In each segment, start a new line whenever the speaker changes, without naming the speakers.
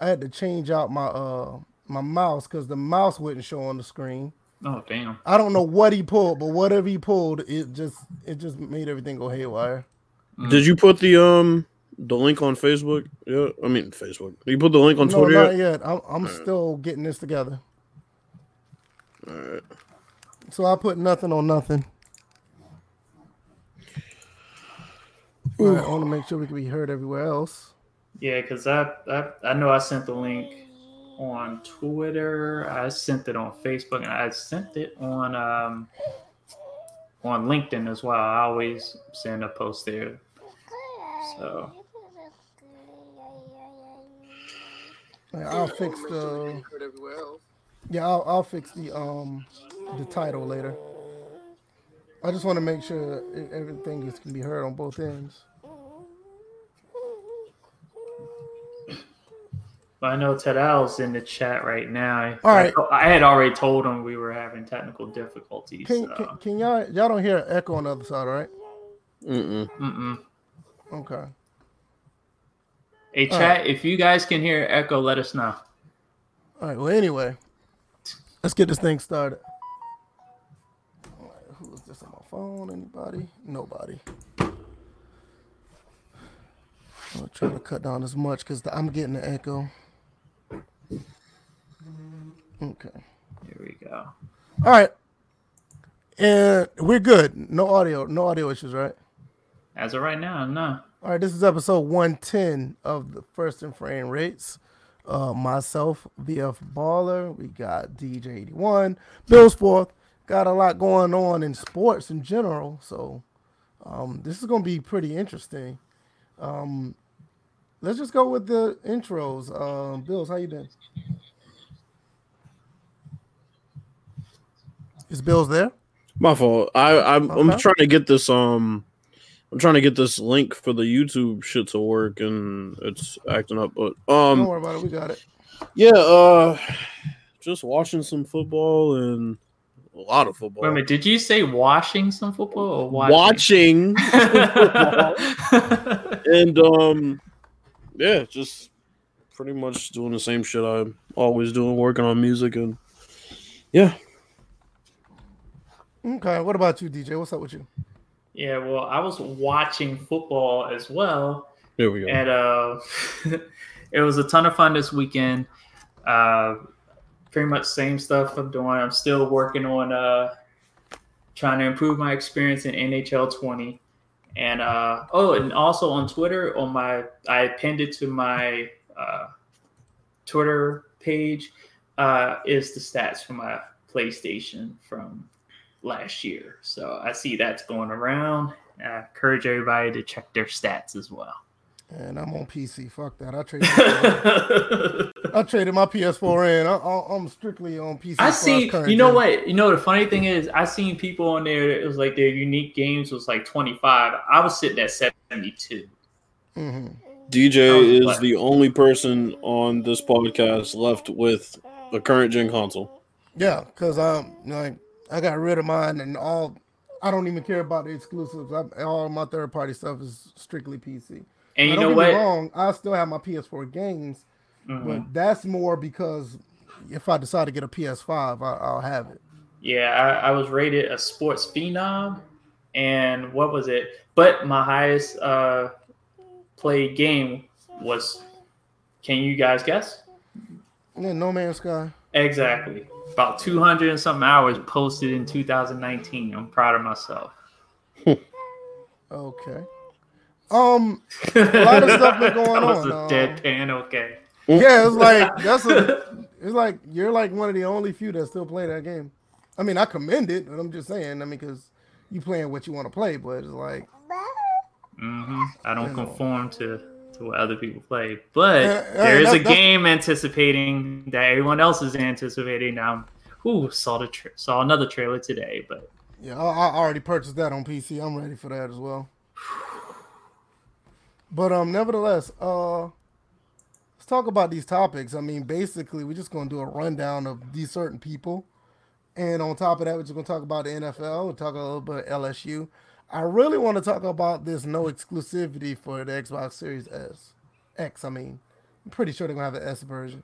I had to change out my uh my mouse because the mouse wouldn't show on the screen.
Oh damn!
I don't know what he pulled, but whatever he pulled, it just it just made everything go haywire.
Mm. Did you put the um the link on Facebook? Yeah, I mean Facebook. You put the link on
no,
Twitter?
not yet. I'm, I'm still getting this together.
All right.
So I put nothing on nothing. I want to make sure we can be heard everywhere else.
Yeah, because I, I I know I sent the link on Twitter. I sent it on Facebook, and I sent it on um on LinkedIn as well. I always send a post there. So
I'll fix the. Yeah, I'll, I'll fix the um the title later. I just want to make sure everything is can be heard on both ends.
I know Tadal's in the chat right now.
All right.
I, I, had already told him we were having technical difficulties.
Can,
so.
can, can, y'all y'all don't hear echo on the other side, right?
Mm-mm.
Mm-mm.
Okay.
Hey chat, right. if you guys can hear echo, let us know.
All right. Well, anyway, let's get this thing started. who is this on my phone? Anybody? Nobody. I'm trying to cut down as much because I'm getting the echo. Okay.
Here we go.
All right. And we're good. No audio, no audio issues, right?
As of right now, no.
All right, this is episode 110 of the First and Frame Rates. Uh, myself, VF Baller, we got DJ81, Bills Fourth. Got a lot going on in sports in general, so um, this is going to be pretty interesting. Um, let's just go with the intros. Um, Bills, how you doing? Is Bills there?
My fault. I I'm, okay. I'm trying to get this um I'm trying to get this link for the YouTube shit to work and it's acting up. But um
don't worry about it, we got it.
Yeah, uh just watching some football and a lot of football.
Wait a minute, did you say washing some football or watching?
Watching and um yeah, just pretty much doing the same shit I'm always doing, working on music and yeah,
Okay, what about you, DJ? What's up with you?
Yeah, well, I was watching football as well.
There we go.
And uh, it was a ton of fun this weekend. Uh, pretty much same stuff I'm doing. I'm still working on uh, trying to improve my experience in NHL 20. And uh, oh, and also on Twitter, on my I pinned it to my uh, Twitter page uh, is the stats for my PlayStation from last year. So I see that's going around. I encourage everybody to check their stats as well.
And I'm on PC. Fuck that. I traded. I traded my PS4 in. I, am strictly on PC.
I see. You know what? You know the funny thing is, I seen people on there. It was like their unique games was like 25. I was sitting at 72.
Mm-hmm.
DJ is the only person on this podcast left with a current gen console.
Yeah, because I'm like I got rid of mine and all. I don't even care about the exclusives. I, all my third party stuff is strictly PC.
And you know what?
wrong, I still have my PS4 games, mm-hmm. but that's more because if I decide to get a PS5, I, will have it.
Yeah, I, I, was rated a sports phenom, and what was it? But my highest uh, played game was. Can you guys guess?
Yeah, No Man's Sky.
Exactly about 200 and something hours posted in 2019. I'm proud of myself.
okay. Um, a lot of stuff been going
that was
on.
A um, deadpan, okay.
Yeah, it's like that's a. It's like you're like one of the only few that still play that game. I mean, I commend it, but I'm just saying. I mean, because you playing what you want to play, but it's like.
Mm-hmm. I don't conform know. to to what other people play. But uh, there is a game anticipating that everyone else is anticipating. Now, who saw the tra- saw another trailer today, but
yeah, I, I, already purchased that on PC. I'm ready for that as well. But um, nevertheless, uh, let's talk about these topics. I mean, basically, we're just gonna do a rundown of these certain people, and on top of that, we're just gonna talk about the NFL. We'll talk a little bit about LSU. I really want to talk about this no exclusivity for the Xbox Series S, X. I mean, I'm pretty sure they're gonna have the S version.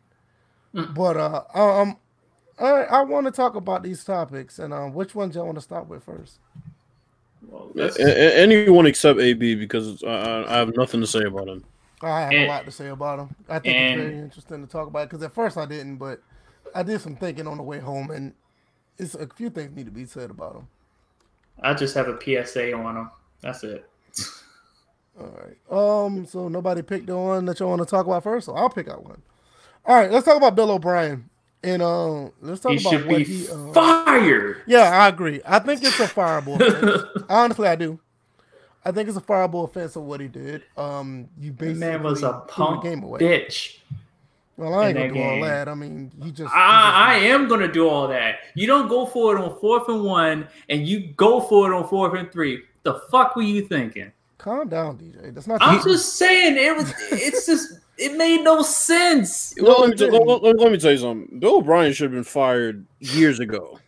Mm. But uh, um, I I want to talk about these topics, and um, which ones y'all want to start with first?
Well, anyone except AB because I, I have nothing to say about him.
I have and, a lot to say about him. I think and, it's very interesting to talk about because at first I didn't, but I did some thinking on the way home, and it's a few things need to be said about him.
I just have a PSA on them. That's it.
All right. Um. So nobody picked the one that you want to talk about first, so I'll pick out one. All right. Let's talk about Bill O'Brien. And um, let's talk
he
about
what he uh, fired.
Yeah, I agree. I think it's a fireable. Honestly, I do. I think it's a fireable offense of what he did. Um, you basically
man was a punk game away. bitch.
Well, I ain't gonna do game. all that. I mean, you just.
I, just I am gonna do all that. You don't go for it on fourth and one, and you go for it on fourth and three. The fuck were you thinking?
Calm down, DJ. That's not.
I'm just saying it was. It's just. It made no sense.
Well, let, me, let, let, let me tell you something. Bill O'Brien should have been fired years ago.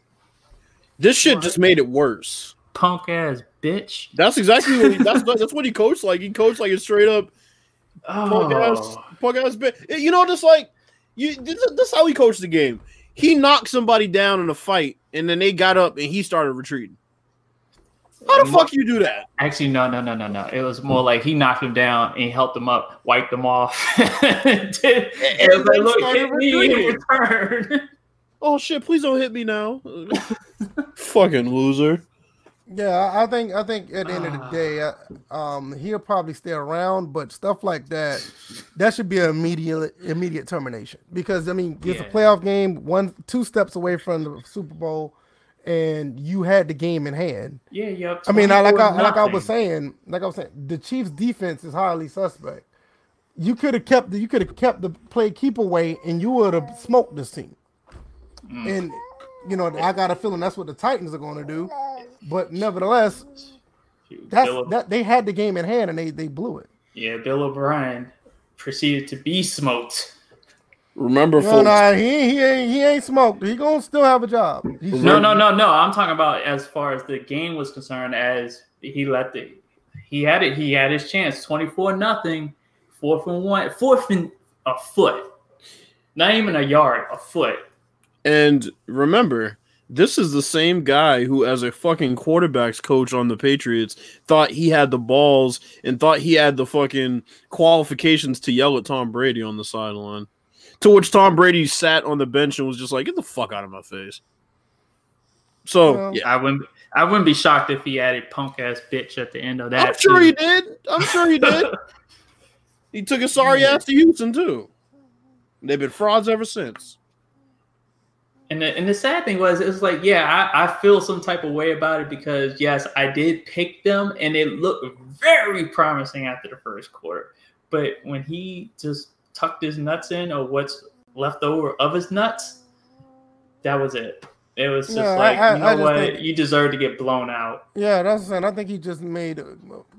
This shit what? just made it worse.
Punk ass bitch.
That's exactly what he, that's that's what he coached like. He coached like a straight up oh. punk ass oh. Punk ass bitch. You know, just like you. This, this is how he coached the game. He knocked somebody down in a fight, and then they got up and he started retreating. How the fuck you do that?
Actually, no, no, no, no, no. It was more like he knocked him down and he helped him up, wiped them off. and, and like, look, hit me in return.
Oh shit! Please don't hit me now. Fucking loser.
Yeah, I think I think at the end of the day, uh, um, he'll probably stay around, but stuff like that, that should be an immediate immediate termination because I mean it's yeah. a playoff game, one two steps away from the Super Bowl, and you had the game in hand.
Yeah, yeah.
I mean, I, like I, like I was saying, like I was saying, the Chiefs' defense is highly suspect. You could have kept the you could have kept the play keep away, and you would have smoked this team. Mm. And you know, I got a feeling that's what the Titans are going to do. But nevertheless, that's that they had the game in hand and they they blew it.
Yeah, Bill O'Brien proceeded to be smoked.
Remember,
no, no, he he ain't he ain't smoked. He gonna still have a job.
He's no, no, no, no. I'm talking about as far as the game was concerned. As he let the he had it. He had his chance. Twenty four nothing. Fourth and one. Fourth and a foot. Not even a yard. A foot.
And remember, this is the same guy who, as a fucking quarterbacks coach on the Patriots, thought he had the balls and thought he had the fucking qualifications to yell at Tom Brady on the sideline. To which Tom Brady sat on the bench and was just like, "Get the fuck out of my face." So
well, yeah, I wouldn't. I wouldn't be shocked if he added punk ass bitch at the end of that.
I'm sure too. he did. I'm sure he did. he took a sorry ass to Houston too. They've been frauds ever since.
And the, and the sad thing was, it was like, yeah, I, I feel some type of way about it because, yes, I did pick them and it looked very promising after the first quarter. But when he just tucked his nuts in or what's left over of his nuts, that was it. It was just yeah, like, I, I, you know what, think, you deserve to get blown out.
Yeah, that's saying. I think he just made uh,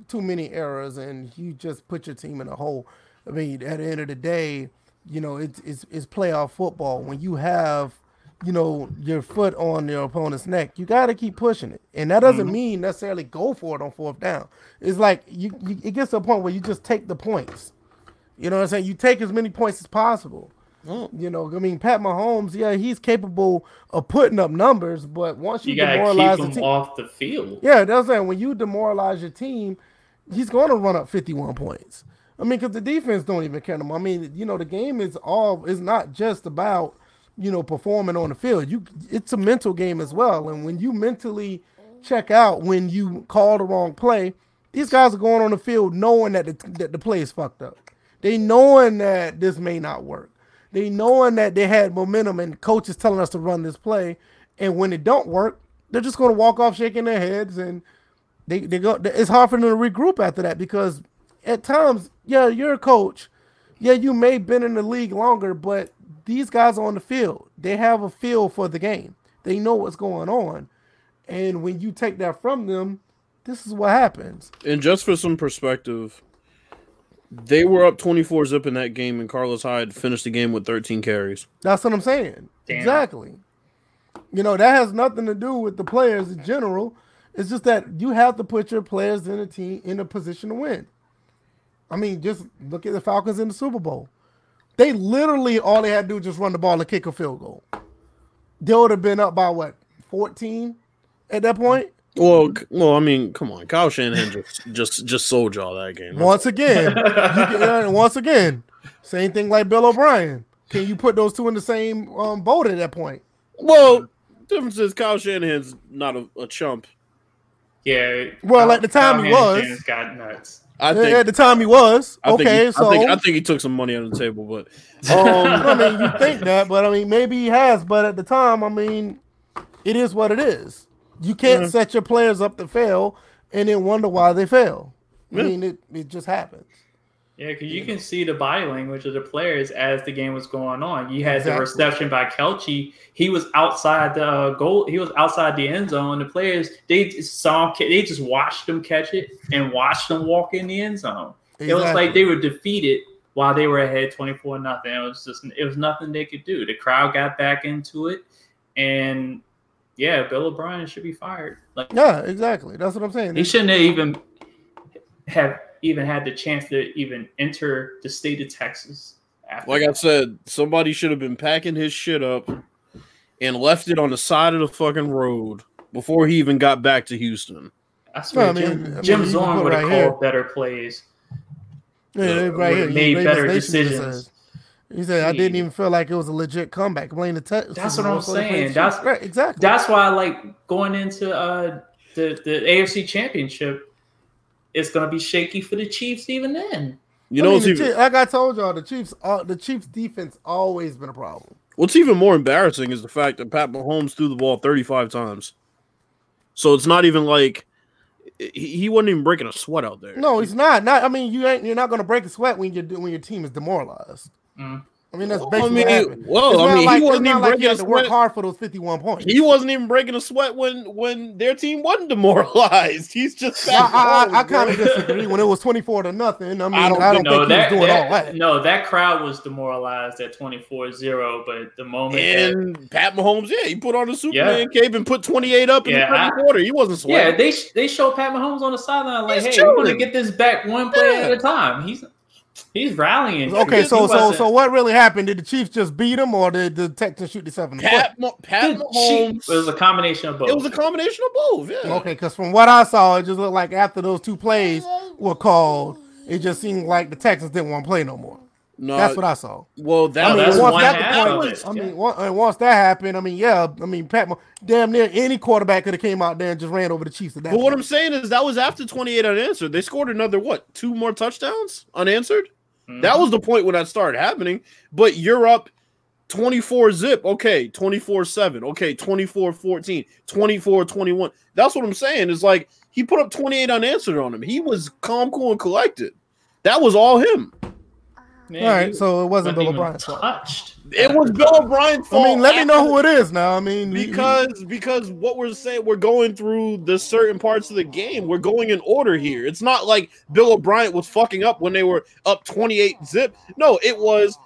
too many errors and you just put your team in a hole. I mean, at the end of the day, you know, it's, it's, it's playoff football. When you have – you know, your foot on your opponent's neck, you got to keep pushing it. And that doesn't mm-hmm. mean necessarily go for it on fourth down. It's like you, you, it gets to a point where you just take the points. You know what I'm saying? You take as many points as possible. Mm. You know, I mean, Pat Mahomes, yeah, he's capable of putting up numbers, but once you,
you
demoralize
the team off the field,
yeah, that's saying when you demoralize your team, he's going to run up 51 points. I mean, because the defense don't even care. I mean, you know, the game is all is not just about you know, performing on the field. You it's a mental game as well. And when you mentally check out when you call the wrong play, these guys are going on the field knowing that the, that the play is fucked up. They knowing that this may not work. They knowing that they had momentum and coach is telling us to run this play. And when it don't work, they're just going to walk off shaking their heads and they, they go. It's hard for them to regroup after that because at times, yeah, you're a coach. Yeah, you may have been in the league longer, but these guys on the field, they have a feel for the game. They know what's going on. And when you take that from them, this is what happens.
And just for some perspective, they were up 24 zip in that game, and Carlos Hyde finished the game with 13 carries.
That's what I'm saying. Damn. Exactly. You know, that has nothing to do with the players in general. It's just that you have to put your players in a team in a position to win. I mean, just look at the Falcons in the Super Bowl They literally all they had to do was just run the ball and kick a field goal. They would have been up by what 14 at that point.
Well, well, I mean, come on, Kyle Shanahan just just just sold y'all that game. That's-
Once again, you can, uh, once again, same thing like Bill O'Brien. Can you put those two in the same um, boat at that point?
Well, difference is Kyle Shanahan's not a, a chump.
Yeah.
Well, at the time he was.
Got nuts.
I
at the time he was
I think
okay.
he,
so
I think, I think he took some money on the table, but
I
um,
mean, you think that, but I mean, maybe he has. But at the time, I mean, it is what it is. You can't
Yeah.
set your players up to fail and then wonder why they fail. I
Yeah.
mean, it, it just happens.
Yeah, because you can see the body language of the players as the game was going on. You had
Exactly.
the reception by Kelce. He was outside the uh, goal. He was outside the end zone. The players they just saw They just watched him catch it and watched him walk in the end zone. It was like they were defeated while they were ahead twenty four nothing. It was just it was nothing they could do. The crowd got back into it, and yeah, Bill O'Brien should be fired. Like
yeah, exactly. That's what I'm saying.
he shouldn't have even have even had the chance to even enter the state of Texas. After
like I said, somebody should have been packing his shit up and left it on the side of the fucking road before he even got back to Houston.
I swear,
No, I mean-
Jim,
I mean,
Jim Zorn would have
right
called
here.
better plays.
Yeah, they- right here.
made
Davis
better
Nation
decisions.
He said, "I didn't even feel like it was a legit comeback." Blame the Texas.
That's what I'm
before they played
saying. That's-
right. Exactly.
That's why, I like going into uh, the the AFC Championship, it's gonna be shaky for the Chiefs even then.
You
I
know
mean,
even
Chiefs- like I told y'all, the Chiefs, uh, the Chiefs defense always been a problem.
what's even more embarrassing is the fact that Pat Mahomes threw the ball 35 times. So it's not even like he, he wasn't even breaking a sweat out there.
No, he's not. Not. I mean, you ain't. You're not going to break a sweat when you when your team is demoralized.
Mm.
I mean, that's
Well,
basically
I
what
mean,
happened.
well,
It's
I mean,
like,
he wasn't even
like
breaking
he
a
had to work hard for those 51 points.
He wasn't even breaking a sweat when when their team wasn't demoralized. He's just
I, I, I, I kind of disagree. When it was 24 to nothing, I mean, I
I
don't,
don't
think,
No,
he was
that,
doing
that-
all that.
no, that crowd was demoralized at 24-0, but the moment that,
And Pat Mahomes, yeah, he put on the Superman cape and put 28 up in
Yeah,
the second
I-
quarter. He wasn't sweating.
yeah, they they show Pat Mahomes on the sideline like,
He's
hey, we're gonna get this back one play
Yeah.
at a time. He's he's rallying.
Okay,
He
so so so what really happened? Did the Chiefs just beat him, or did the Texans shoot themselves in the foot?
Pat, Ma- Pat
The
Mahomes.
It was a combination of both.
It was a combination of both. Yeah.
Okay, because from what I saw, it just looked like after those two plays were called, it just seemed like the Texans didn't want to play no more.
No,
That's what I saw.
well, that
I mean,
that's
once
one
that,
half
point,
of
was-
it,
I mean,
yeah.
once, and once that happened, I mean, yeah, I mean, Pat, Ma- damn near any quarterback could have came out there and just ran over the Chiefs at that.
But what. I'm saying is that was after 28 unanswered. They scored another what? Two more touchdowns unanswered.
Mhm.
That was the point when that started happening. But you're up 24 zip. Okay, 24 7. Okay, 24 14, 24 21. That's what I'm saying. Is like he put up 28 unanswered on him. He was calm, cool, and collected. That was all him.
Man,
All right, so it wasn't Bill
even
O'Brien's fault.
touched.
It was Bill O'Brien's fault.
I mean, let me know who it is now. I mean, he- he-
because because what we're saying we're going through the certain parts of the game we're going in order here it's not like bill o'brien was fucking up when they were up 28 zip no it was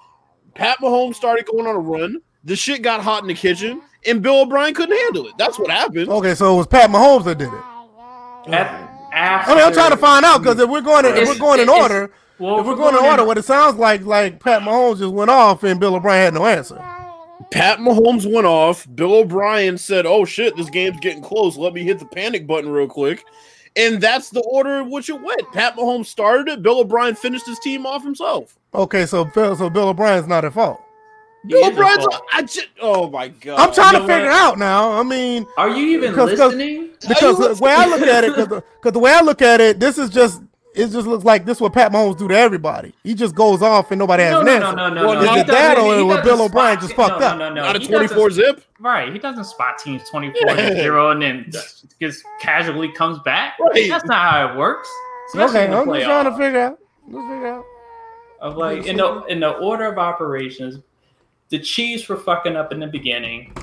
pat mahomes started going on a run the shit got hot in the kitchen and bill o'brien couldn't handle it that's what happened
okay, so it was Pat Mahomes that did it.
At, after,
I mean, I'm trying to find out because if we're going, to, if we're going in
it's-
order,
Well,
if we're going in order, what it sounds like, like Pat Mahomes just went off and Bill O'Brien had no answer.
pat mahomes went off bill o'brien said oh shit this game's getting close let me hit the panic button real quick and that's the order in which it went pat mahomes started it bill o'brien finished his team off himself
Okay, so Bill, so Bill O'Brien's not at fault.
Bill
He is
O'Brien's.
involved.
I just. Oh my god.
I'm trying
you
to figure
what?
out now. I mean,
Are you even
'Cause- 'cause-
listening?
because the way I look at it, because the, 'cause the way I look at it, this is just it just looks like this is what Pat Mahomes do to everybody. He just goes off and nobody has
No,
an
no,
answer.
no, no, no,
Well,
no.
is
it that or
he
was
doesn't
Bill O'Brien just fucked
no,
up?
No, no, no.
Not a 24 zip.
Right. He doesn't spot teams 24 to 0 and then just, just casually comes back.
Right.
That's not how it works.
Okay, I'm just trying to figure out. Let's figure out.
of like in the in the order of operations, the Chiefs were fucking up in the beginning.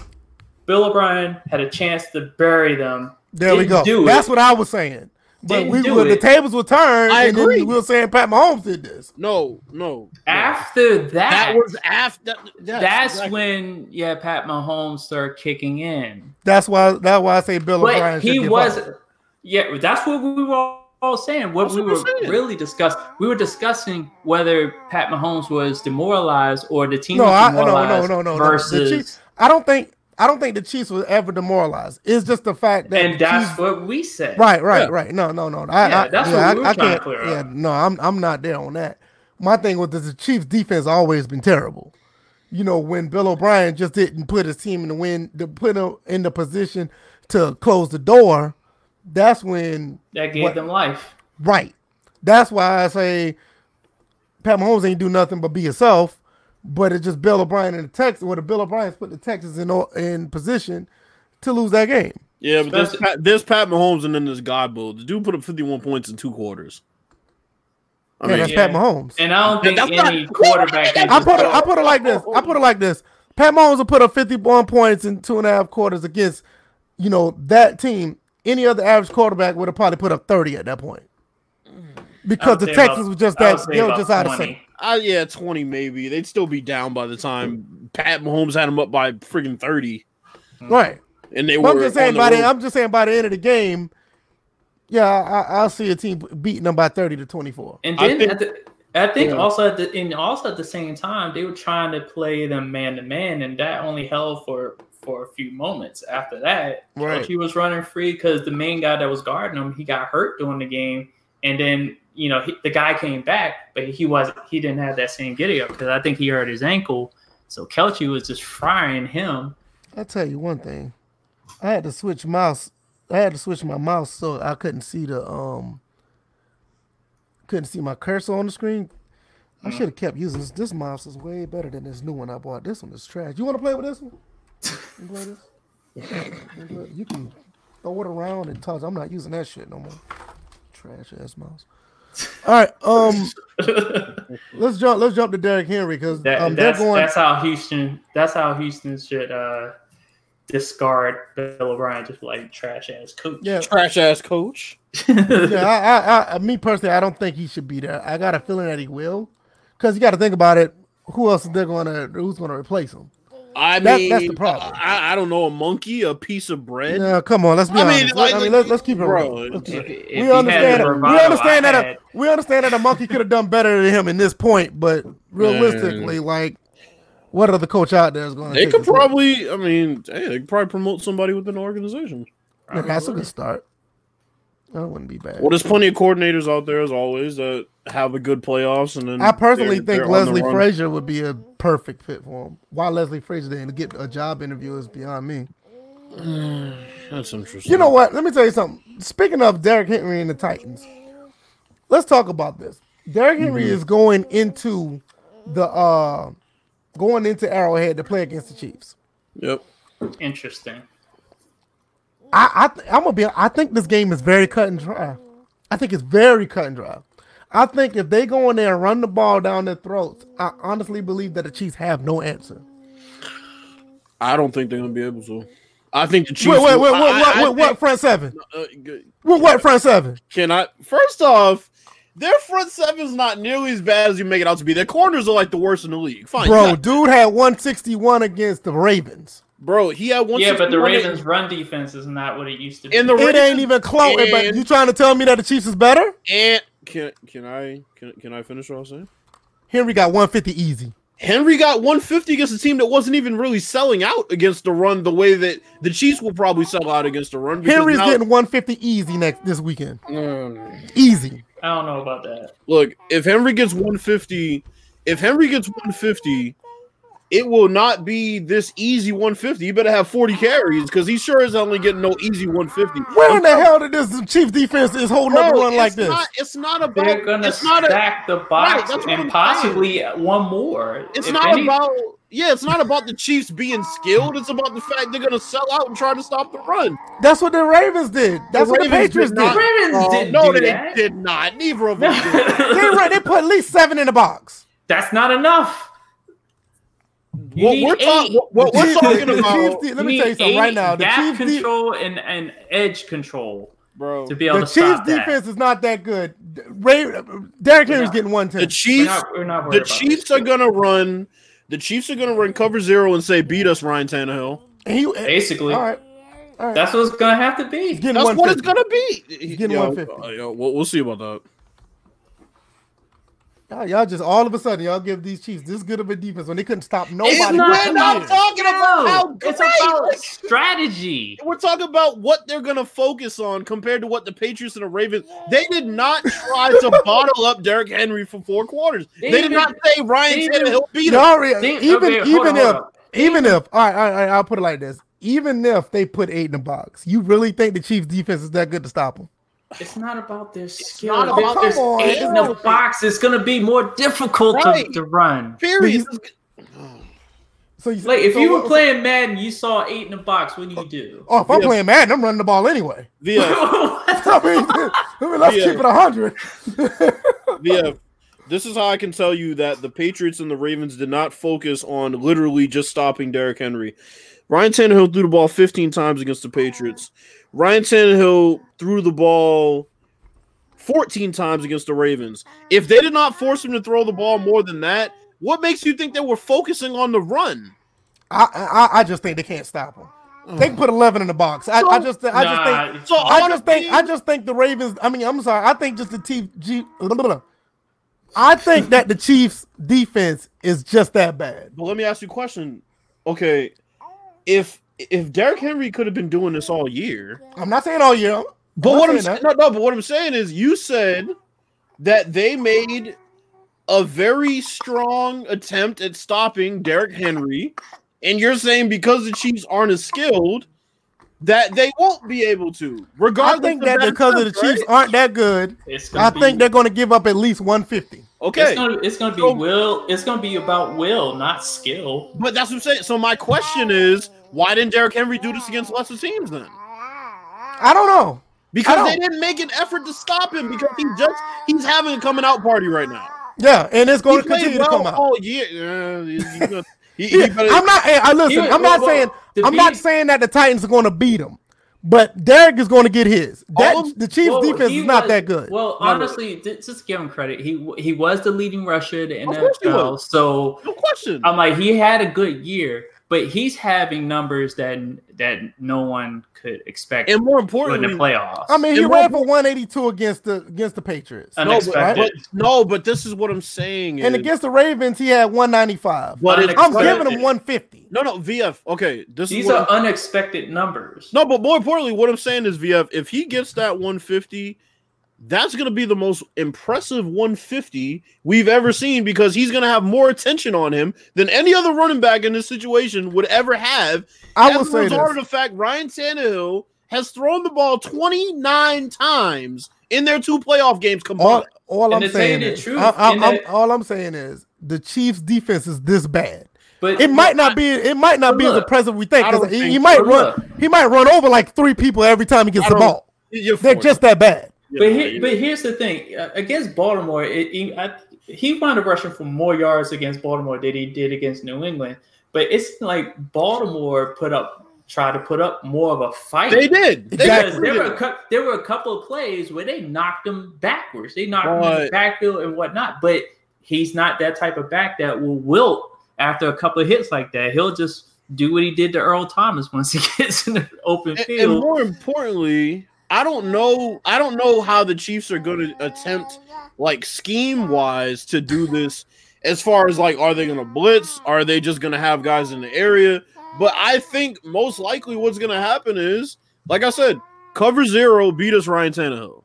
Bill O'Brien had a chance to bury them.
There we
Didn't
go.
do it.
That's what I was saying. But we were, the tables were turned,
I
and
agree.
then we were saying Pat Mahomes did this.
No, no. no.
After that,
that was after.
that's when yeah, Pat Mahomes started kicking in.
That's why. That's why I say Bill O'Brien.
But
should
he was,
fired.
yeah, that's what we were all all saying. What
That's
we
what
were
we're saying.
really discussing, we were discussing whether Pat Mahomes was demoralized or the team
No,
was
I, no, no,
demoralized
no, no, no. The
versus.
Chiefs, I don't think I don't think the Chiefs was ever demoralized. It's just the fact that
and that's
Chiefs-
what we said.
right, right,
Yeah.
right. No, no, no. I,
Yeah,
I,
that's
yeah,
what
I,
we were
I
trying to
can't.
clear
yeah,
up.
no, I'm I'm not there on that. My thing was that the Chiefs defense always been terrible. You know, when Bill O'Brien just didn't put his team in the win, to put him in the position to close the door, that's when
That gave
What-
them life.
Right. That's why I say Pat Mahomes ain't do nothing but be himself. But it's just Bill O'Brien and the Texans. Where the Bill O'Brien's put the Texans in in position to lose that game.
Yeah, but this
Especially-
Pat, this Pat Mahomes and then this God build. The dude put up 51 points in two quarters. I
yeah,
mean,
that's
yeah.
Pat Mahomes.
And I don't think
That's not-
any quarterback.
I put it,
go-
I put it like this. I put it like this. Pat Mahomes will put up 51 points in two and a half quarters against, you know, that team. Any other average quarterback would have probably put up 30 at that point. Because the
say
Texans
about-
was just that they were just out of
20.
sync.
uh, yeah, 20 maybe. They'd still be down by the time Pat Mahomes had him up by freaking 30.
Right.
And they
But
were
I'm just saying
the
by the. I'm just saying by the end of the game, yeah, I, I'll see a team beating them by thirty to twenty four.
And
I think-
at the, I think
Yeah.
also at the and also at the same time they were trying to play them man to man, and that only held for for a few moments. After that,
Right.
he was running free because the main guy that was guarding him he got hurt during the game, and then you know he, the guy came back, but he wasn't he didn't have that same giddy up because I think he hurt his ankle. So Kelce was just frying him.
I'll tell you one thing. I had to switch mouse. I had to switch my mouse so I couldn't see the um couldn't see my cursor on the screen. I should have kept using this. This mouse is way better than this new one I bought. This one is trash. You want to play with this one? You play this? You can throw it around and touch. I'm not using that shit no more. Trash ass mouse. All right, um, let's jump. Let's jump to Derrick Henry because
That,
um, they're
that's
going.
that's how Houston. That's how Houston should uh, discard Bill O'Brien, just like trash ass coach.
Yeah,
trash ass coach.
yeah, I, I, I, me personally, I don't think he should be there. I got a feeling that he will, because you got to think about it. Who else is they going to? Who's going to replace him?
I
That-
mean,
that's the problem.
I, I don't know, a monkey, a piece of bread.
Yeah, come on, let's be
I mean,
honest.
like-
I mean, let's, let's keep it
bro,
real. Let's
If, if
we understand.
the
That, we understand that. A, we understand that a monkey could have done better than him in this point, but realistically, like, what other coach out there is going to?
They could probably, I mean, hey, they could probably promote somebody within the organization.
Yeah, that's a good start. That wouldn't be bad.
Well, there's plenty of coordinators out there, as always, that have a good playoffs. And then
I personally
they're-
think
they're
Leslie. Frazier would be a perfect fit for him. Why Leslie Frazier didn't get a job interview is beyond me.
That's interesting.
You know what? Let me tell you something. Speaking of Derrick Henry and the Titans, let's talk about this. Derrick Henry is going into the uh going into Arrowhead to play against the Chiefs.
Yep.
Interesting.
I, I th- I'm gonna be. I think this game is very cut and dry. I think it's very cut and dry. I think if they go in there and run the ball down their throats, I honestly believe that the Chiefs have no answer.
I don't think they're gonna be able to. I think the Chiefs.
Wait, wait, wait,
I-
what,
I-
what,
I
what, what front seven?
uh,
What, what front seven?
Can I? First off, their front seven's not nearly as bad as you make it out to be. Their corners are like the worst in the league. Fine,
Bro,
yeah.
dude had 161 against the Ravens.
Bro, he had one.
Yeah, but the
61
Ravens' run defense is not what it used to be.
In the
It ain't even close. But you trying to tell me that the Chiefs is better?
And can can I can, can I finish what I was saying?
Henry got 150 easy.
Henry got 150 against a team that wasn't even really selling out against the run the way that the Chiefs will probably sell out against the run.
Henry's
now-
getting 150 easy next this weekend.
Mm.
Easy.
I don't know about that.
Look, if Henry gets 150, if Henry gets 150, it will not be this easy 150. You better have 40 carries because he sure is only getting no easy 150.
Where in the hell did this Chiefs defense is holding up a
Bro,
run like
it's
this?
Not, it's not about.
They're gonna
it's not a,
stack the box
that's
and possibly one more.
It's not
any-
about. Yeah, it's not about the Chiefs being skilled. It's about the fact they're gonna sell out and try to stop the run.
That's what the Ravens did. That's what the Patriots
did
did.
not-
Ravens
Oh,
didn't
no,
do
they
that.
did not. Neither of them did.
They, they put at least seven in the box.
That's not enough. You
What
need
we're, talk-
eight.
what, what we're talking about,
Chiefs let me tell you something right now. The
gap
Chiefs, de-
control and, and edge control
bro.
to be able
the
to
Chiefs
stop that.
defense is not that good. Ray, Derrick Henry's
not-
getting
The
110.
We're
Chiefs,
not, we're not
the Chiefs
this.
are gonna run. The Chiefs are gonna run cover zero and say, "Beat us, Ryan Tannehill."
And he,
basically.
all right. All right.
That's what it's gonna have to be.
That's what it's gonna be.
He's getting
Yo,
150.
uh, yo, we'll, we'll see about that.
Y'all, y'all just all of a sudden y'all give these Chiefs this good of a defense when they couldn't stop nobody.
It's not-
two
we're not talking about how
No, it's about strategy.
We're talking about what they're gonna focus on compared to what the Patriots and the Ravens. They did not try to bottle up Derrick Henry for four quarters. They,
They
did
even-
not say Ryan
they even-
Tannehill beat him.
Re-
Think-
even
okay,
even
on,
if even if all right, all right, I'll put it like this. Even if they put eight in the box, you really think the Chiefs defense is that good to stop them?
It's not about their skill.
not about
there's
their
eight
skill.
in the box. It's gonna be more difficult
Right.
to, to run.
Period.
So you
Like if
so
you were
what-
playing Madden, you saw eight in the box. What do you do?
Oh, if I'm
Yeah.
playing Madden, I'm running the ball anyway.
VF,
I mean, I mean let's
Yeah.
keep it hundred.
VF. This is how I can tell you that the Patriots and the Ravens did not focus on literally just stopping Derrick Henry. Ryan Tannehill threw the ball 15 times against the Patriots. Ryan Tannehill threw the ball 14 times against the Ravens. If they did not force him to throw the ball more than that, what makes you think they were focusing on the run?
I, I I just think they can't stop them. They can put eleven in the box. I, I just I just think
So
I
on
just think
team-
I just think the Ravens. I mean, I'm sorry. I think just the Chiefs. I think that the Chiefs' defense is just that bad.
But let me ask you a question. Okay, if if Derrick Henry could have been doing this all year,
I'm not saying all year.
But
I'm
what I'm
saying
saying, no, no, but what I'm saying is, you said that they made a very strong attempt at stopping Derrick Henry, and you're saying because the Chiefs aren't as skilled that they won't be able to.
I
Regardless,
think that because of the Chiefs
right?
aren't that good, I
be,
think they're going to give up at least 150.
okay,
It's gonna, it's gonna be
So-
will. It's gonna be about will, not skill.
but that's what I'm saying. So my question is, why didn't Derrick Henry do this against lesser teams then?
I don't know.
Because they didn't make an effort to stop him because he just he's having a coming out party right now.
Yeah, and it's going
He
to continue
well
to come out.
all year. Yeah, he- he gonna- he- he
Yeah,
better-
I'm not. Eh, I listen.
He-
I'm not
well,
saying.
the
I'm not saying that the Titans are going to beat him, but Derrick is going to get his. That
of-
the Chiefs'
Well,
defense is not
was-
that good.
Well,
Not
honestly, th- just give him credit. He he was the leading rusher in the
Of course he
NFL. So
no question.
I'm like, he had a good year, but he's having numbers that that no one could expect
and more
in the
importantly,
playoffs.
I mean, he
and
ran
more-
for 182 against the against the Patriots,
no, but,
unexpected.
but- no, but this is what I'm saying. Is,
and against the Ravens, he had 195.
but
I'm giving him 150.
no, no, VF. Okay, this
These
is what
are
I'm-
unexpected numbers.
no, but more importantly, what I'm saying is VF. If he gets that 150, that's going to be the most impressive 150 we've ever seen because he's going to have more attention on him than any other running back in this situation would ever have.
I
as
will say
result
this.
of the fact Ryan Tannehill has thrown the ball 29 times in their two playoff games combined.
All, all I'm
to tell you
saying is,
truth,
I, I, I'm-
that-
all I'm saying is the Chiefs' defense is this bad.
But
It might not be. It might not
But
be as impressive we think.
I
'cause
don't
he,
think
he might run.
look.
He might run over like three people every time he gets the ball. They're just that bad.
You're
But
for
he, but here's the thing: uh, against Baltimore, it, he, I, he wound up rushing for more yards against Baltimore than he did against New England. But it's like Baltimore put up, try to put up more of a fight.
they did. They
Because
Exactly.
there were a, cou- there were a couple of plays where they knocked him backwards. They knocked him in
But-
the backfield and whatnot. But he's not that type of back that will wilt after a couple of hits like that. He'll just do what he did to Earl Thomas once he gets in the open
And, and more importantly, I don't know. I don't know how the Chiefs are going to attempt, like scheme wise, to do this. As far as like, are they going to blitz? Are they just going to have guys in the area? But I think most likely what's going to happen is, like I said, cover zero beat us Ryan Tannehill,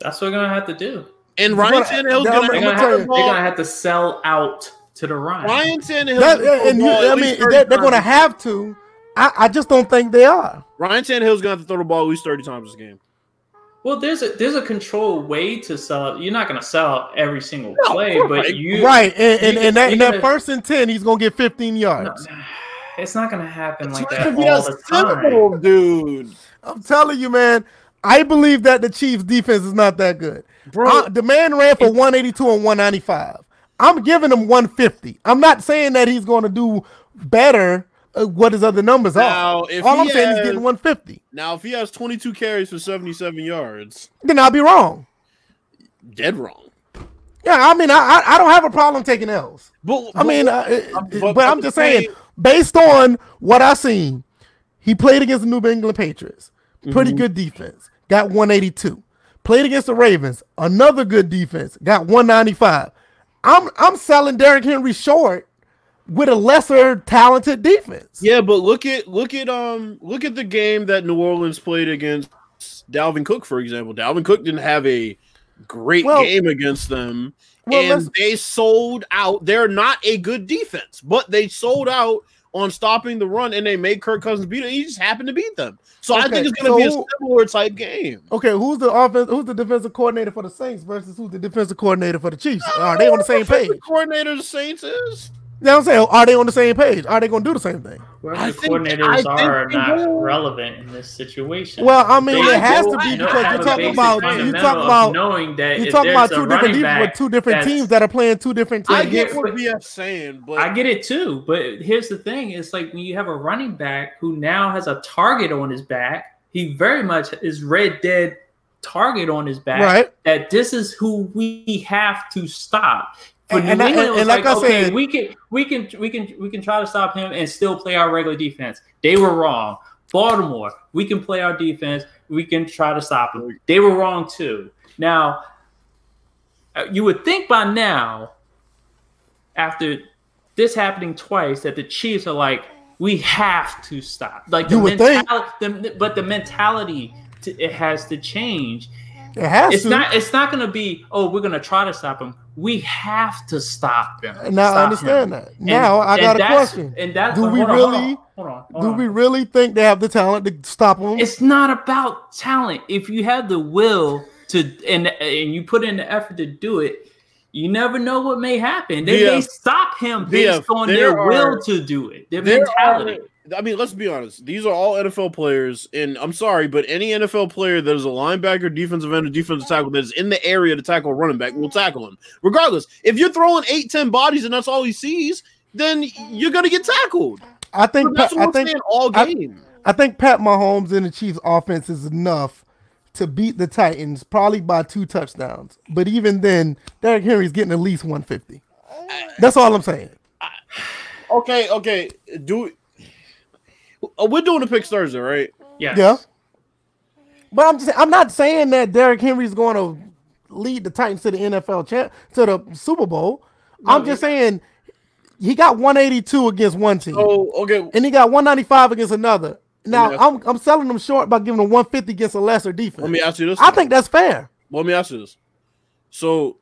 That's what we're gonna have to do.
and
But-
Ryan Tannehill's
I'm
going
gonna
to
gonna,
tell
have, gonna have to sell out to the run.
Ryan Tannehill.
That, and you, I mean, they're, they're going to have to. I, I just don't think they are.
Ryan Tannehill's going to have to throw the ball at least thirty times this game.
Well, there's a there's a controlled way to sell. You're not gonna sell every single
No,
play, but
not.
you
right, and, and,
you-
and that,
you
in that first and ten, he's going to get 15
No,
yards.
it's not gonna happen like that
be
all
a
the time.
dude.
I'm telling you, man. I believe that the Chiefs' defense is not that good.
Bro,
Uh, the man ran for 182 and 195. I'm giving him 150. I'm not saying that he's going to do better. Uh, what his other numbers
Now,
are?
if
All I'm
he
saying is getting 150.
now if he has twenty-two carries for seventy-seven yards,
Then I'll be wrong.
dead wrong.
Yeah, I mean, I I, I don't have a problem taking L's.
But
I mean,
but-
uh,
but-
but, I'm just saying, based on what I've seen, He played against the New England Patriots. Pretty good defense. Got 182. Played against the Ravens. Another good defense. Got 195. I'm I'm selling Derrick Henry short with a lesser talented defense.
Yeah, but look at look at um look at the game that New Orleans played against Dalvin Cook, for example. Dalvin Cook didn't have a great
Well-
game against them,
Well,
and they sold out. They're not a good defense, but they sold out on stopping the run, and they made Kirk Cousins beat it. He just happened to beat them. So I think it's going to be a
so-
similar type game.
Okay, who's the offense? Who's the defensive coordinator for the Saints versus who's the defensive coordinator for the Chiefs? Are they on the same page?
The coordinator of the Saints is.
You know what I'm saying? Oh, are they on the same page? Are they going to do the same thing?
Whoever the
think- I
coordinators
think
are
they
not
will.
relevant in this situation.
Well, I mean,
They
it has to be because you're talking about you
fundamental
talking about
knowing that
you're talking about two different
running
defense with two different teams that are playing two different teams.
I get
get
what
what-
VF's saying, but
I get it too, but here's the thing: it's like when you have a running back who now has a target on his back. He very much is red dead target on his back.
Right.
That this is who we have to stop. For
And-
New
and
England, it
and- and like I
okay,
said-
we can we can we can we can try to stop him and still play our regular defense. They were wrong. Baltimore, we can play our defense. We can try to stop them. They were wrong too. Now, uh, you would think by now, after this happening twice, that the Chiefs are like, we have to stop. Like the
You would think.
the, but the mentality to, it has to change.
It has
It's
to.
not. It's not going to be. Oh, we're going to try to stop him. We have to stop him.
now I understand
him.
that.
And-
Now I got a question.
And that's
Do we
hold on, hold on,
really-
Hold on.
Do we really think they have the talent to stop them?
It's not about talent. If you have the will to and and you put in the effort to do it, you never know what may happen. They may stop him based on
there
their
are-
will to do it. Their mentality.
are- I mean, let's be honest. These are all NFL players, and I'm sorry, but any NFL player that is a linebacker, defensive end, or defensive tackle that is in the area to tackle a running back will tackle him, regardless. If you're throwing eight, ten bodies and that's all he sees, then you're gonna get tackled.
I think.
That's
Pat,
what
I think.
all game.
I think Pat Mahomes and the Chiefs' offense is enough to beat the Titans, probably by two touchdowns. But even then, Derrick Henry's getting at least 150. That's all I'm saying.
okay, okay. Do Uh, we're doing the picks Thursday, right?
Yeah.
Yeah. But I'm just I'm not saying that Derrick Henry's going to lead the Titans to the NFL champ to the Super Bowl. I'm just saying he got 182 against one team,
Oh, okay.
and he got 195 against another. Now I'm I'm selling them short by giving them 150 against a lesser defense.
Let me ask you this.
I think that's fair.
Let me ask you this. So,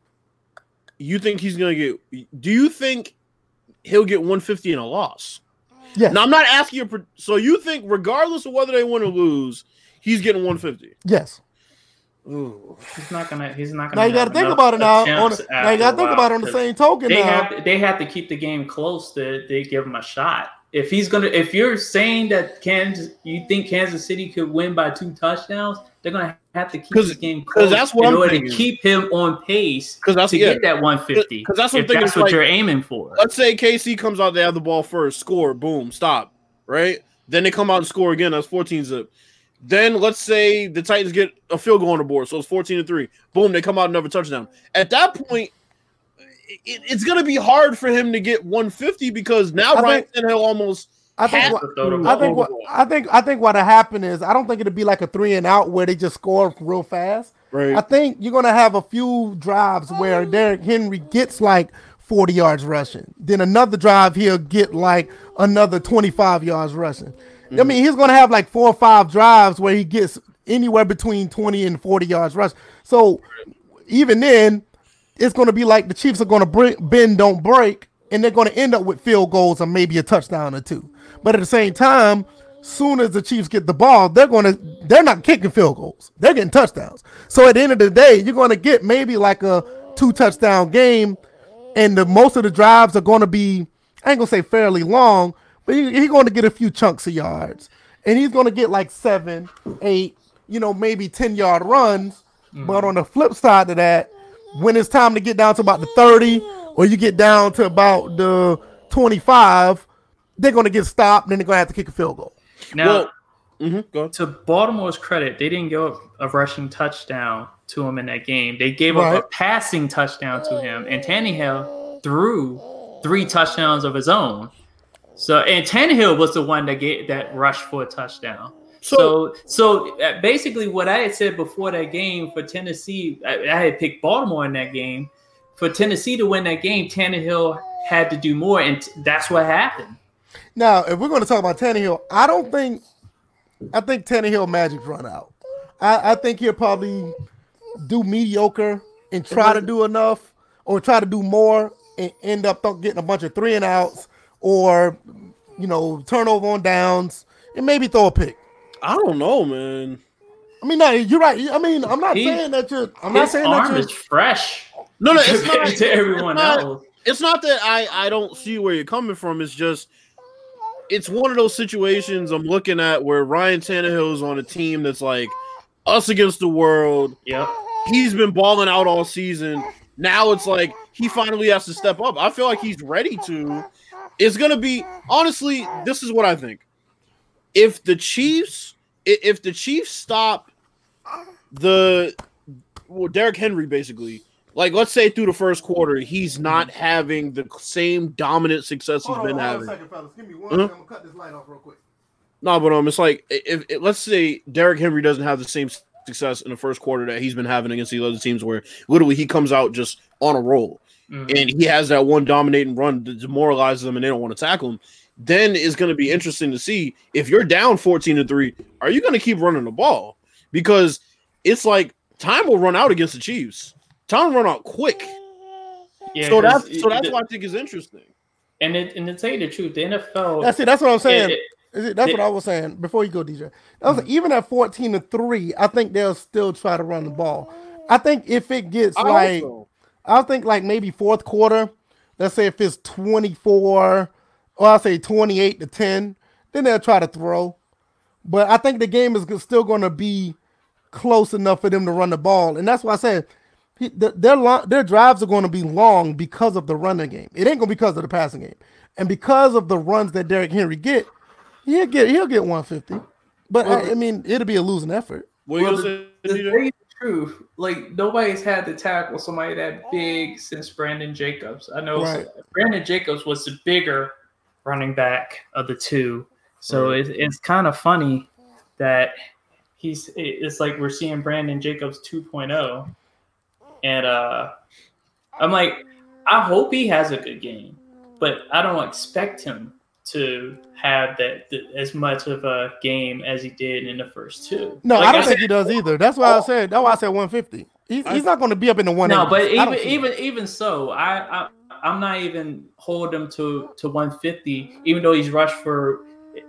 you think he's gonna get? Do you think he'll get 150 in a loss?
Yes.
Now I'm not asking you. pro- So you think, regardless of whether they win or lose, he's getting 150?
yes.
Ooh.
He's not gonna. He's not gonna.
Now you got to think about it now. On
attempts
the, now you got to think
while,
about it on the
'cause
same token.
They
now.
have. They have to keep the game close to. They give him a shot. If he's gonna. If you're saying that Kansas, you think Kansas City could win by two touchdowns, they're gonna have to keep the game close
that's what
in
I'm
order
thinking.
to keep him on pace
'Cause that's-
to
yeah.
get that 150.
'Cause that's what I'm
if
thinking,
that's what
like-
you're aiming for.
Let's say KC comes out, they have the ball first, score, boom, stop, right? Then they come out and score again. That's 14 zip. Then let's say the Titans get a field goal on the board, so it's 14 to three. Boom, they come out another touchdown. At that point, it, it's gonna be hard for him to get 150 because now
I
Ryan
think-
Tannehill almost
I think what,
to
throw the
throw
I think what I think I think what'll happen is I don't think it'll be like a three and out where they just score real fast.
right.
I think you're gonna have a few drives where oh. Derrick Henry gets like 40 yards rushing. Then another drive he'll get like another 25 yards rushing. I mm-hmm. mean, he's gonna have like four or five drives where he gets anywhere between 20 and 40 yards rush. So even then, it's gonna be like the Chiefs are gonna bring, bend, don't break, and they're gonna end up with field goals or maybe a touchdown or two. But at the same time, soon as the Chiefs get the ball, they're gonna they're not kicking field goals. They're getting touchdowns. So at the end of the day, you're gonna get maybe like a two touchdown game, and the most of the drives are gonna be I ain't gonna say fairly long, but he, he's gonna get a few chunks of yards, and he's gonna get like seven, eight, you know, maybe ten yard runs. But mm. on the flip side of that, when it's time to get down to about the 30 or you get down to about the 25, they're going to get stopped. And then they're going to have to kick a field goal.
Now,
Well, mhm, go
to Baltimore's credit, they didn't give up a rushing touchdown to him in that game. They gave up a passing touchdown to him, and Tannehill threw three touchdowns of his own. So and Tannehill was the one that get that rushed for a touchdown.
So,
So, so uh, basically, what I had said before that game for Tennessee, I, I had picked Baltimore in that game. For Tennessee to win that game, Tannehill had to do more, and t- that's what happened.
Now, if we're going to talk about Tannehill, I don't think I think Tannehill magic run out. I, I think he'll probably do mediocre and try to do enough, or try to do more and end up getting a bunch of three and outs, or you know turnover on downs, and maybe throw a pick.
I don't know, man.
I mean, no, you're right. I mean, I'm not
He-
saying that you're. I'm not
His
saying that
arm
you're.
is fresh
No, no, it's not.
to everyone
it's not-
else.
It's not that I I don't see where you're coming from. It's just it's one of those situations I'm looking at where Ryan Tannehill is on a team that's like us against the world.
Yep.
He's been balling out all season. Now it's like he finally has to step up. I feel like he's ready to. It's gonna be honestly. This is what I think. If the Chiefs, i- if the Chiefs stop the well, Derrick Henry basically, like let's say through the first quarter, he's not having the same dominant success he's been having.
fellas. Give me one.
Huh?
I'm gonna cut this light off real quick.
No, but um, it's like if, if let's say Derrick Henry doesn't have the same success in the first quarter that he's been having against the other teams, where literally he comes out just on a roll
Mhm.
and he has that one dominating run that demoralizes them and they don't want to tackle him. Then it's going to be interesting to see if you're down 14 to 3, are you going to keep running the ball? Because it's like time will run out against the Chiefs. Time will run out quick.
Yeah,
so
'cause
that's so that's
it-
why I think it's interesting.
And it, and to tell you the truth, the NFL.
That's it. That's what I'm saying.
it-
Is it, that's
They-
what I was saying before you go, DJ. I was like, mm-hmm. even at 14 to 3, I think they'll still try to run the ball. I think if it gets
I
like,
also-
I think like maybe fourth quarter, let's say if it's 24, or I'll say 28 to 10, then they'll try to throw. But I think the game is still going to be close enough for them to run the ball. And that's why I said he, th- their, lo- their drives are going to be long because of the running game. It ain't going to be because of the passing game. And because of the runs that Derrick Henry get, he'll get he'll get 150. But I, I mean, it'll be a losing effort.
What you
Well,
gonna say,
To
DJ?
tell you the truth, like nobody's had to tackle somebody that big since Brandon Jacobs. I know
Right.
Brandon Jacobs was the bigger running back of the two, so
Right.
it, it's kind of funny that he's. It's like we're seeing Brandon Jacobs 2.0, and uh, I'm like, I hope he has a good game, but I don't expect him to have that, that as much of a game as he did in the first two.
No,
Like
I don't
said,
think he does either. That's why I said that's why I said 150. He's,
I-
he's not going to be up in the one.
No, but even even even so, I, I I'm not even holding him to to 150, even though he's rushed for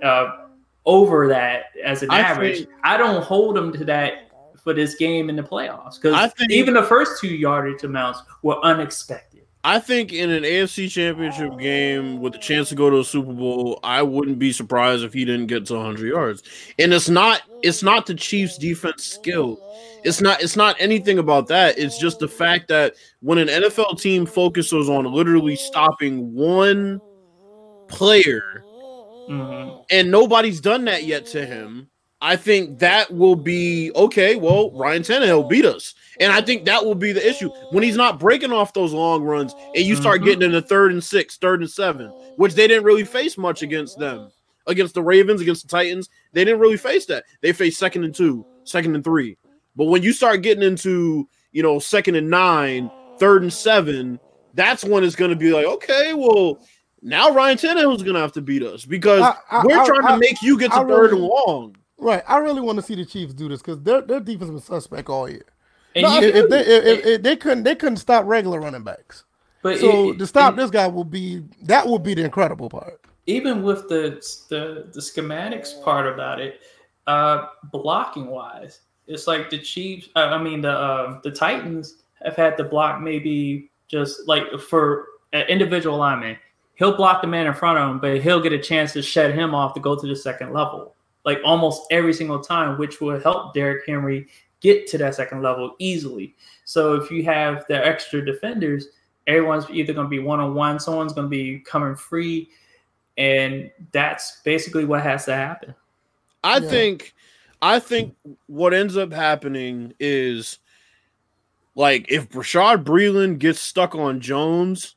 uh, over that as an
I
average.
think-
I don't hold him to that for this game in the playoffs because even the first two yardage amounts were unexpected.
I think in an AFC championship game with a chance to go to a Super Bowl, I wouldn't be surprised if he didn't get to 100 yards. And it's not it's not the Chiefs defense skill. It's not it's not anything about that. It's just the fact that when an NFL team focuses on literally stopping one player
Mhm.
and nobody's done that yet to him, I think that will be okay. Well, Ryan Tannehill beat us, and I think that will be the issue when he's not breaking off those long runs, and you start
Mhm.
getting into third and six, third and seven, which they didn't really face much against them, against the Ravens, against the Titans. They didn't really face that. They faced second and two, second and three. But when you start getting into you know second and nine, third and seven, that's when it's going to be like, okay, well. Now Ryan Tannehill's gonna have to beat us because
I- I-
we're
I-
trying to make you get to third
really-
and long.
Right. I really want to see the Chiefs do this because their their defense was suspect all year. No,
you-
if, they if, if- if they couldn't they couldn't stop regular running backs.
but
So
it-
to stop
it-
this guy will be that will be the incredible part.
even with the the the schematics part about it, uh, blocking wise, it's like the Chiefs. Uh, I mean the uh, the Titans have had to block maybe just like for an individual lineman. He'll block the man in front of him, but he'll get a chance to shed him off to go to the second level, like almost every single time, which will help Derrick Henry get to that second level easily. So if you have the extra defenders, everyone's either going to be one on one, someone's going to be coming free and that's basically what has to happen.
I
Yeah.
think I think what ends up happening is like if Bashaud Breeland gets stuck on Jones,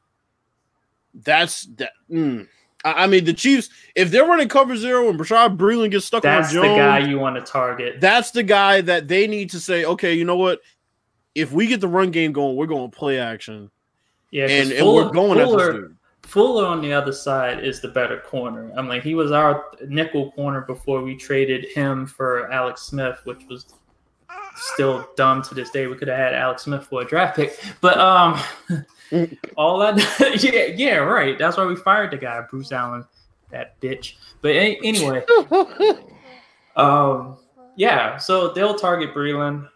that's that mm, I mean, the Chiefs, if they're running cover zero and Bashaud Breeland gets stuck
That's
on
the guy you want to target.
that's the guy that they need to say, okay, you know what? If we get the run game going, we're going to play action,
Yeah,
and, and we're
Fuller-
going at this dude.
Fuller on the other side is the better corner. I'm like he was our nickel corner before we traded him for Alex Smith, which was still dumb to this day. We could have had Alex Smith for a draft pick, but um, all that yeah yeah right. That's why we fired the guy Bruce Allen, that bitch. But a- anyway, um, yeah. So they'll target Breeland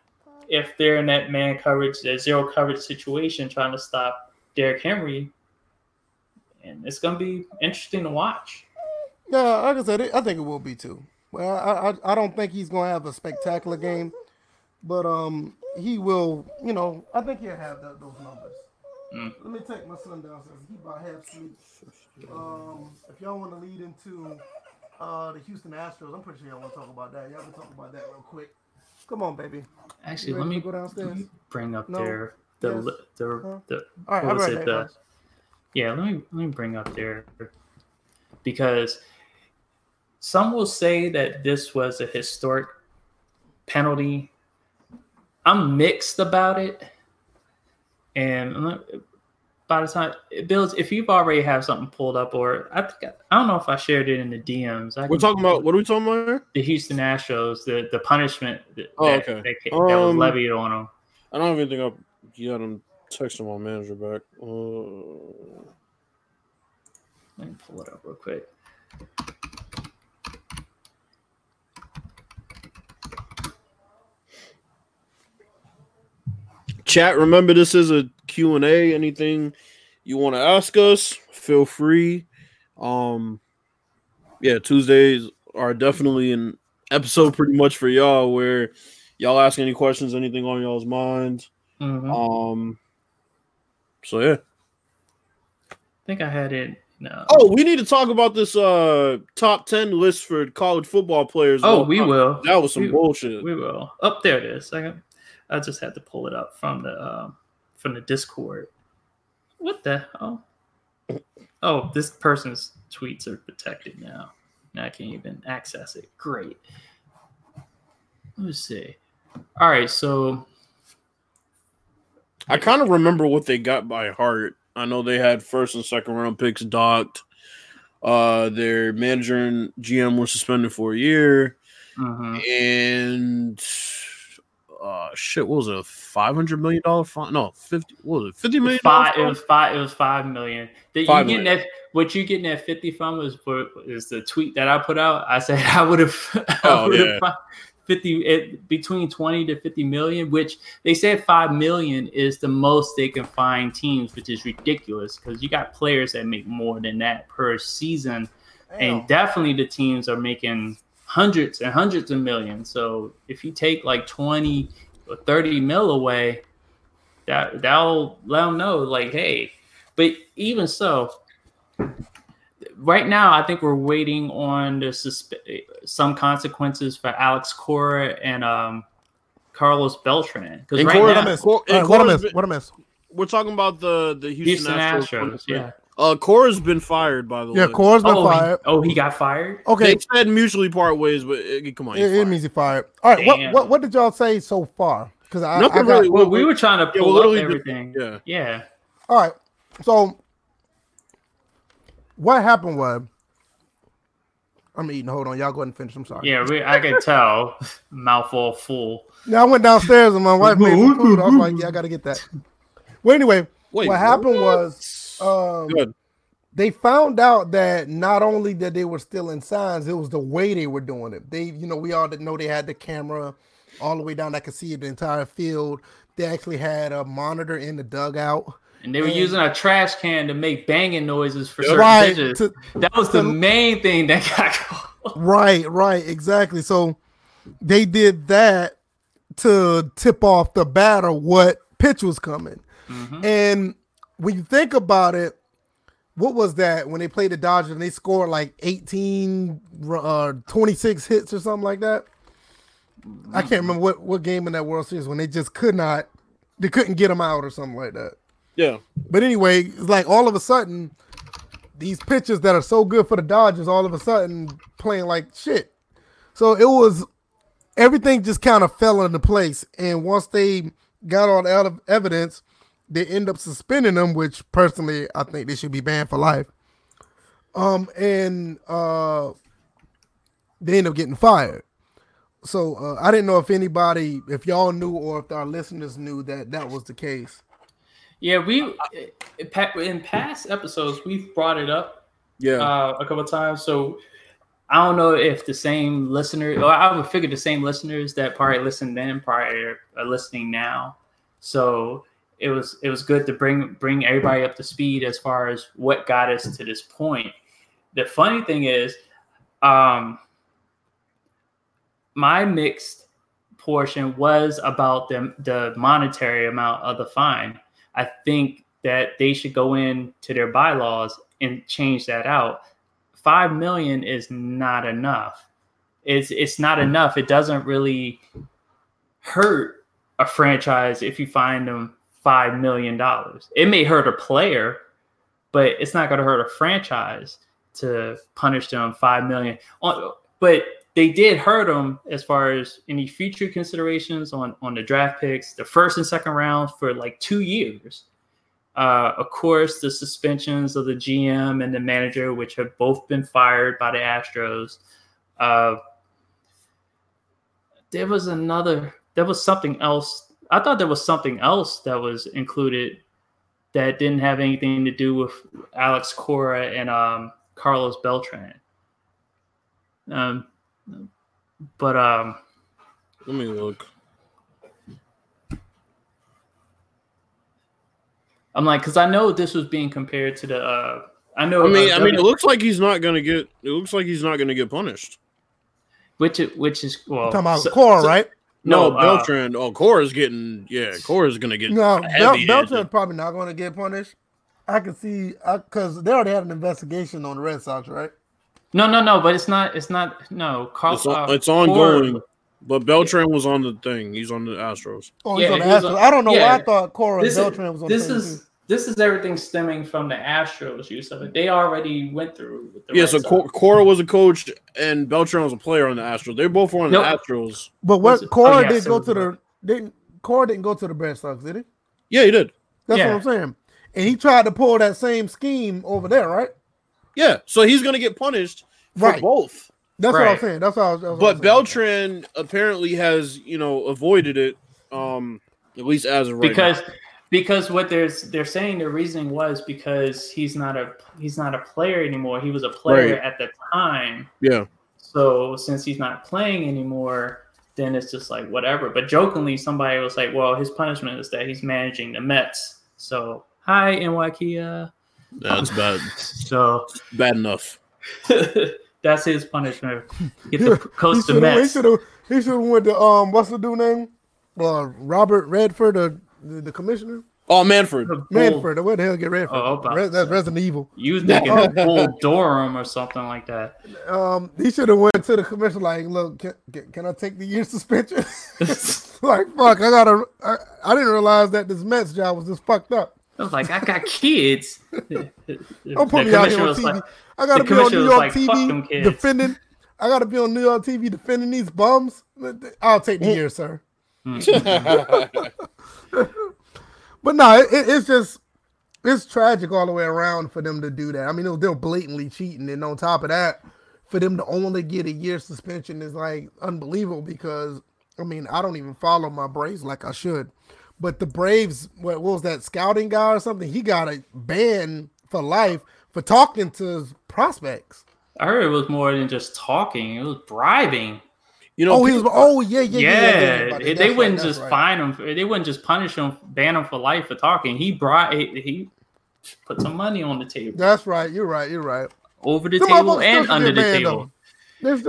if they're in that man coverage, that zero coverage situation, trying to stop Derrick Henry and it's gonna be interesting to watch.
Yeah, like I said, I think it will be too. Well, I, I I don't think he's gonna have a spectacular game, but um, he will. You know, I think he'll have that, those numbers.
Mm.
Let me take my son downstairs. He about half asleep. Um, if y'all want to lead into uh the Houston Astros, I'm pretty sure y'all want to talk about that. Y'all can talk about that real quick. Come on, baby.
Actually, let me
go downstairs.
bring up
No?
their the
Yes?
li- the,
Huh?
the
All right,
What was it, the- yeah. Let me let me bring up there because some will say that this was a historic penalty. I'm mixed about it, and by the time Bills, if you've already have something pulled up, or I think I, I don't know if I shared it in the DMs. I
We're talking about what are we talking about here?
the Houston Astros, the the punishment that,
Oh, okay.
that, that was
Um,
levied on them.
I don't have anything up yet. I'm texting my manager back. Uh,
Let me pull it up real quick.
Chat remember this is a q&a anything you want to ask us feel free um yeah tuesdays are definitely an episode pretty much for y'all where y'all ask any questions anything on y'all's minds
Mhm.
um so yeah
I think I had it. No.
oh we need to talk about this uh top 10 list for college football players
Oh, we will.
that was some
We-
bullshit
We will. Up there it is. Second. I just had to pull it up from the um, from the Discord. What the hell? Oh, this person's tweets are protected now. Now I can't even access it. Great. Let's see. All right, so
I kind of remember what they got by heart. I know they had first and second round picks docked. Uh, their manager and GM were suspended for a year,
mhm.
and uh, shit, what was it? Five hundred million dollar fine? No, fifty. What was it? Fifty million.
five. It was five. It was five million. That
Five
you getting
million.
that? What you getting that fifty from is for is the tweet that I put out. I said I would have.
Oh, yeah.
Fifty it, between twenty to fifty million, which they said five million is the most they can find teams, which is ridiculous because you got players that make more than that per season, and definitely the teams are making hundreds and hundreds of millions. So if you take like twenty or thirty mil away, that that'll let them know like hey but even so right now i think we're waiting on the suspe- some consequences for alex cora and um carlos beltran because right
Cora-
What I
now
miss?
Cor-
All right,
and
what I
Cora's
miss?
been-
What I miss?
We're talking about the the Houston,
houston
Astros.
astros yeah
Uh, Cora's been fired by the way.
Yeah,
way.
Cora's been
oh,
fired.
He, oh he got fired
Okay,
They said mutually part ways, but uh, come on,
it,
he's
it
fired.
means he fired. All right, what, what what did y'all say so far? Because I, I
Nothing
got
really.
well we were trying to
Yeah,
pull
we'll
up
literally do-
everything
yeah.
yeah
all right. So what happened was I'm eating. Hold on, y'all go ahead and finish. I'm sorry.
yeah we, i can tell Mouthful all full
Now I went downstairs and my wife made some food. I was like, yeah, I got to get that. Well, anyway,
Wait,
what happened was um,
Good.
they found out that not only that they were stealing signs, it was the way they were doing it. They, you know, we all didn't know they had the camera all the way down I could see the entire field. They actually had a monitor in the dugout.
and they were
And-
using a trash can to make banging noises for
Yeah.
certain
Right.
pitches.
to-
That was the main thing that got caught.
right, right, exactly. So they did that to tip off the batter what pitch was coming.
Mhm.
And when you think about it, what was that when they played the Dodgers and they scored like 18, uh, 26 hits or something like that? I can't remember what, what game in that World Series when they just could not, they couldn't get them out or something like that.
Yeah.
But anyway, it's like all of a sudden, these pitchers that are so good for the Dodgers all of a sudden playing like shit. So it was everything just kind of fell into place. And once they got all the out of evidence, they end up suspending them, which personally I think they should be banned for life. Um, and uh, they end up getting fired. So uh, I didn't know if anybody, if y'all knew, or if our listeners knew that that was the case.
Yeah, we in past episodes we've brought it up.
Yeah,
uh, a couple times. So I don't know if the same listener, or I would figure the same listeners that probably listened then probably are listening now. So it was it was good to bring bring everybody up to speed as far as what got us to this point. The funny thing is, um, my mixed portion was about the the monetary amount of the fine. I think that they should go into their bylaws and change that out. Five million is not enough. It's it's not enough. It doesn't really hurt a franchise if you find them five million dollars. It may hurt a player, but it's not going to hurt a franchise to punish them five million. But they did hurt them as far as any future considerations on on the draft picks, the first and second rounds for like two years. Uh, of course, the suspensions of the GM and the manager, which have both been fired by the Astros. Uh, there was another. There was something else. I thought there was something else that was included that didn't have anything to do with Alex Cora and um, Carlos Beltran. Um, but um,
let me look.
I'm like, because I know this was being compared to the. Uh, I know.
I mean, uh, I mean, it looks like he's not gonna get. It looks like he's not gonna get punished.
Which, which is well,
talking about so, Cora, so, right?
No, no uh, Beltran. oh, Cora's getting. Yeah, Cora's gonna get.
No, Bel- Beltran's probably not gonna get punished. I can see because they already had an investigation on the Red Sox, right?
No, no, no. But it's not. It's not. No,
Carl, it's, uh, it's ongoing. But Beltran was on the thing. He's on the Astros.
Oh, he's yeah, on the Astros. On, I don't know yeah. why I thought Cora this and Beltran
was
on.
This is too. This is everything stemming from the Astros use of it. They already went through.
yeah, Red so Sox. Cora was a coach and Beltran was a player on the Astros. They both were on nope. the Astros.
But what Cora oh, yeah, didn't so go to the didn't Cora didn't go to the Red Sox, did he?
Yeah, he did.
That's what I'm saying. And he tried to pull that same scheme over there, right?
Yeah. So he's gonna get punished for right. both.
That's right. what I'm saying. That's what I was.
That's but Beltran apparently has, you know, avoided it. Um, at least as of right
because
now.
Because what they're they're saying the reasoning was because he's not a he's not a player anymore. He was a player right. at the time.
Yeah.
So since he's not playing anymore, then it's just like whatever. But jokingly, somebody was like, "Well, his punishment is that he's managing the Mets." So hi, NY
That's bad.
so
bad enough.
That's his punishment. Get the coach to Mets.
He should have went to um, what's the dude name? Uh, Robert Redford, the, the, the commissioner.
Oh, Manfred.
Manfred. Where the hell get Redford?
Oh,
Red, that's Resident Evil.
You was thinking of Bull Durham or something like that.
Um, he should have went to the commissioner like, look, can, can, can I take the year suspension? like, fuck, I gotta. I, I didn't realize that this Mets job was just fucked up.
I was like, I got kids.
Don't put me out here on TV. Like, I gotta be on New York like, TV defending. I gotta be on New York TV defending these bums. I'll take the year, sir. But no, it, it's just it's tragic all the way around for them to do that. I mean, they're blatantly cheating, and on top of that, for them to only get a year suspension is like unbelievable. Because I mean, I don't even follow my Braves like I should. But the Braves, what, what was that scouting guy or something? He got a ban for life for talking to prospects.
I heard it was more than just talking; it was bribing.
You know, oh, he was. Oh, yeah, yeah,
yeah. yeah, they wouldn't just right. fine him. They wouldn't just punish him, ban him for life for talking. He brought. He, he put some money on the table.
That's right. You're right. You're right.
Over the table and under the table.
And,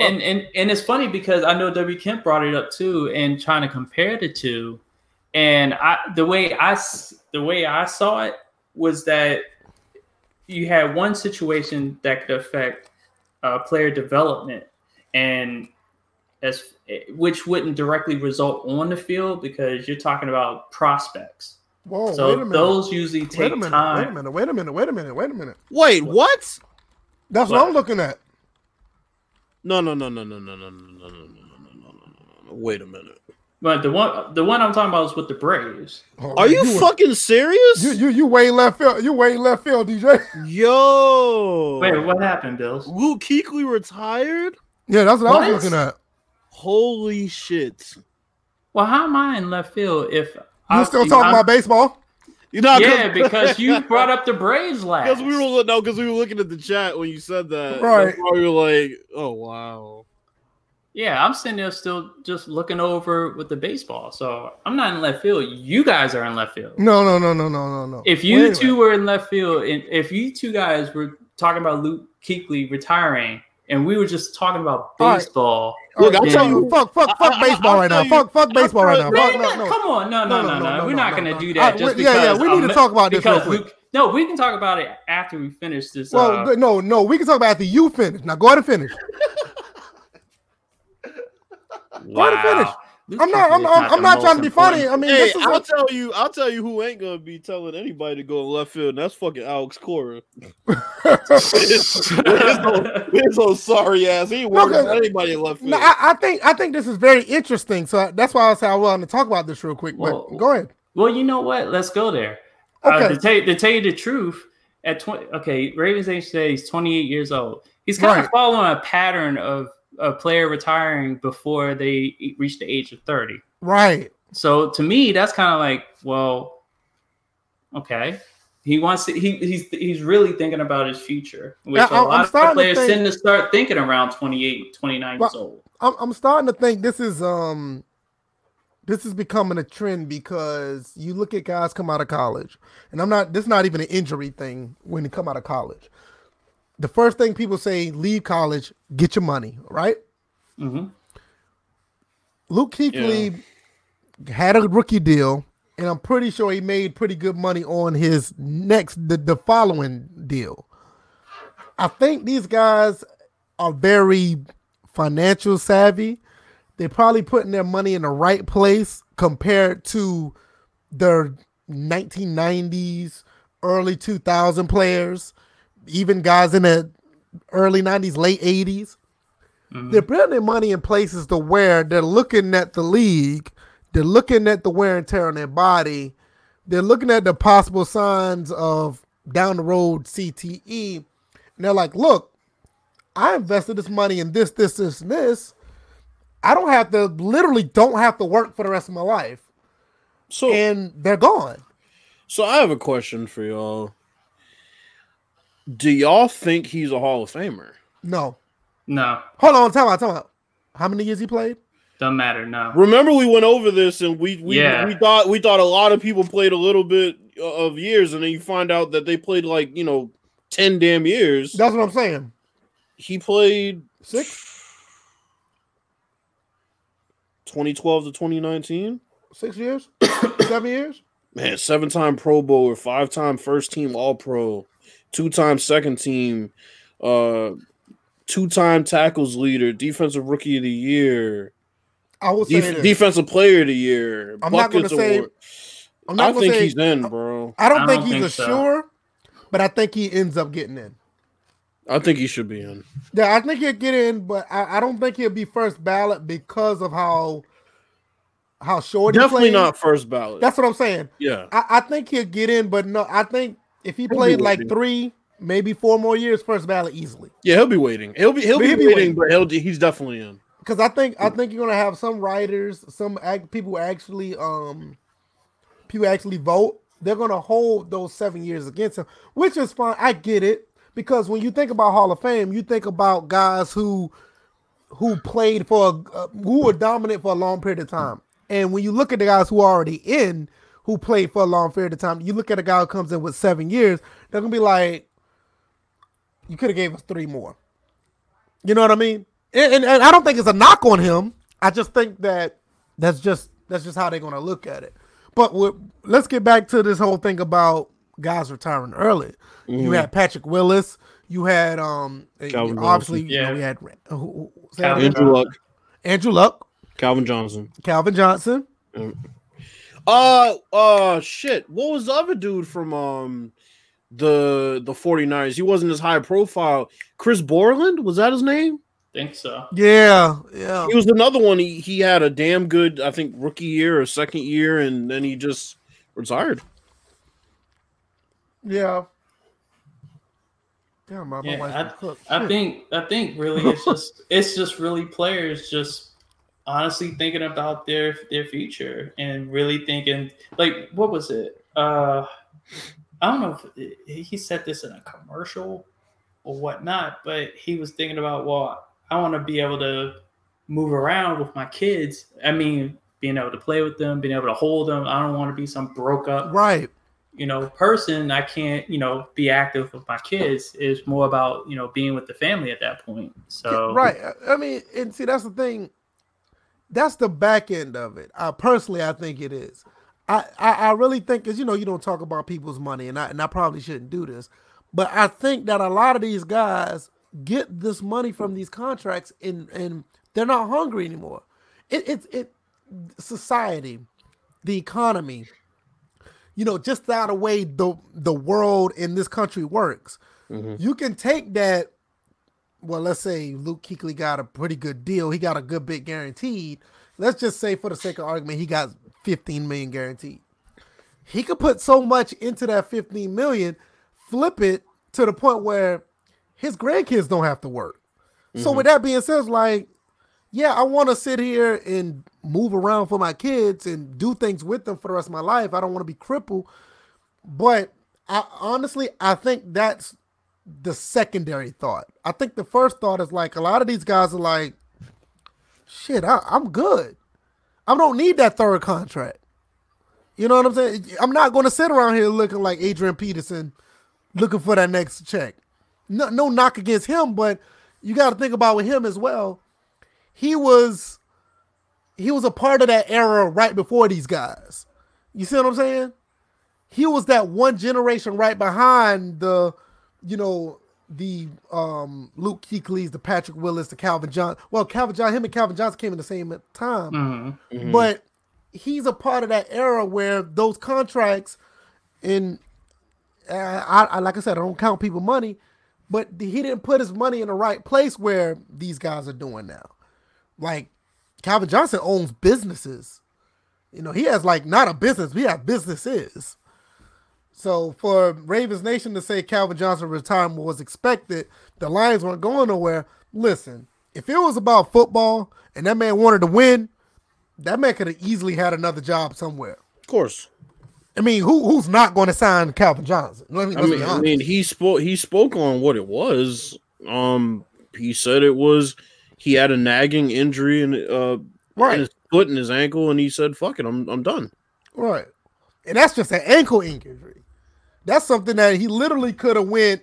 and, and and it's funny because I know W Kemp brought it up too, and trying to compare the two. And I, the way I, the way I saw it was that you had one situation that could affect uh, player development, and as which wouldn't directly result on the field because you're talking about prospects.
Whoa,
so
wait a minute.
those usually
wait
take
a minute.
time.
Wait a minute. Wait a minute. Wait a minute. Wait a minute.
Wait, what?
That's what,
What?
I'm looking at.
No, no, no, no, no, no, no, no, no, no, no, no, no, no, no. Wait a minute.
But the one the one I'm talking about is with the Braves.
Oh,
Are you,
were-
fucking serious?
You you you way left field. You way left field, DJ.
Yo.
Wait, what happened, Bills?
Luke Kuechly retired?
Yeah, that's what, I
What?
was looking at.
Holy shit.
Well, how am I in left field if
You
I-
still talking
I'm-
about baseball?
You know,
Yeah, because you brought up the Braves last.
because we were no, because we were looking at the chat when you said that.
Right.
That's why we were like, oh wow.
Yeah, I'm sitting there still just looking over with the baseball. So I'm not in left field. You guys are in left field.
No, no, no, no, no, no, no.
If you
Wait a
two were in left field, and if you two guys were talking about Luke Kuechly retiring, and we were just talking about
All right.
baseball,
Look, I'll
right,
tell you-
fuck, fuck, fuck
I- I-
baseball
I'll
right now.
you-
Fuck, fuck baseball right now. Fuck, no, no.
come on, no, no, no, no, We're not
no,
going to
no.
do that
right,
just
wait, yeah, yeah, we need to talk about this
because
real quick.
Luke- no, we can talk about it after we finish this.
Well,
uh,
no, no, we can talk about after you finish. Now go ahead and finish.
wow.
to finish.
Luke
I'm not, I'm,
Kuechly is
I'm, not trying to
most
be funny.
important-
I mean,
Hey,
this is
I'll
a,
tell you, I'll tell you who ain't gonna be telling anybody to go in left field, and that's fucking Alex Cora. his, old, his old sorry ass. He ain't
No,
worried
'cause-
anybody in left field.
no, I, I think, I think this is very interesting. So that's why I said I wanted to talk about this real quick. But go ahead.
Well, you know what? Let's go there. Uh,
Okay.
to, tell you, to tell you the truth, at 20, okay, Ravens age today, he's 28 years old. He's kind
Right.
of following a pattern of a player retiring before they reach the age of 30.
Right.
So to me, that's kind of like, well, okay. He wants to, he, he's he's really thinking about his future, which
Yeah,
a
I'm- I'm
lot of
starting to
players
think-
tend to start thinking around 28, 29
Well,
years old.
I'm, I'm starting to think this is um this is becoming a trend because you look at guys come out of college, and I'm not this is not even an injury thing when you come out of college. The first thing people say, leave college, get your money, right?
hmm
Luke Kuechly had a rookie deal, and I'm pretty sure he made pretty good money on his next the, the following deal. I think these guys are very financial savvy. They're probably putting their money in the right place compared to their 1990s, early 2000 players, even guys in the early 90s, late 80s mm-hmm. they're putting their money in places to where they're looking at the league, they're looking at the wear and tear on their body, they're looking at the possible signs of down the road CTE, and they're like, look, I invested this money in this, this, this, and this. I don't have to literally don't have to work for the rest of my life.
so,
And they're gone.
so I have a question for y'all. Do y'all think he's a Hall of Famer?
No.
No,
Hold on, time out, time out. How many years he played?
doesn't matter. No.
Remember, we went over this, and we we,
Yeah.
we thought we thought a lot of people played a little bit of years, and then you find out that they played like you know ten damn years.
That's what I'm saying.
He played
Six?
2012 to 2019.
Six years? Seven years?
Man, seven time Pro Bowler, five time first team All Pro, two time second team, uh, two time tackles leader, defensive rookie of the year,
I will say
def-
this.
defensive player of the year.
I'm not gonna say- I'm not
I think
say
he's in, bro.
I don't
I
think
don't
he's
think
a
so.
sure, but I think he ends up getting in.
I think he should be in.
Yeah, I think he'll get in, but I, I don't think he'll be first ballot because of how how short he
Definitely not first ballot.
That's what I'm saying.
yeah.
I, I think he'll get in, but no, I think if he played like
waiting.
three, maybe four more years, first ballot easily.
Yeah, he'll be waiting. He'll be he'll, be,
he'll be
waiting,
waiting.
but he'll he's definitely in.
Because I think I think you're gonna have some writers, some act, people actually um people actually vote. They're gonna hold those seven years against him, which is fine. I get it because when you think about Hall of Fame, you think about guys who who played for uh, who were dominant for a long period of time. And when you look at the guys who are already in, who played for a long period of time, you look at a guy who comes in with seven years, they're gonna be like, you could have gave us three more. You know what I mean? And, and, and I don't think it's a knock on him. I just think that that's just that's just how they're gonna look at it. But let's get back to this whole thing about guys retiring early. You mm-hmm. had Patrick Willis. You had um eh,
Calvin
obviously
Johnson.
you know,
Yeah.
we had who, who,
Calvin?
Andrew Luck,
Andrew Luck,
Calvin Johnson.
Calvin Johnson.
Um, Uh uh shit. What was the other dude from um the the 49ers? He wasn't as high profile. Chris Borland, was that his name?
think so.
Yeah, yeah.
He was another one. He he had a damn good, I think, rookie year or second year, and then he just retired.
Yeah. Damn, my, my
Yeah,
wife
I- I think I think really it's just it's just really players just honestly thinking about their their future and really thinking like what was it? Uh I don't know if he said this in a commercial or whatnot, but he was thinking about well, I want to be able to move around with my kids. I mean, being able to play with them, being able to hold them. I don't want to be some broke up
right.
you know person i can't you know be active with my kids it's more about you know being with the family at that point so
Right. I- I mean, and see, that's the thing. That's the back end of it. I personally, I think it is. I, I, I really think, because you know, you don't talk about people's money, and I, and I probably shouldn't do this, but I think that a lot of these guys get this money from these contracts, and and they're not hungry anymore. It, it, it, society, the economy, you know, just out of way the the world in this country works.
Mhm.
You can take that well, let's say Luke Kuechly got a pretty good deal. He got a good bit guaranteed. Let's just say, for the sake of argument, he got 15 million guaranteed. He could put so much into that 15 million, flip it to the point where his grandkids don't have to work. So, with mm-hmm. that being said, it's like, yeah, I want to sit here and move around for my kids and do things with them for the rest of my life. I don't want to be crippled. But I honestly, I think that's the secondary thought. I think the first thought is like a lot of these guys are like, shit, I, I'm good. I don't need that third contract. You know what I'm saying? I'm not going to sit around here looking like Adrian Peterson, looking for that next check. No, no knock against him, but you got to think about with him as well. He was, he was a part of that era right before these guys. You see what I'm saying? He was that one generation right behind the you know, the um Luke Kuechly's, the Patrick Willis, the Calvin John. Well, Calvin John, him and Calvin Johnson came in the same time,
mhm.
Mhm.
but he's a part of that era where those contracts, in uh, I, I like I said, I don't count people money, but he didn't put his money in the right place where these guys are doing now. Like Calvin Johnson owns businesses. You know, he has like not a business, we have businesses. So for Ravens Nation to say Calvin Johnson retirement was expected, the Lions weren't going nowhere. Listen, if it was about football and that man wanted to win, that man could have easily had another job somewhere.
of course.
I mean, who who's not going to sign Calvin Johnson? Let me,
I mean, I mean, he spoke. He spoke on what it was. Um, he said it was he had a nagging injury in uh
right,
in his foot and his ankle, and he said, "Fuck it, I'm I'm done."
right, and that's just an ankle injury. That's something that he literally could have went.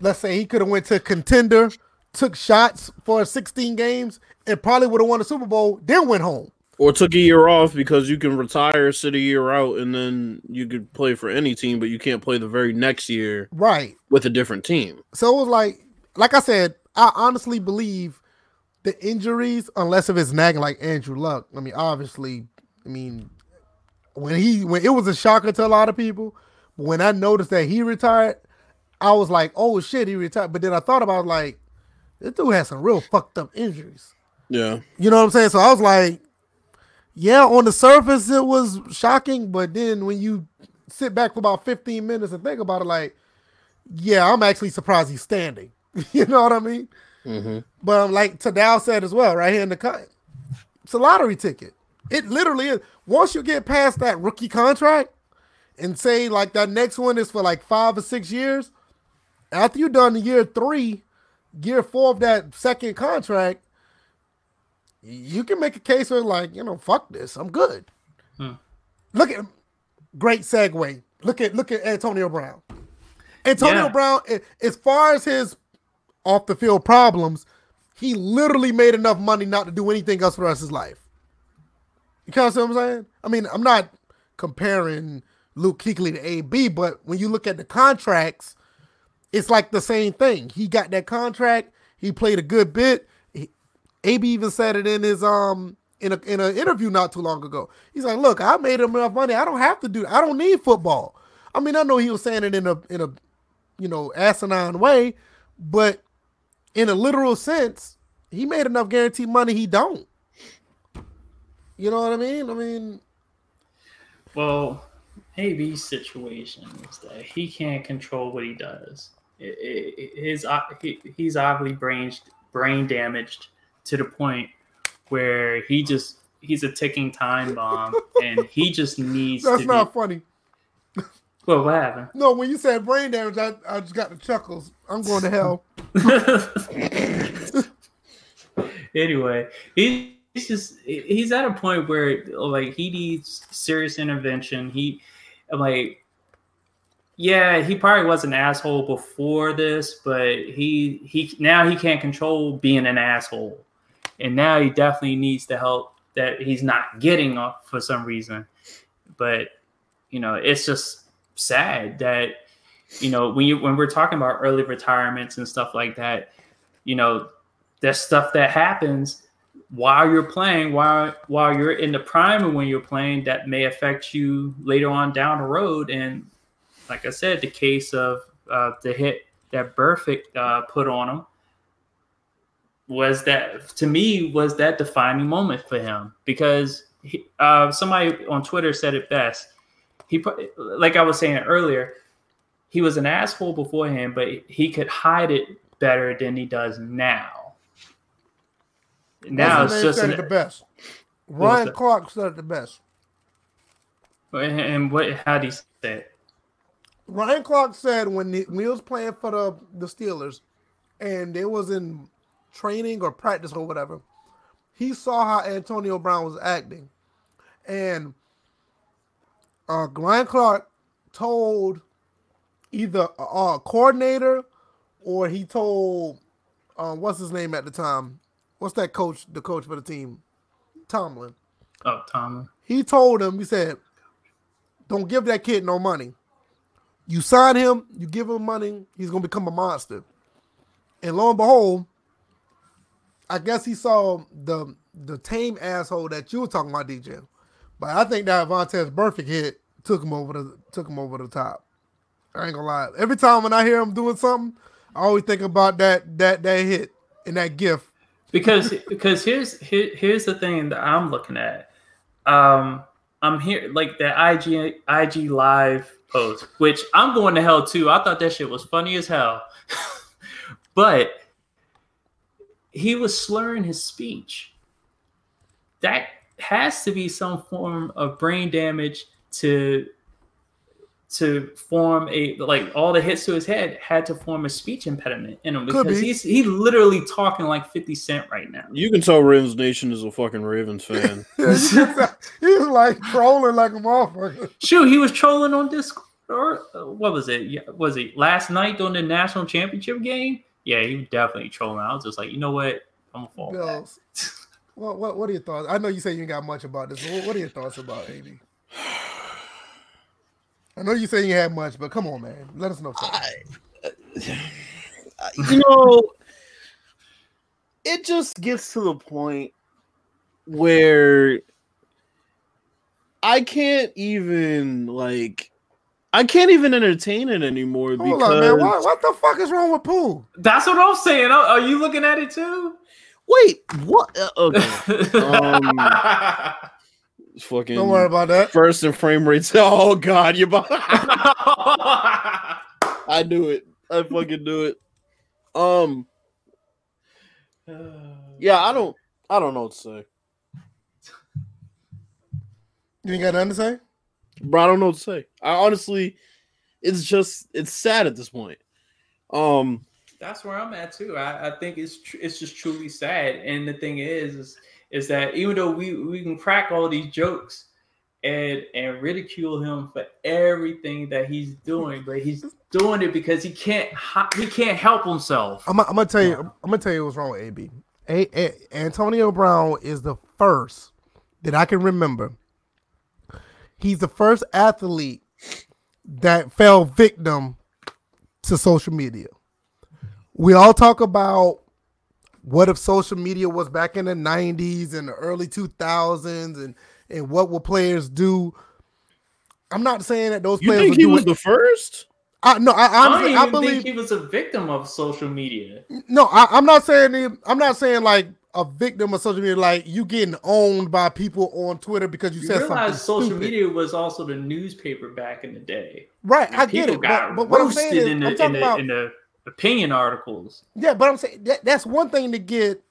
Let's say he could have went to contender, took shots for 16 games, and probably would have won the Super Bowl. Then went home.
Or took a year off because you can retire, sit a year out, and then you could play for any team, but you can't play the very next year
Right.
with a different team.
So it was like, like I said, I honestly believe the injuries, unless if it's nagging like Andrew Luck. I mean, obviously, I mean, when he when it was a shocker to a lot of people, when I noticed that he retired, I was like, oh shit, he retired. But then I thought about like, this dude has some real fucked up injuries.
Yeah,
You know what I'm saying? So I was like, yeah, on the surface it was shocking, but then when you sit back for about 15 minutes and think about it, like, yeah, I'm actually surprised he's standing. you know what I mean?
hmm
But um, like Tadal said as well, right here in the cut, it's a lottery ticket. It literally is. Once you get past that rookie contract and say like that next one is for like five or six years, after you're done the year three, year four of that second contract, you can make a case where like, you know, fuck this. I'm good.
Hmm.
Look at great segue. Look at look at Antonio Brown. Antonio
Yeah.
Brown, as far as his off the field problems, he literally made enough money not to do anything else for the rest of his life. You kind of see what I'm saying? I mean, I'm not comparing Luke Kuechly to AB, but when you look at the contracts, it's like the same thing. He got that contract. He played a good bit. He, AB even said it in his um in a in an interview not too long ago. He's like, "Look, I made enough money. I don't have to do. I don't need football." I mean, I know he was saying it in a in a you know asinine way, but in a literal sense, he made enough guaranteed money. He don't. You know what I mean? I mean,
well, AB's situation is that he can't control what he does. It, it, his he, he's obviously brain brain damaged to the point where he just he's a ticking time bomb and he just needs.
That's not
be,
funny.
Well, what happened?
No, when you said brain damage, I, I just got the chuckles. I'm going to hell.
anyway, he, he's just he's at a point where like he needs serious intervention. He like yeah, he probably was an asshole before this, but he he now he can't control being an asshole. And now he definitely needs the help that he's not getting for some reason. But you know, it's just sad that you know when you when we're talking about early retirements and stuff like that, you know, there's stuff that happens while you're playing, while while you're in the prime and when you're playing, that may affect you later on down the road. And like I said, the case of uh, the hit that Burfict uh, put on him was that to me was that defining moment for him because he, uh, somebody on Twitter said it best he put, like I was saying earlier, he was an asshole beforehand, but he could hide it better than he does now.
Now it's just said an, it the best. Ryan Clark said it the best.
And what? How do you say it?
Ryan Clark said when he, when he was playing for the the Steelers, and they was in training or practice or whatever, he saw how Antonio Brown was acting, and uh, Ryan Clark told either a, coordinator or he told um, what's his name at the time? What's that coach? The coach for the team, Tomlin.
Oh, Tomlin.
He told him. He said, "Don't give that kid no money. You sign him. You give him money. He's gonna become a monster." And lo and behold, I guess he saw the the tame asshole that you were talking about, DJ. But I think that Vontaze Burfict hit took him over the took him over the top. I ain't gonna lie. Every time when I hear him doing something, I always think about that that that hit and that gift.
Because because here's here, here's the thing that I'm looking at. Um, I'm here like the IG IG live post, which I'm going to hell too. I thought that shit was funny as hell, but he was slurring his speech. That has to be some form of brain damage to to form a like all the hits to his head had to form a speech impediment in him because be. he's he literally talking like 50 Cent right now.
You can tell Ravens Nation is a fucking Ravens fan.
he's like trolling like a motherfucker.
Shoot, he was trolling on Discord. Or uh, what was it? Yeah, was it last night during the national championship game? Yeah, he was definitely trolling. I was just like, you know what? I'm gonna fall. No.
What, what what are your thoughts? I know you say you ain't got much about this. What, what are your thoughts about AB? I know you say you had much, but come on, man, let us know. I,
you know, it just gets to the point where I can't even like I can't even entertain it anymore Hold because on, man.
What, what, the fuck is wrong with Pooh?
That's what I'm saying. Are you looking at it too?
Wait, what? Uh, okay. um, fucking.
Don't worry about that.
First and frame rates. Oh God, you're About I knew it. I fucking knew it. Um. Yeah, I don't. I don't know what to say.
You ain't got nothing to say,
bro. I don't know what to say. I honestly, it's just it's sad at this point. Um,
that's where I'm at too. I, I think it's tr- it's just truly sad. And the thing is, is, is that even though we we can crack all these jokes and and ridicule him for everything that he's doing, but he's doing it because he can't he can't help himself.
I'm, I'm gonna tell you. I'm gonna tell you what's wrong with AB. A, A, Antonio Brown is the first that I can remember. He's the first athlete that fell victim to social media we all talk about what if social media was back in the 90s and the early 2000s and and what will players do i'm not saying that those
You
players
think he was
it.
the first?
I, no i
I don't
honestly
even
i believe
think he was a victim of social media.
no I, i'm not saying he- i'm not saying like a victim of social media like you getting owned by people on twitter because you,
You
said something
realize social
stupid.
media was also the newspaper back in the day.
right
And
i get
people
it
got
but, but what i'm
roasted
saying is
in, the,
i'm
in, the,
about
in the opinion articles.
Yeah, but I'm saying that, that's one thing to get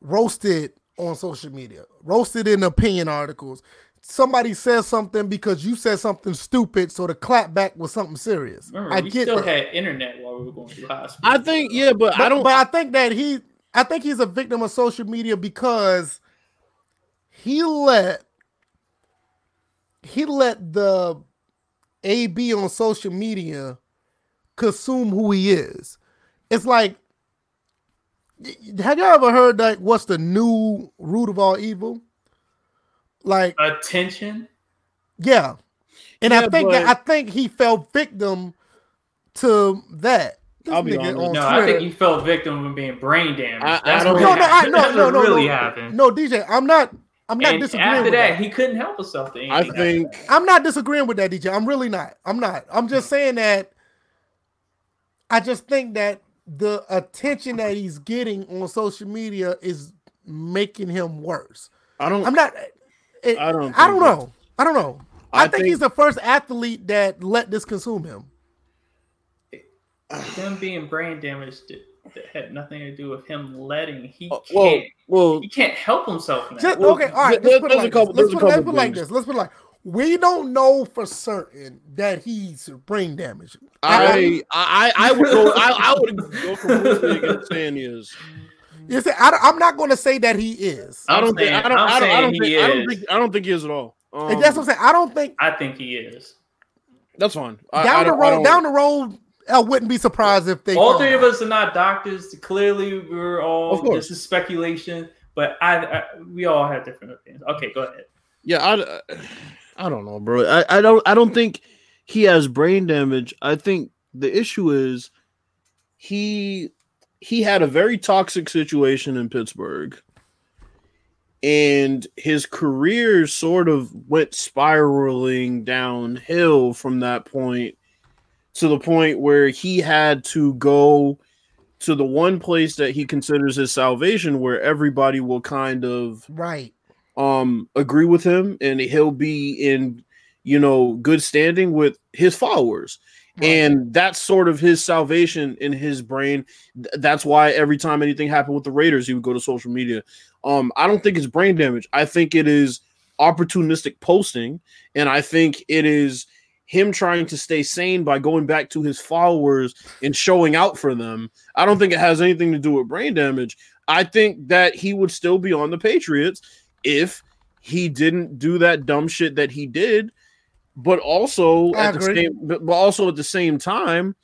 roasted on social media, roasted in opinion articles. Somebody says something because you said something stupid, so the clap back was something serious.
Remember,
I
we
get
still
that.
had internet while we were going through high school.
I think yeah, but,
but,
I don't.
But I think that he, I think he's a victim of social media because he let he let the AB on social media consume who he is. It's like, have you ever heard like what's the new root of all evil? Like,
Attention.
yeah, and
Yeah,
I think that, I think he fell victim to that. This
I'll be
nigga
honest.
on
No, I think he fell victim of being brain damaged.
I- I
That's
don't
what
no, no, I,
happened.
no,
That's
no,
what
no,
really
no,
happened.
no, DJ. I'm not. I'm not
and
disagreeing
after
with
that,
that.
he couldn't help himself. To
I
anything after
think
that.
I'm not disagreeing with that, DJ. I'm really not. I'm not. I'm just saying that. I just think that the attention that he's getting on social media is making him worse.
I don't.
I'm not. it-
I don't
I don't
think
know. I don't know. I,
I
think,
think-
he's the first athlete that let this consume him.
him being brain damaged that had nothing to do with him letting. He
Uh,
can't.
well, well,
he can't help himself now.
Just, okay, all right.
there-
Let's put it like this. Let's put, let's put it like this. Let's put it like we don't know for certain that he's brain damaged.
I, I, I would go. I, I would go completely against saying he is.
You see, I, am not going to say that he is.
I don't think. I don't.
I'm
don't. I
saying
don't
he
think. I don't
is.
think. I don't think he is at all. Um,
and that's what I'm saying. I don't think
I think he is.
that's fine. I,
down
I
the road, down the road, I wouldn't be surprised if they.
All
found
three of us are not doctors. Clearly, we're all.
Of course.
This is speculation, but I, I we all have different opinions. Okay, go ahead.
Yeah, I, I don't know, bro. I, I don't. I don't think he has brain damage. I think the issue is he he had a very toxic situation in Pittsburgh, and his career sort of went spiraling downhill from that point to the point where he had to go to the one place that he considers his salvation where everybody will kind of
right.
Um agree with him and he'll be in you know good standing with his followers.
Right.
and that's sort of his salvation in his brain. That's why every time anything happened with the raiders he would go to social media. Um i don't think it's brain damage. I think it is opportunistic posting. And i think it is him trying to stay sane by going back to his followers and showing out for them. I don't think it has anything to do with brain damage. I think that he would still be on the patriots if he didn't do that dumb shit that he did but also
I
at the same but but also at the same time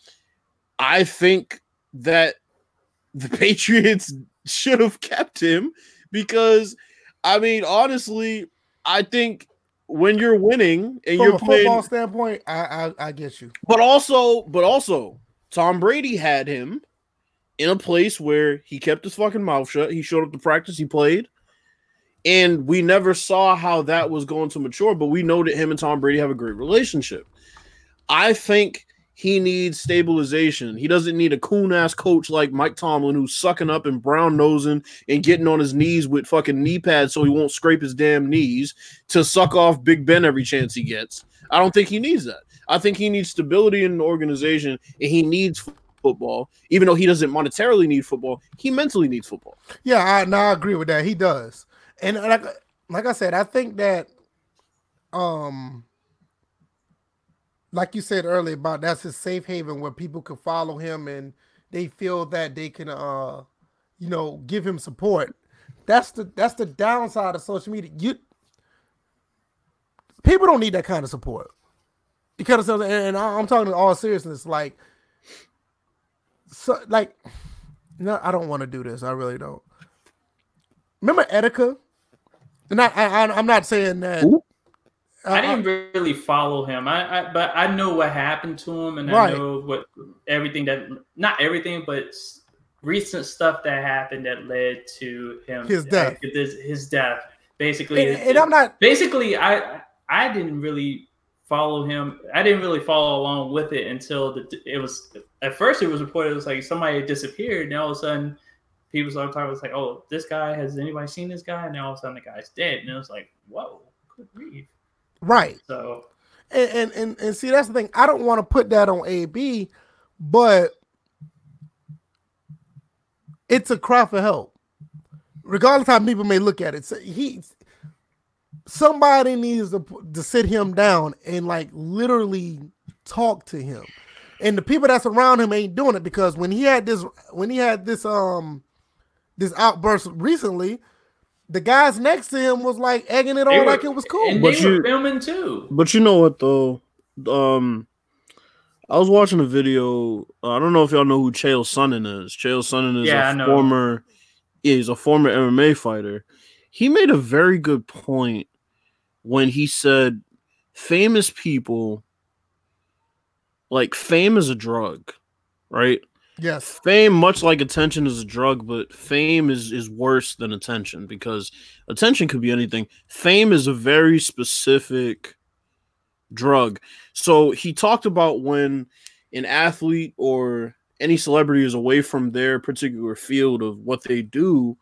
i think that the patriots should have kept him because i mean honestly i think when you're winning and
From
you're
a
playing
football standpoint, I, I I get you.
but also, but also, Tom Brady had him in a place where he kept his fucking mouth shut. He showed up to practice, he played, and we never saw how that was going to mature. But we know that him and Tom Brady have a great relationship. I think he needs stabilization. He doesn't need a coon ass coach like Mike Tomlin who's sucking up and brown nosing and getting on his knees with fucking knee pads so he won't scrape his damn knees to suck off Big Ben every chance he gets. I don't think he needs that. I think he needs stability in the organization and he needs football. Even though he doesn't monetarily need football, he mentally needs football.
Yeah, I, no, I agree with that. He does, and like like I said, I think that, um, like you said earlier about that's his safe haven where people can follow him and they feel that they can, uh, you know, give him support. That's the that's the downside of social media. You people don't need that kind of support because and and I'm talking in all seriousness, like, so like. No, I don't want to do this. I really don't. Remember Etika? And I, I, I- I'm not saying that.
Who?
I didn't really follow him. I, I but I know what happened to him, and
Right.
I know what everything that not everything, but recent stuff that happened that led to him
His uh, death.
His, his death. Basically,
And, and I'm not.
basically I I didn't really follow him. I didn't really follow along with it until the it was at first it was reported it was like somebody had disappeared, and all of a sudden people. It was like, oh, this guy has anybody seen this guy? And now all of a sudden the guy's dead, and it was like, whoa, good grief.
Right.
So
And, and and and see that's the thing. I don't want to put that on AB, but it's a cry for help. Regardless of how people may look at it, so he somebody needs to to sit him down and like literally talk to him. And the people that's around him ain't doing it because when he had this when he had this um this outburst recently, the guys next to him was like egging it
They
on
were-
like it was cool.
and
But
they
you-
were filming too.
But you know what though? Um I was watching a video. I don't know if y'all know who Chael Sonnen is. Chael Sonnen is
Yeah, I
a
know.
former yeah, he's a former MMA fighter. He made a very good point when he said famous people like fame is a drug, right?
Yes.
fame much like attention is a drug but fame is is worse than attention because attention could be anything. Fame is a very specific drug. So he talked about when an athlete or any celebrity is away from their particular field of what they do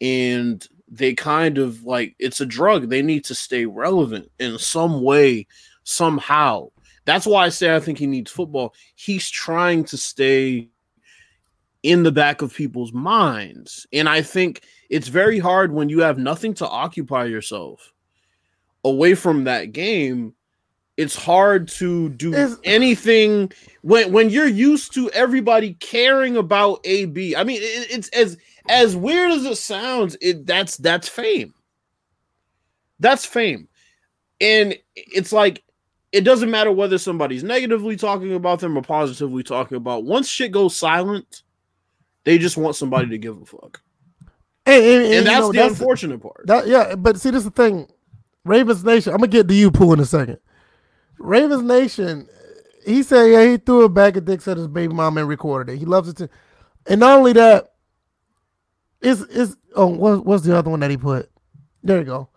and they kind of like it's a drug. They need to stay relevant in some way somehow. That's why i say i think he needs football. He's trying to stay in the back of people's minds. And I think it's very hard when you have nothing to occupy yourself away from that game. It's hard to do
It's-
anything when when you're used to everybody caring about AB. I mean, it, it's as as weird as it sounds. It that's that's fame. That's fame, and it's like it doesn't matter whether somebody's negatively talking about them or positively talking about. Once shit goes silent, they just want somebody to give a fuck,
And, and- and,
and that's
know,
the unfortunate part.
That yeah, but see, this is the thing. Ravens Nation. I'm gonna get to you, Pooh, in a second. Ravens Nation. He said, yeah, he threw it back at Dick said his baby mom and recorded it. He loves it too. And not only that, is is oh, what, what's the other one that he put? There you go.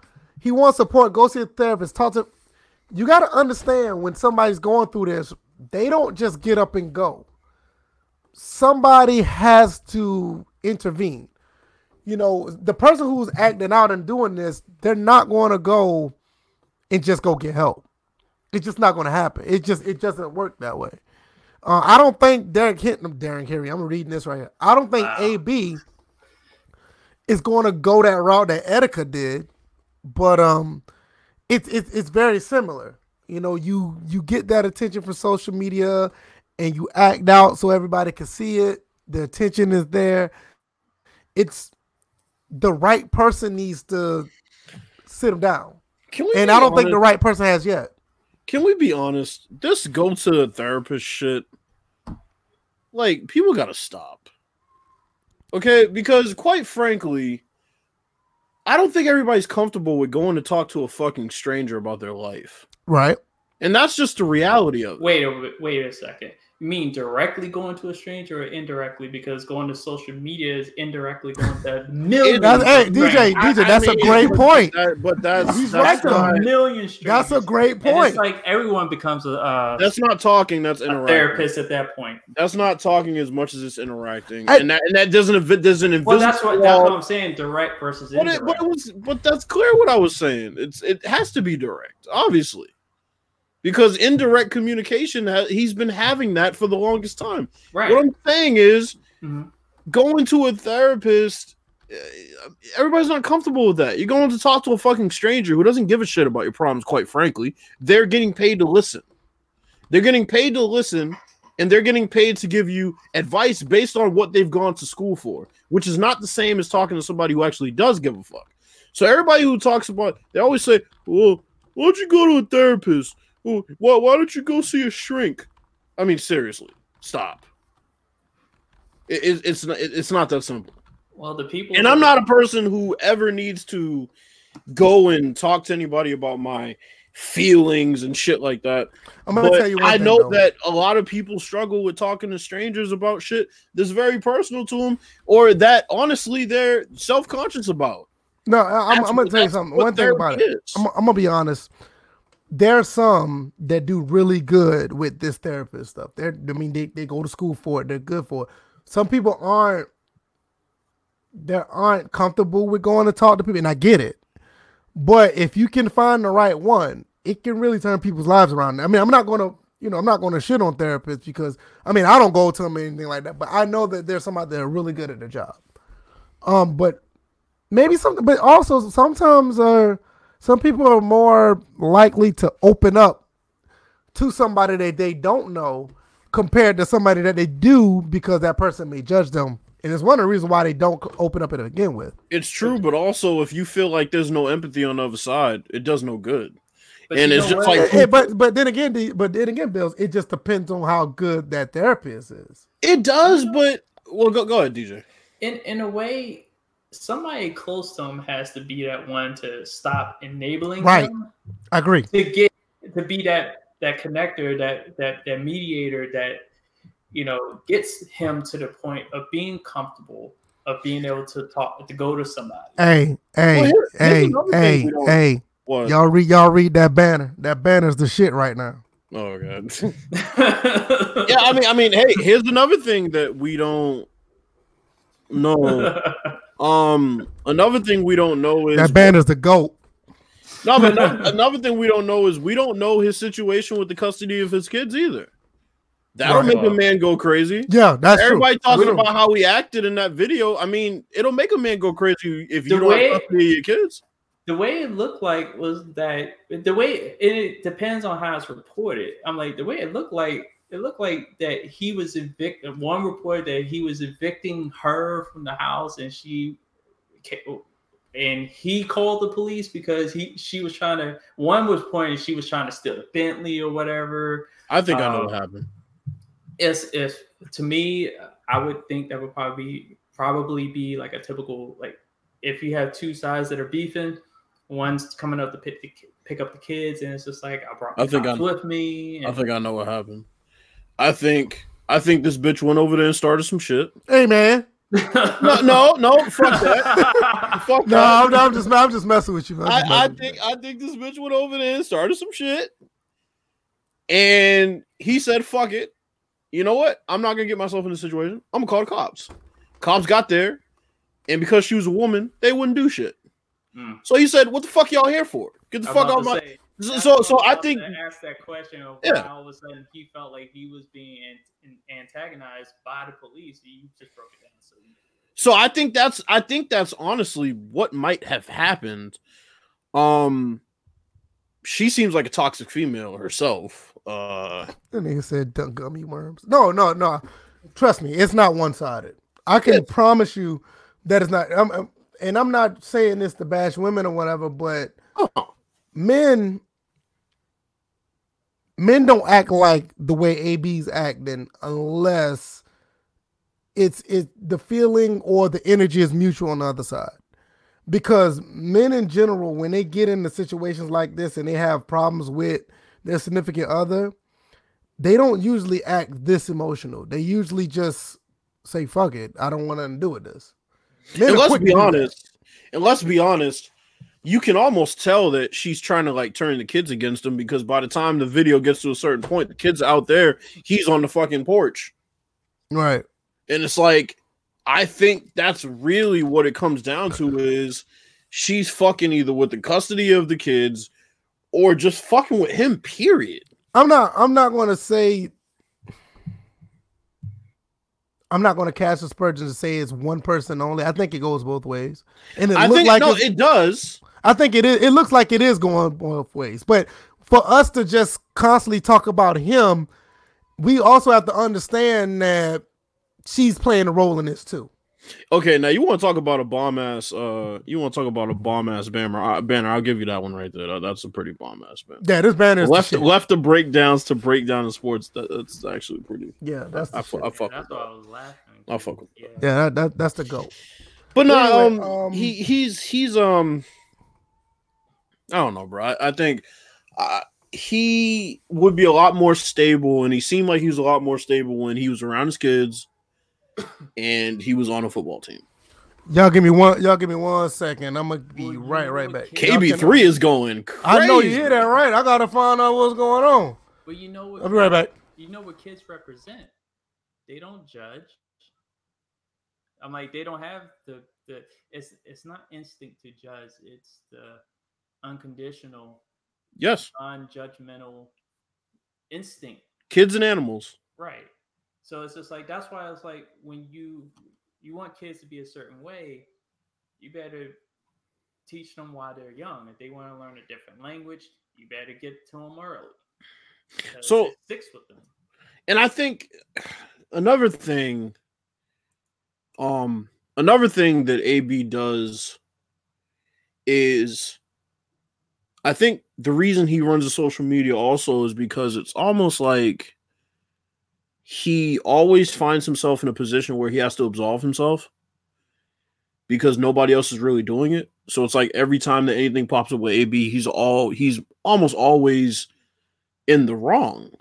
He wants support. Go see a therapist. Talk to. You got to understand when somebody's going through this, they don't just get up and go. Somebody has to intervene you know, the person who's acting out and doing this, they're not going to go and just go get help. It's just not going to happen. It just it doesn't work that way. Uh, I don't think Derek Hinton, Darren Carey. I'm reading this right here. I don't think
Wow.
AB is going to go that route that Etika did, but um, it's it's it's very similar. You know, you you get that attention from social media, and you act out so everybody can see it. The attention is there. It's the right person needs to sit him down,
Can we
and I don't think the right person has yet.
Can we be honest? This go to a therapist shit, like people got to stop. Okay, because quite frankly, I don't think everybody's comfortable with going to talk to a fucking stranger about their life,
Right?
and that's just the reality of it.
Wait a wait a second. You mean directly going to a stranger or indirectly? Because going to social media is indirectly going to millions.
That's- hey, DJ,
strangers.
DJ,
I- I
that's a great point.
that- but that's
He's
that's
right,
a million strangers.
That's a great
And
point.
it's like everyone becomes a, uh,
that's not talking. That's
a
interacting.
therapist at that point.
That's not talking as much as it's interacting,
I-
and that and that doesn't invi- there's an invisible
Well, that's what that's what I'm saying. Direct versus
But
indirect.
it, but it was, but that's clear what I was saying. It's it has to be direct, obviously, because indirect communication. He's been having that for the longest time.
right.
What I'm saying is,
Mhm.
going to a therapist. uh, Everybody's not comfortable with that. You're going to talk to a fucking stranger who doesn't give a shit about your problems. Quite frankly, they're getting paid to listen. They're getting paid to listen, and they're getting paid to give you advice based on what they've gone to school for, which is not the same as talking to somebody who actually does give a fuck. So everybody who talks about, they always say, "Well, why don't you go to a therapist? Well, why, why don't you go see a shrink?" I mean, seriously, stop. It, it, it's not, it- it's not that simple.
Well, the people
And I'm not a person who ever needs to go and talk to anybody about my feelings and shit like that.
I'm gonna
But
tell you one
I
thing,
know
though.
that a lot of people struggle with talking to strangers about shit that's very personal to them, or that honestly they're self conscious about.
No, I, I'm, I'm gonna tell you something. One thing about
therapy
it.
is.
I'm, I'm gonna be honest. There are some that do really good with this therapist stuff. They're, I mean, they, they go to school for it. They're good for it. Some people aren't. They aren't comfortable with going to talk to people, and I get it. But if you can find the right one, it can really turn people's lives around. I mean, I'm not gonna, you know, I'm not gonna shit on therapists because I mean, I don't go to them or anything like that. But I know that there's some out there really good at their job. Um, but maybe something but also sometimes uh some people are more likely to open up to somebody that they don't know compared to somebody that they do because that person may judge them and it's one of the reasons why they don't open up to begin with
It's true, but also if you feel like there's no empathy on the other side, it does no good.
But
And it's just like-
eh, but but then again the, but then again bills it just depends on how good that therapist is
It does, but well, go go ahead, DJ.
in in a way, somebody close to him has to be that one to stop enabling
Right.
him
i agree
to get to be that that connector, that that that mediator that you know gets him to the point of being comfortable, of being able to talk, to go to somebody.
hey hey
Well, here's
hey
another thing
hey hey
What?
y'all read y'all read that banner that banner's the shit right now
Oh god. yeah, I mean, I mean, hey, here's another thing that we don't know. Um, another thing we don't know is
that banner's the goat
no, but another, another thing we don't know is we don't know his situation with the custody of his kids either. That'll
Right.
make a man go crazy.
yeah that's true.
Everybody talking about how he acted in that video. I mean, it'll make a man go crazy if you
The
don't
way-
have custody of your kids.
the way it looked like was that the way and it depends on how it's reported. I'm like the way it looked like it looked like that he was evicted. One reported that he was evicting her from the house, and she and he called the police because he she was trying to. One was pointing she was trying to steal a Bentley or whatever.
I think I know
Um,
what happened.
It's if to me, I would think that would probably be, probably be like a typical like if you have two sides that are beefing, one's coming up to pick the, pick up the kids, and it's just like I brought
I think I-
with me.
I think I know what happened. I think I think this bitch went over there and started some shit.
Hey man,
No, no, no, fuck that. Fuck
no,
that.
I'm, I'm just I'm just messing with you. I'm
I, I
messing with
think. I think this bitch went over there and started some shit. And he said, fuck it. You know what? I'm not gonna get myself in this situation. I'm gonna call the cops. Cops got there, and because she was a woman, they wouldn't do shit.
Mm.
So he said, What the fuck y'all here for? Get the
I'm
fuck out
to
my
say,
so so, so
I'm
I
about
think
to ask that question of
Yeah.
all of a sudden he felt like he was being an, an- antagonized by the police. You just broke it down. So
so I think that's I think that's honestly what might have happened. Um she seems like a toxic female herself. Uh
The nigga said duck gummy worms. No, no, no. Trust me, it's not one sided. I can promise you that it's not. I'm, I'm- and I'm not saying this to bash women or whatever, but
oh,
men men don't act like the way AB's acting unless it's it the feeling or the energy is mutual on the other side. Because men in general, when they get into situations like this and they have problems with their significant other, they don't usually act this emotional. They usually just say, fuck it. I don't want nothing to do with this. Men
and let's be honest. And let's be honest. You can almost tell that she's trying to like turn the kids against him because by the time the video gets to a certain point, the kids are out there, he's on the fucking porch.
Right.
And it's like, I think that's really what it comes down to is she's fucking either with the custody of the kids or just fucking with him, period.
I'm not. I'm not going to say. I'm not going to cast aspersions to say it's one person only. I think it goes both ways, and it
I
looks
think
like
no, it does.
I think it is. It looks like it is going both ways. But for us to just constantly talk about him, we also have to understand that she's playing a role in this too.
Okay, now you want to talk about a bomb ass uh you want to talk about a bomb ass banner. Uh, banner, I'll give you that one right there. That's a pretty bomb ass banner.
Yeah, this banner is
left
the shit.
left the breakdowns to break down the sports. That, that's actually pretty.
Yeah, that's the
I,
shit.
I fuck
that's
with
why I
that.
was laughing.
I fuck with
Yeah.
yeah, that, that that's the goal.
But no,
Anyway,
um,
um,
he he's he's um, I don't know, bro. I, I think uh, he would be a lot more stable, and he seemed like he was a lot more stable when he was around his kids, and he was on a football team.
Y'all give me one. Y'all give me one second. I'm gonna be right, right back.
KB three is going. Crazy.
I know you hear that right. I gotta find out what's going on.
But you know what?
I'll be right back.
You know what kids represent. They don't judge. I'm like they don't have the the. It's it's not instinct to judge. It's the unconditional,
Yes,
non-judgmental instinct.
kids and animals.
Right. So it's just like that's why it's like when you you want kids to be a certain way, you better teach them while they're young. If they want to learn a different language, you better get to them early.
So-
sticks with them.
and I think another thing, um, another thing that AB does is, I think the reason he runs the social media also is because it's almost like he always finds himself in a position where he has to absolve himself because nobody else is really doing it. So it's like every time that anything pops up with AB, he's all he's almost always in the wrong.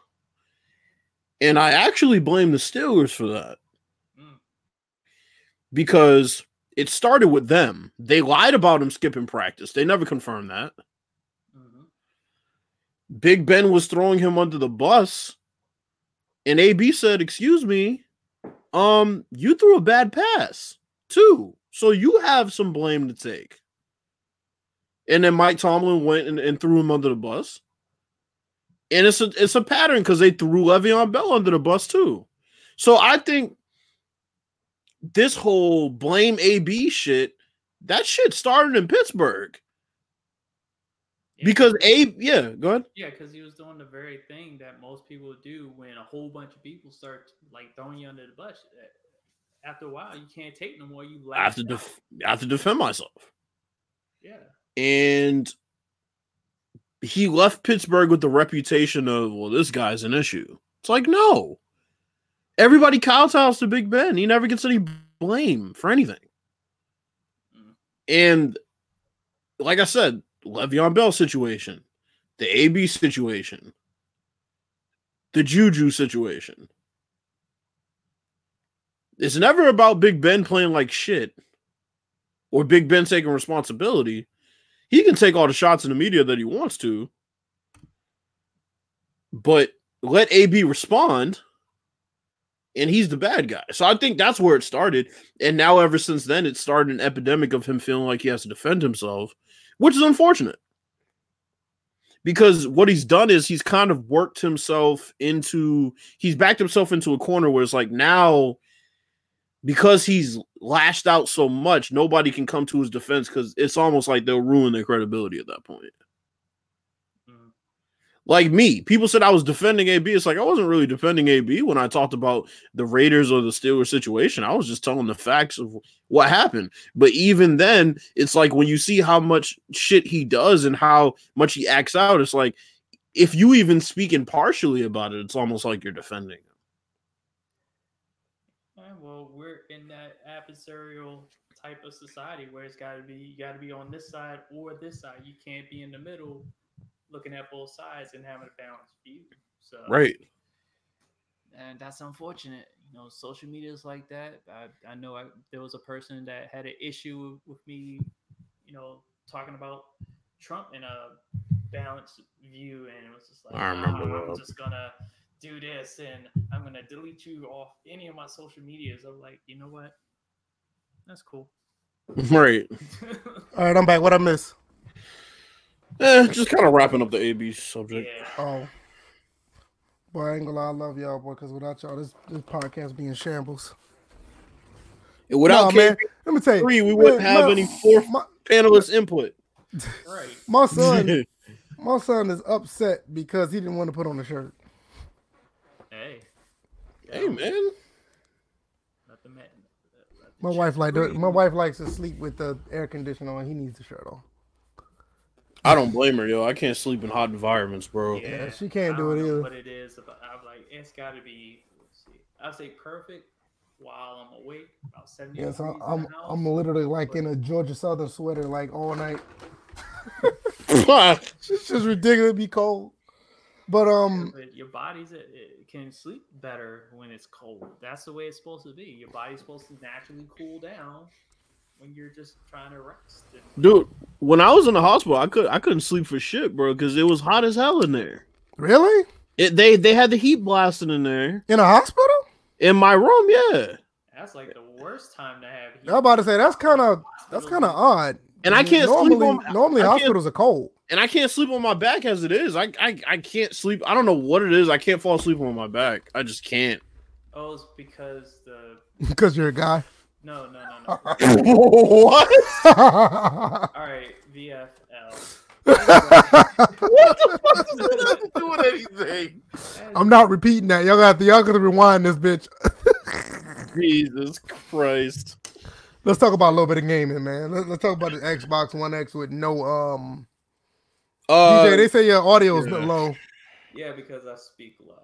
And I actually blame the Steelers for that. Because it started with them. They lied about him skipping practice. They never confirmed that. Big Ben was throwing him under the bus. And AB said, "Excuse me, um, you threw a bad pass too, so you have some blame to take." And then Mike Tomlin went and, and threw him under the bus. And it's a it's a pattern because they threw Le'Veon Bell under the bus too. So I think this whole blame AB shit, that shit started in Pittsburgh
Yeah.
because Abe, yeah, go ahead.
Yeah, because he was doing the very thing that most people do when a whole bunch of people start like throwing you under the bus. After a while, you can't take no more. You
I have to def- I have to defend myself.
yeah,
and he left Pittsburgh with the reputation of, well, this guy's an issue. It's like, no. Everybody kowtows to Big Ben. He never gets any blame for anything.
Mm.
And like I said, Le'Veon Bell situation, the AB situation, the Juju situation. It's never about Big Ben playing like shit or Big Ben taking responsibility. He can take all the shots in the media that he wants to, but let AB respond, and he's the bad guy. So I think that's where it started. And now, ever since then, it started an epidemic of him feeling like he has to defend himself, which is unfortunate. Because what he's done is he's kind of worked himself into, he's backed himself into a corner where it's like now, because he's lashed out so much, nobody can come to his defense because it's almost like they'll ruin their credibility at that point. Like me, people said I was defending AB. It's like I wasn't really defending AB when I talked about the Raiders or the Steelers situation. I was just telling the facts of what happened. But even then, it's like when you see how much shit he does and how much he acts out, it's like if you even speak impartially about it, it's almost like you're defending him.
Well, we're in that adversarial type of society where it's got to be you got to be on this side or this side. You can't be in the middle, looking at both sides and having a balanced view. So
Right.
and that's unfortunate. You know, social media is like that. I, I know I, there was a person that had an issue with me, you know, talking about Trump in a balanced view, and it was just like,
I remember
"Ah, I'm
that.
just gonna do this, and I'm gonna delete you off any of my social medias. I'm like, you know what? That's cool.
Right.
All right, I'm back. What I miss?
Eh, just kind of wrapping up the AB subject.
yeah.
Oh, boy, I ain't gonna lie. I love y'all, boy. Because without y'all, this this podcast be in shambles.
And without
Nah, man. Let me tell you,
three, we wouldn't have
my-
any fourth
My,
panelist input.
Right.
my son, my son is upset because he didn't want to put on a shirt.
Hey.
hey man,
Let the man, let the
My wife like my wife likes to sleep with the air conditioner on. He needs the shirt on.
I don't blame her, yo. I can't sleep in hot environments, bro.
Yeah, she can't
I
do
don't
it
know
either.
What it is, about, I'm like, it's got to be. I'd say perfect while I'm awake, about seventy
Yes,
degrees
I'm I'm,
house.
I'm literally like in a Georgia Southern sweater like all night. It's just ridiculously cold. But um,
But your body's it, it can sleep better when it's cold. That's the way it's supposed to be. Your body's supposed to naturally cool down when you're just trying to rest. And-
Dude, when I was in the hospital, I could I couldn't sleep for shit, bro, because it was hot as hell in there.
really
It they they had the heat blasting in there
in a hospital?
in my room. Yeah,
That's like the worst time to have. heat.
I'm about to say that's kind of that's kind of odd.
And I can't sleep
normally
on-
normally
I can't-
hospitals are cold
and I can't sleep on my back as it is. I, I I can't sleep. I don't know what it is. I can't fall asleep on my back. I just can't.
Oh, it's because the
because you're a guy.
No, no, no, no.
what?
All right, VFL.
What the fuck does that have to do with anything?
I'm not repeating that. Y'all got to y'all got to rewind this bitch.
Jesus Christ.
Let's talk about a little bit of gaming, man. Let's, let's talk about the Xbox One X with no um.
Uh,
DJ, they say your audio is
yeah.
low.
Yeah, because I speak low.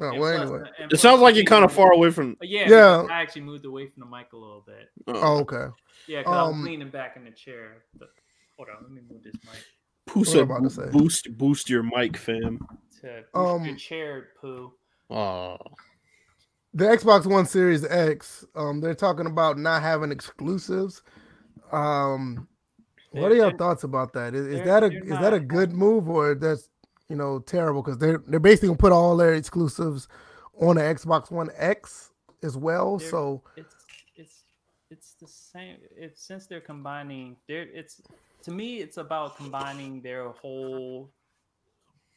Oh,
And
well, anyway.
and
it sounds like you're kind of far away from.
Yeah,
Yeah.
I actually moved away from the mic a little bit.
Oh, okay.
Yeah, because I'm leaning back in the chair. But hold on, let me move this mic
Pooh
What
said,
am I about to say?
boost boost your mic, fam.
to boost
Um,
your chair, Pooh.
Oh,
The Xbox One Series X, um, they're talking about not having exclusives. Um, what are
They're-
your thoughts about that? Is, is that a is that a good move or that's you know terrible? Because they're they're basically gonna put all their exclusives on the Xbox One X as well.
They're-
So
It's it's it's the same. It's since they're combining. They're it's to me. It's about combining their whole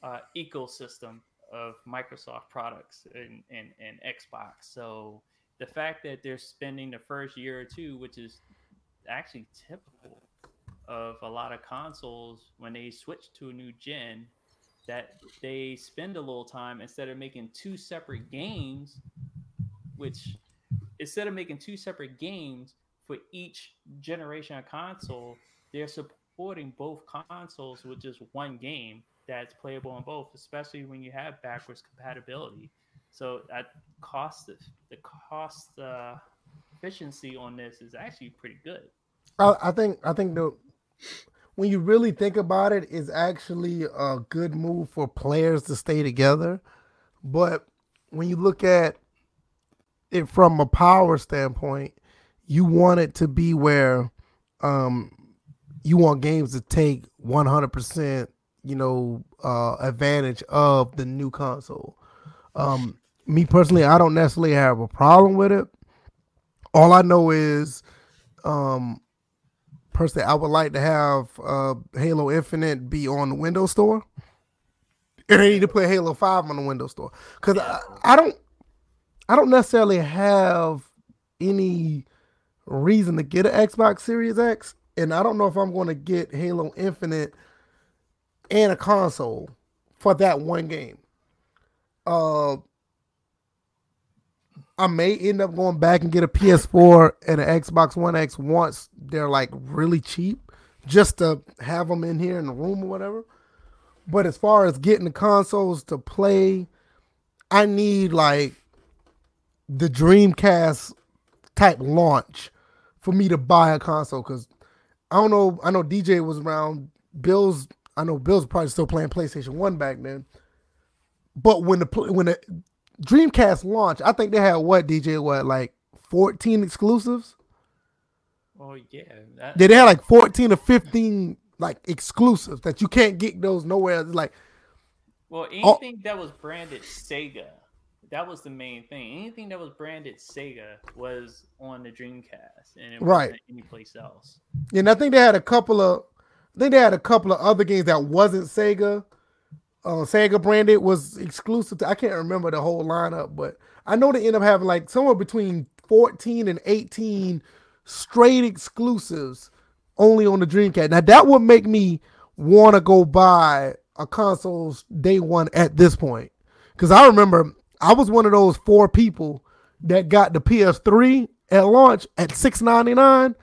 uh, ecosystem of Microsoft products and, and and Xbox. So the fact that they're spending the first year or two, which is actually typical of a lot of consoles when they switch to a new gen, that they spend a little time instead of making two separate games, which instead of making two separate games for each generation of console, they're supporting both consoles with just one game that's playable on both, especially when you have backwards compatibility. So that cost the cost uh, efficiency on this is actually pretty good.
I, I think I think the when you really think about it, is actually a good move for players to stay together. But when you look at it from a power standpoint, you want it to be where um you want games to take 100% you know uh advantage of the new console um me personally i don't necessarily have a problem with it all i know is um personally i would like to have uh halo infinite be on the windows store? And i need to put halo 5 on the windows store. Because I, I don't i don't necessarily have any reason to get an xbox series x and i don't know if i'm going to get halo infinite and a console for that one game. Uh I may end up going back and get a PS4 and an Xbox One X once they're like really cheap, just to have them in here in the room or whatever. But as far as getting the consoles to play, I need like the Dreamcast type launch for me to buy a console because I don't know. I know DJ was around. Bill's. I know Bill's probably still playing PlayStation One back then. But when the when the Dreamcast launch, I think they had what DJ what like fourteen exclusives.
Oh yeah, that,
They they had like fourteen or fifteen like exclusives that you can't get those nowhere. It's Like
well
Oh.
anything that was branded Sega, that was the main thing. Anything that was branded Sega was on the Dreamcast, and it
Right.
wasn't anyplace else.
And I think they had a couple of, I think they had a couple of other games that wasn't Sega. Uh, Sega branded was exclusive. To, I can't remember the whole lineup, but I know they end up having like somewhere between 14 and 18 straight exclusives only on the Dreamcast. Now that would make me want to go buy a console's day one at this point, because I remember I was one of those four people that got the PS3 at launch at 6.99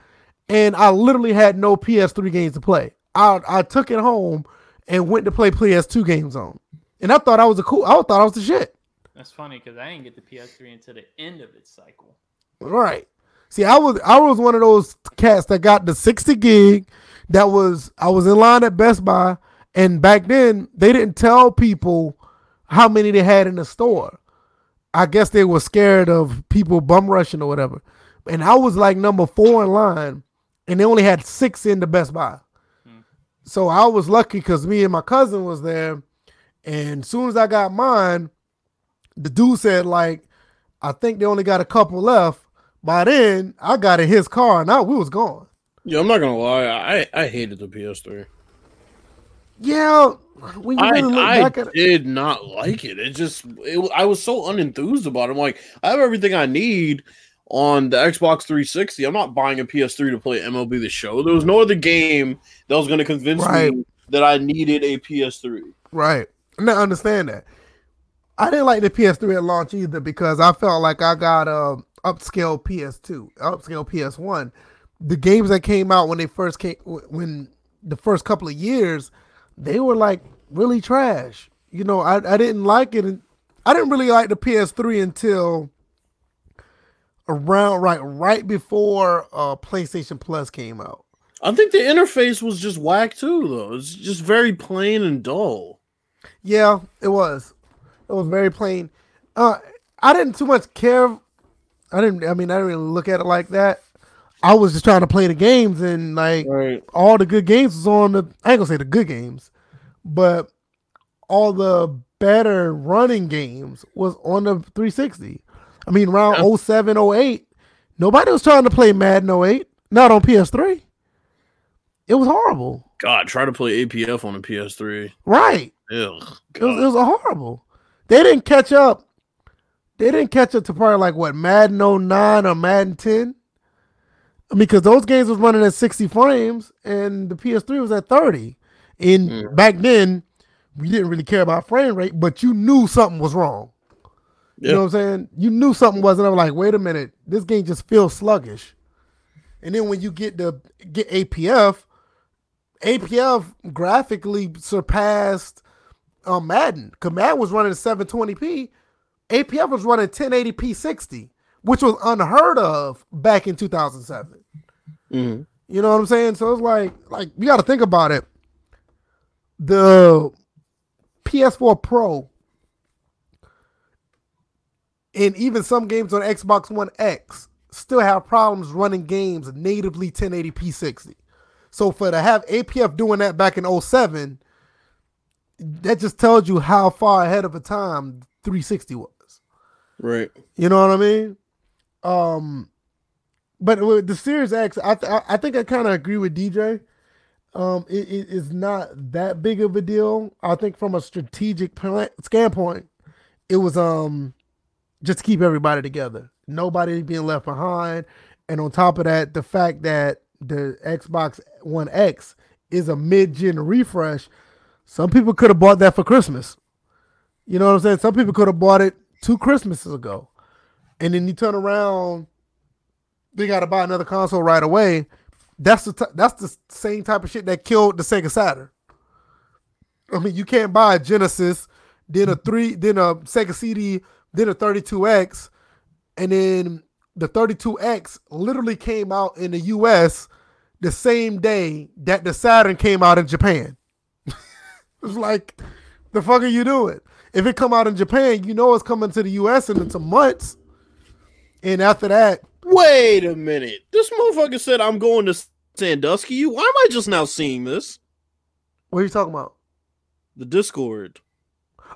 and I literally had no PS3 games to play. I I took it home and went to play PS2 games on, and I thought I was a cool. I thought I was the shit.
That's funny because I didn't get the PS3 until the end of its cycle.
Right. See, I was I was one of those cats that got the 60 gig, that was I was in line at Best Buy, and back then they didn't tell people how many they had in the store. I guess they were scared of people bum rushing or whatever. And I was like number four in line, and they only had six in the Best Buy. So I was lucky because me and my cousin was there, and as soon as I got mine, the dude said like, I think they only got a couple left. By then, I got in his car, and I we was gone.
Yeah, I'm not gonna lie. I I hated the PS3.
Yeah, when you
I,
really look
I
back at it,
did not like it. It just it, I was so unenthused about it. I'm like, I have everything I need on the Xbox 360. I'm not buying a PS3 to play MLB The Show. There was no other game that was going to convince
Right.
me that I needed a PS3.
right? And I understand that. I didn't like the PS3 at launch either because I felt like I got um, a upscale PS2, upscale PS1. The games that came out when they first came, when the first couple of years, they were like really trash. You know, I, I didn't like it. I didn't really like the PS3 until around right right before uh PlayStation Plus came out.
I think the interface was just whack too, though. It's just very plain and dull.
Yeah, it was. It was very plain. Uh, I didn't too much care. I didn't. I mean, I didn't really look at it like that. I was just trying to play the games, and like
Right.
all the good games was on the. I ain't gonna say the good games, but all the better running games was on the 360. I mean, around
Yeah.
07, 08, nobody was trying to play Madden 08, not on PS3. It was horrible.
God, try to play APF on a PS3.
Right.
Ugh.
It was, it was horrible. They didn't catch up. They didn't catch up to probably like what Madden 09 or Madden 10. I mean, because those games was running at 60 frames and the PS3 was at 30. And
Mm.
back then, we didn't really care about frame rate, but you knew something was wrong. You
Yeah.
know what I'm saying? You knew something wasn't. I'm like, wait a minute, this game just feels sluggish. And then when you get the get APF, APF graphically surpassed um, Madden. Cause Madden was running 720p, APF was running 1080p 60, which was unheard of back in 2007.
Mhm.
You know what I'm saying? So it's like, like you got to think about it. The PS4 Pro and even some games on Xbox One X still have problems running games natively 1080p 60. So for to have APF doing that back in 07, that just tells you how far ahead of a time 360 was.
Right.
You know what I mean? Um, but with the Series X, I th- I think I kind of agree with DJ. Um, it, it is not that big of a deal. I think from a strategic plan- standpoint, it was um just to keep everybody together, nobody being left behind, and on top of that, the fact that the Xbox One X is a mid-gen refresh. Some people could have bought that for Christmas. You know what I'm saying? Some people could have bought it two Christmases ago. And then you turn around, they got to buy another console right away. That's the t- that's the same type of shit that killed the Sega Saturn. I mean, you can't buy a Genesis, then a three, then a Sega CD, then a 32X, and then the 32X literally came out in the US the same day that the Saturn came out in Japan. it's like, the fuck are you doing? If it come out in Japan, you know it's coming to the US in some months. And after that,
Wait a minute. This motherfucker said I'm going to Sandusky. Why am I just now seeing this?
what are you talking about?
The Discord.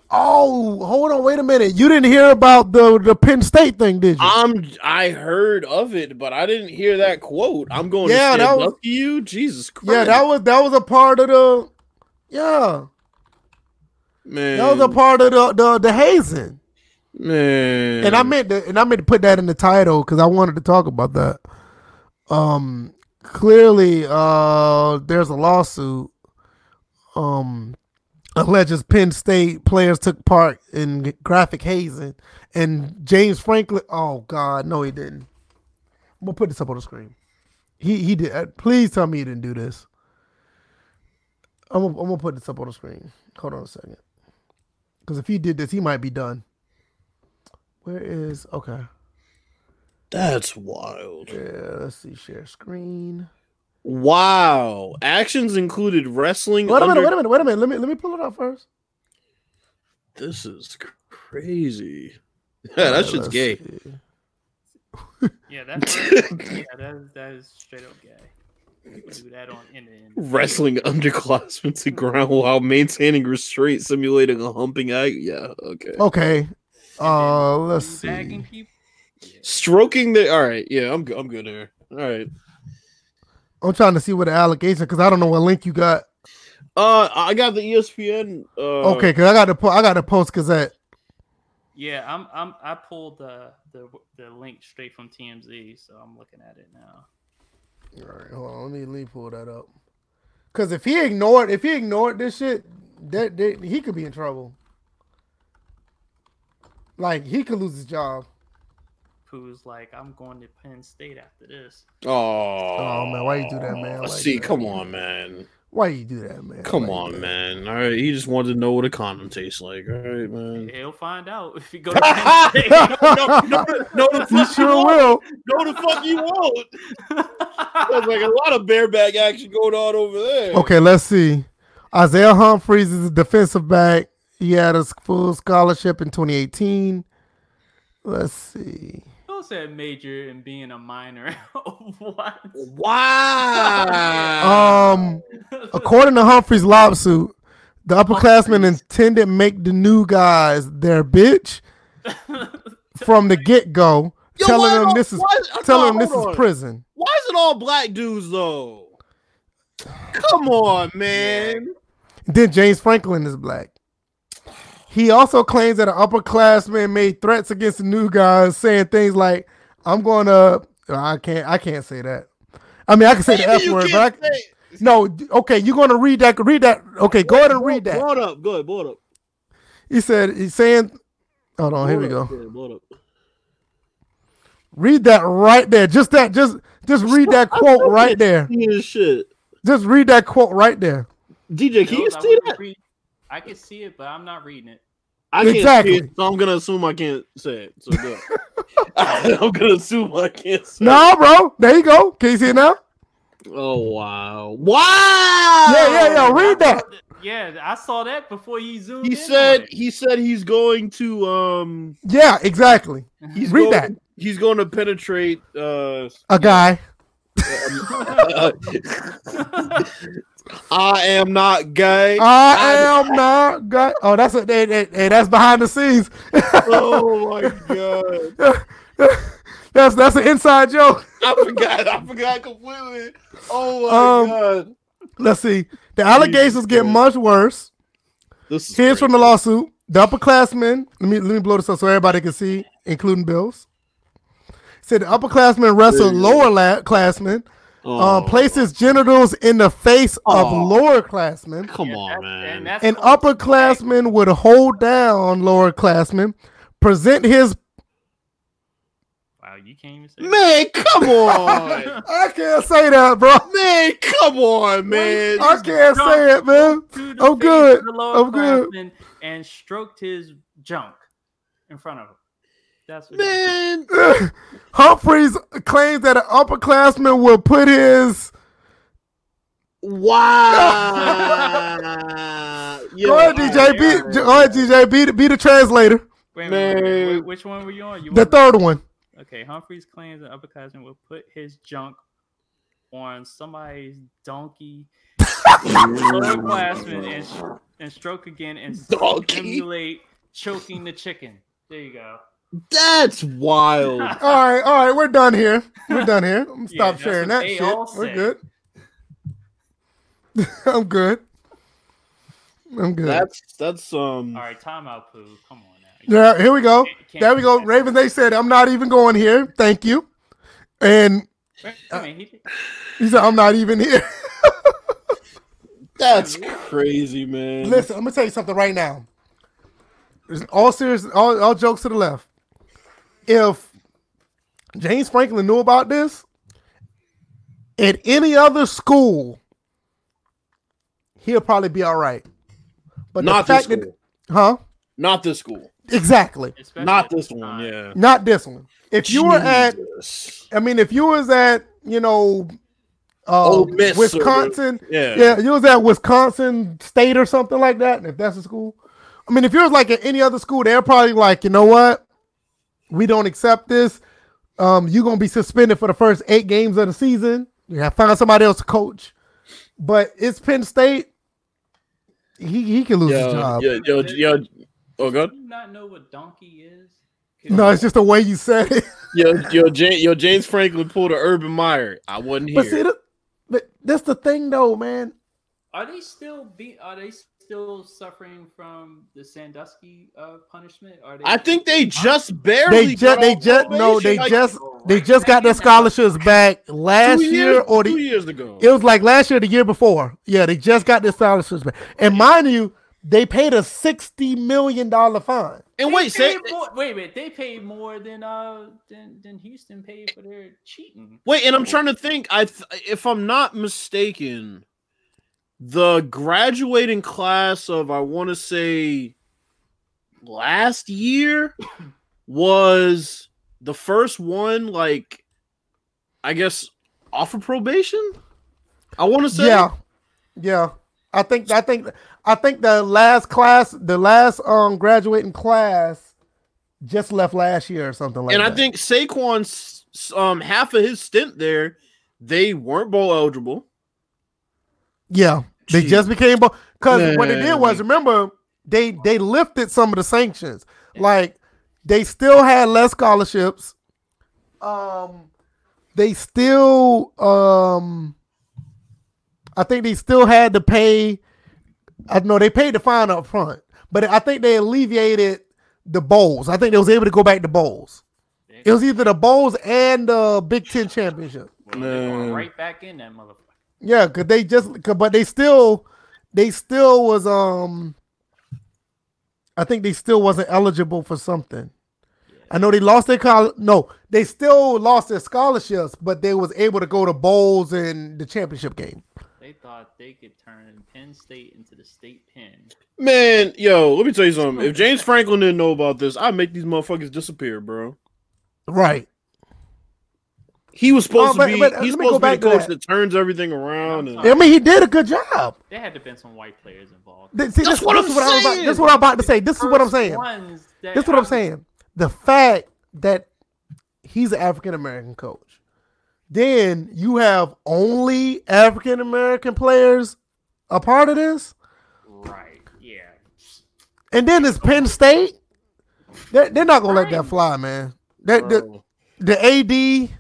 Oh, hold on, wait a minute. You didn't hear about the the Penn State thing, did you?
I'm I heard of it, but I didn't hear that quote. I'm going
Yeah,
to
that was-
you? Jesus Christ.
yeah, that was that was a part of the yeah.
man.
That was a part of the the, the hazing.
man.
And I meant to and I meant to put that in the title because I wanted to talk about that. Um clearly uh there's a lawsuit. Um alleges Penn State players took part in graphic hazing and James Franklin oh god, no he didn't. I'm gonna put this up on the screen. He he did uh, please tell me he didn't do this. I'm gonna, I'm gonna put this up on the screen. Hold on a second. Because if he did this, he might be done. Where is okay?
That's wild.
Yeah, let's see. Share screen.
Wow. Actions included wrestling.
Wait a minute,
under-
wait a minute, wait a minute. Let me let me pull it up first.
This is crazy. Yeah, that shit's gay.
Yeah, that's yeah, that is, that is straight up gay. Do that on in the
Wrestling underclassmen to ground while maintaining restraint, simulating a humping act. Yeah, okay.
Okay. Uh, let's
bagging
see.
people. Yeah.
Stroking the. All right. Yeah, I'm. go- I'm good here. All right.
I'm trying to see what the allegation because I don't know what link you got.
Uh, I got the ESPN. Uh,
Okay, because I got the po- I got the Post Gazette.
Yeah, I'm I'm I pulled the the the link straight from TMZ, so I'm looking at it now.
All right, hold on. Let me, let me pull that up. Because if he ignored if he ignored this shit, that, that he could be in trouble. Like he could lose his job.
Who's like, I'm going to Penn State after this.
Oh,
Oh, man, why you do that, man? Like
See,
that?
come on, man.
Why you do that, man?
Come
Like
on,
that?
man. All right, he just wanted to know what a condom tastes like. All right, man.
He'll find out if he go to Penn State.
no, no, no, the fuck you
sure
won't.
will.
No, the fuck you won't. There's like a lot of bareback action going on over there.
Okay, let's see. Isaiah Humphreys is a defensive back. He had a full scholarship in 2018. Let's see.
Who said major and being a minor? what?
Wow.
Um, according to Humphreys' lawsuit, the upperclassmen intended make the new guys their bitch from the get go, telling them
not-
this is
why-
telling
no,
them this
hold
is prison.
Why is it all black dudes though? Come on, man.
Then James Franklin is black. He also claims that an upperclassman made threats against the new guys, saying things like, "I'm going to." Uh, I can't. I can't say that. I mean, I can say the F word, but I, no. Okay, you're going to read that. Read that. Okay, go ahead and read that.
Blow up. Go ahead. Blow up.
He said he's saying. Hold on. Here we
Blow
go.
it up. Yeah, blow it up.
Read that right there. Just that. Just just read that quote right there.
Shit.
Just read that quote right there.
DJ, can you
Those I
see that?
read- I can see it, but I'm not reading it.
I can't
Exactly.
see it, so I'm gonna assume I can't say it. So go. I'm gonna assume I can't say.
No, bro. There you go. Can you see it now?
Oh wow! Wow!
Yeah, yeah, yeah. Read that.
Yeah, I saw that before he zoomed.
He
in on
said
it.
he said he's going to um
Yeah, exactly.
he's
Read
going,
that.
he's going to penetrate uh
A guy.
I am not gay.
I am not guy. Oh, that's a hey, hey, hey, that's behind the scenes.
oh my god.
that's that's an inside joke.
I forgot. I forgot completely. Oh my
Um,
god.
Let's see. The allegations get much worse.
This is
Here's from the lawsuit. The upperclassmen, let me let me blow this up so everybody can see, including Bills. Said the upperclassmen wrestled
Yeah.
lower la- classmen,
Oh,
um, placed genitals in the face of
Oh.
lower classmen.
Come on, man.
And, that's
An
called-
upperclassman would hold down lower classmen, present his.
Wow, you can't even say. that.
Man, come on.
I can't say that, bro.
man, come on, man.
I can't say it, man. I'm good.
of the lower
I'm good.
classman And stroked his junk in front of him. That's what
Man.
Humphreys claims that an upperclassman will put his.
Wow. Yo,
go ahead, DJ. Be, go ahead, DJ. Be, the- be the translator.
Wait a minute, wait, wait,
Man.
wait, which one were you on? You
The
want-
third one.
Okay, Humphreys claims an upperclassman will put his junk on somebody's donkey upperclassman and, sh- and stroke again and
Donkey?
simulate choking the chicken. There you go.
That's wild.
All right, all right. We're done here. We're done here. I'm gonna
Yeah,
stop sharing that shit. We're good. I'm good. I'm good.
That's that's um
All right, timeout, Pooh. Come on now.
Yeah, here we go.
Can't- can't
There we go.
that.
Ravens, they said, I'm not even going here. Thank you. And
Wait a minute, he-
he said, I'm not even here.
that's crazy, man.
Listen, I'm gonna tell you something right now. There's all serious, all, all jokes to the left. If James Franklin knew about this at any other school, he'll probably be all right. But
Not
the
this school.
that, huh?
Not this school.
Exactly.
especially
Not this
the
one.
time.
Yeah.
Not this one. If you were at I mean, if you was at, you know, uh,
Ole Miss or-
Wisconsin.
Yeah.
Yeah, you was at Wisconsin State or something like that. And if that's a school, I mean, if you was like at any other school, they're probably like, you know what, we don't accept this. Um, you're gonna be suspended for the first eight games of the season. You have to find somebody else to coach. But it's Penn State. He he can lose his job.
yo, yo, yo, oh god,
Do you not know what donkey is?
No, it's just the way you said it.
yo, yo, James, yo, James Franklin pulled a Urban Meyer. I wasn't here.
But see, the, but that's the thing, though, man.
Are they still be? Are they still suffering from the Sandusky uh, punishment? Are they?
I think they just barely.
They just they just no, they
like,
just they just got their scholarships back last
two
year
years,
or
two years ago.
it was like last year, the year before. Yeah, they just got their scholarships back. And mind you, they paid a sixty million dollar fine.
and
They
wait, say
more, wait a minute. They paid more than uh than, than Houston paid for their cheating.
wait, and I'm trying to think. I, th- if I'm not mistaken, the graduating class of I want to say last year was the first one. Like, I guess off of probation. I want to say,
Yeah, yeah. I think I think I think the last class, the last um graduating class, just left last year or something like
and
that.
And I think Saquon's um half of his stint there, they weren't bowl eligible.
Yeah, they
Gee.
just became because what they did was remember they they lifted some of the sanctions. Like they still had less scholarships. Um, they still um, I think they still had to pay. I don't know they paid the fine up front, but I think they alleviated the bowls. I think they was able to go back to bowls. It was either the bowls and the Big Ten championship.
Well, they're going right back in that motherfucker.
Yeah, cause they just, 'cause- but they still, they still was um. I think they still wasn't eligible for something. I know they lost their college. No, they still lost their scholarships, but they was able to go to bowls and the championship game.
They thought they could turn Penn State into the state pen.
Man, yo, let me tell you something. If James Franklin didn't know about this, I'd make these motherfuckers disappear, bro.
Right.
He was supposed
Oh,
to be.
but,
he's supposed to be the
back to
coach
that.
that. turns everything around. And,
I mean, he did a good job.
There had to been some white players involved.
Th- See,
That's
this,
what
this
I'm
is what I was about,
saying.
this is what I'm about to say. This is what I'm saying. This is what
I
I'm saying. The fact that he's an African American coach, then you have only African American players a part of this,
Right. Yeah.
and then it's Penn State. They're, they're not gonna let that fly, man. That the, the AD,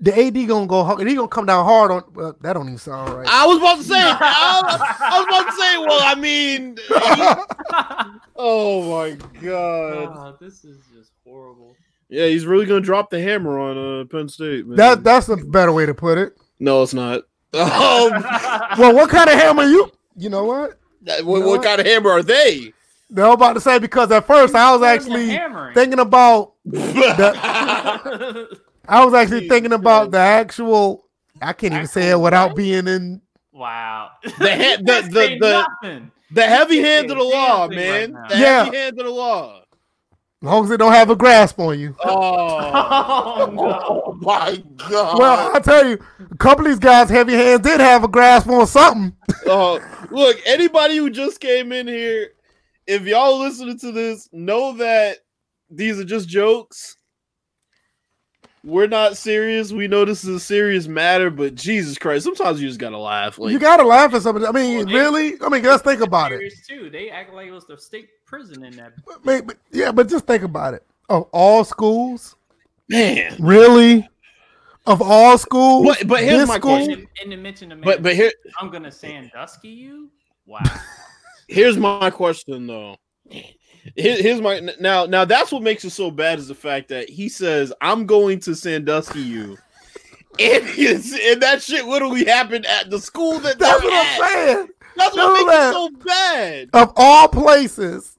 the AD gonna go. hard- He gonna come down hard on. Well, that don't even sound right.
I was about to say. I, was, I was about to say. Well, I mean, he- oh my god.
oh, this is just horrible.
Yeah, he's really gonna drop the hammer on uh, Penn State, man.
that that's a better way to put it.
no, it's not. Um,
Well, what kind of hammer you? You know what?
that-
You
what,
know
what
what?
kind of hammer are they?
They're about to say because at first I was actually thinking about
wow.
I was actually
Jesus
thinking about the actual. I can't even say it without
what?
being in.
The ha- the-
That
the- the- The heavy
You
hand of the
can't say a
law,
damn
man.
right
the.
Yeah.
heavy hand of the law.
As long as they don't have a grasp on you.
Oh,
Oh no.
my god.
Well, I tell you, a couple of these guys' heavy hands did have a grasp on something.
Uh, look, anybody who just came in here, if y'all listening to this, know that these are just jokes. We're not serious. We know this is a serious matter, but Jesus Christ, sometimes you just gotta laugh. Like,
you gotta laugh at something. I mean,
Well, they-
really? I mean, let's think about it.
Too. They act like it was the state prison in that.
I mean, but- yeah, but just think about it. Of all schools,
man.
really? Of all schools,
But- but here's
this
my
school?
question.
And, and to mention the man,
But but here
I'm gonna Sandusky you. Wow.
here's my question though. Here's my now. Now that's what makes it so bad is the fact that he says, "I'm going to Sandusky you," and, and that shit literally happened at the school that
That's what
at.
I'm saying.
That's
Know
what makes it so bad.
Of all places,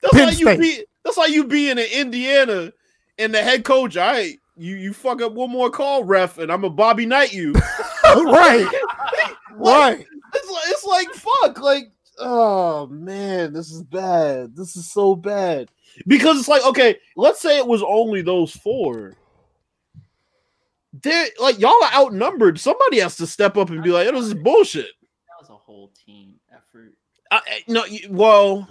That's
Penn
like you be. That's like you being in Indiana, and the head coach. All right, you you fuck up one more call, ref, and I'm a Bobby Knight you.
right, right.
It's like, it's like fuck, like oh man, this is bad. This is so bad because it's like okay, let's say it was only those four. They're like y'all are outnumbered. Somebody has to step up and be like, "This is bullshit."
That was a whole team.
I, I- no, well,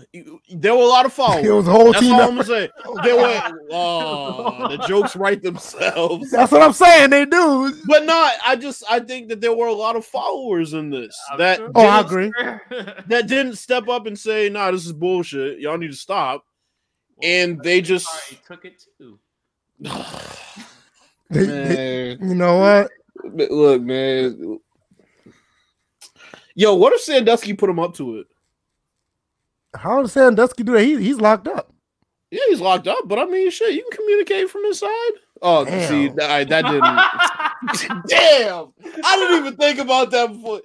there were a lot of followers.
It was a whole
That's
team
all I'm
effort.
gonna say. There were oh, the jokes write themselves.
That's what I'm saying. They do.
But not. I just I think that there were a lot of followers in this
I'm
that
sure.
Oh, I
didn't-
agree.
that didn't step up and say, "Nah, this is bullshit. Y'all need to stop." And they just
took it too.
They- they- you know what?
look, man. Yo, what if Sandusky put him up to it?
How does Sandusky do that? He, he's locked up.
Yeah, he's locked up, but I mean, shit, you can communicate from inside. Oh,
Damn.
see, that, that didn't. Damn, I didn't even think about that before.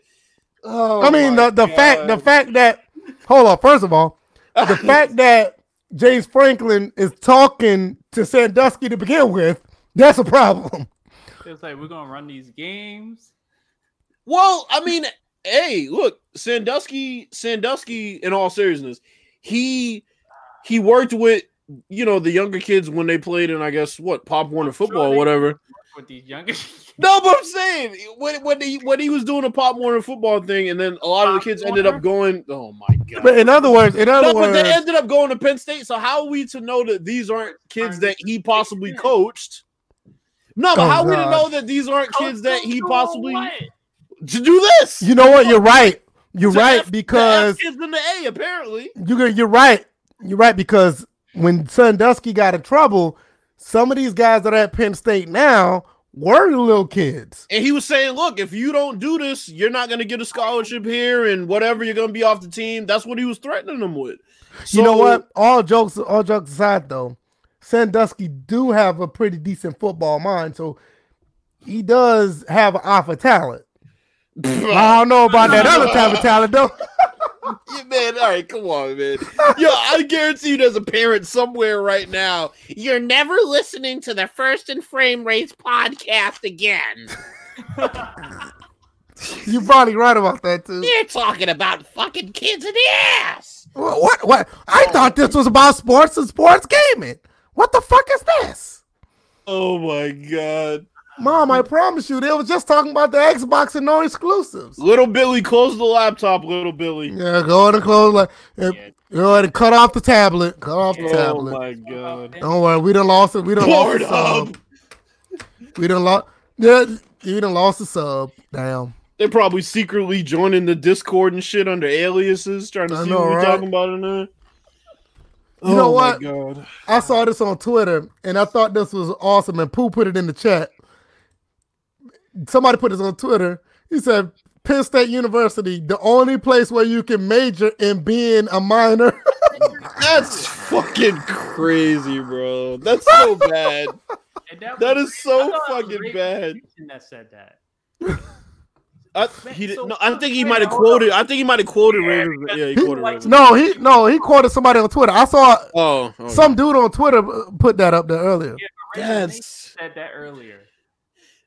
Oh,
I mean,
my
the, the fact the fact that hold on. First of all, the fact that James Franklin is talking to Sandusky to begin with, that's a problem.
It's like we're gonna run these games.
Well, I mean, hey, look, Sandusky, Sandusky, in all seriousness, he he worked with you know the younger kids when they played in I guess what Pop Warner
I'm sure
football or whatever.
with these younger.
No, but I'm saying when when he when he was doing a Pop Warner football thing, and then a lot of the
Pop
kids ended up going. Oh my god!
But in other words, in other
No, but
words,
they ended up going to Penn State. So how are we to know that these aren't kids that he possibly coached? No, but
Oh,
how are we to know that these aren't kids that he possibly
what?
To do this?
you know what? You're right. You're
To
right
F-
because
kids in the A apparently.
You're you're right. You're right because when Sandusky got in trouble, some of these guys that are at Penn State now were little kids.
And he was saying, "Look, if you don't do this, you're not going to get a scholarship here, and whatever you're going to be off the team." That's what he was threatening them with.
you know what? All jokes, all jokes aside, though, Sandusky do have a pretty decent football mind, so he does have an eye for talent. I don't know about that other type of talent, though.
Yeah, man, all right, come on, man. Yo, I guarantee you there's a parent somewhere right now. You're never listening to the First and Frame Rates podcast again.
You're probably right about that too.
You're talking about fucking kids in the ass.
What, what? What? I thought this was about sports and sports gaming. What the fuck is this?
Oh my god.
Mom, I promise you, they were just talking about the Xbox and no exclusives.
Little Billy, close the laptop, little Billy.
Yeah, go ahead and close like uh, go ahead and cut off the tablet. Cut off the
Oh
tablet.
Oh my god.
Don't worry, we done lost it. We done lost the sub. We done lost. Yeah, you done lost the sub. Damn.
They're probably secretly joining the Discord and shit under aliases, trying to
I
see
know,
what we're talking about in there.
You know
Oh my
what?
God.
I saw this on Twitter and I thought this was awesome. And Pooh put it in the chat. Somebody put this on Twitter. He said, Penn State University, the only place where you can major in being a minor.
That's fucking crazy, bro. That's so bad.
And that,
That
was-
is so
I was
fucking bad.
That said that.
I, he did,
so-
no, I think he might have quoted. I think he might have quoted
Yeah,
Ravens. Yeah, he
he
quoted
likes-
Ravens.
no, he no, he quoted somebody on Twitter. I saw
Oh, okay.
some dude on Twitter put that up there earlier.
Yeah, but Ray said that earlier.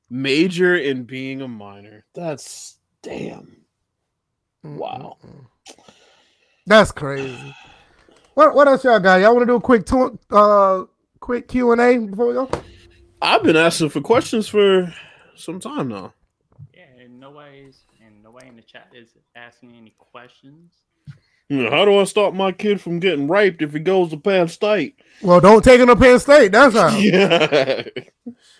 Major in being a minor. That's damn. Wow.
That's crazy. What what else y'all got? Y'all want to do a quick tu- uh quick Q and A before we go?
I've been asking for questions for some time now.
Yeah, and nobody's and nobody in the chat is asking any questions.
You know, how do I stop my kid from getting raped if he goes to Penn State?
Well, don't take him to Penn State. That's how.
Yeah.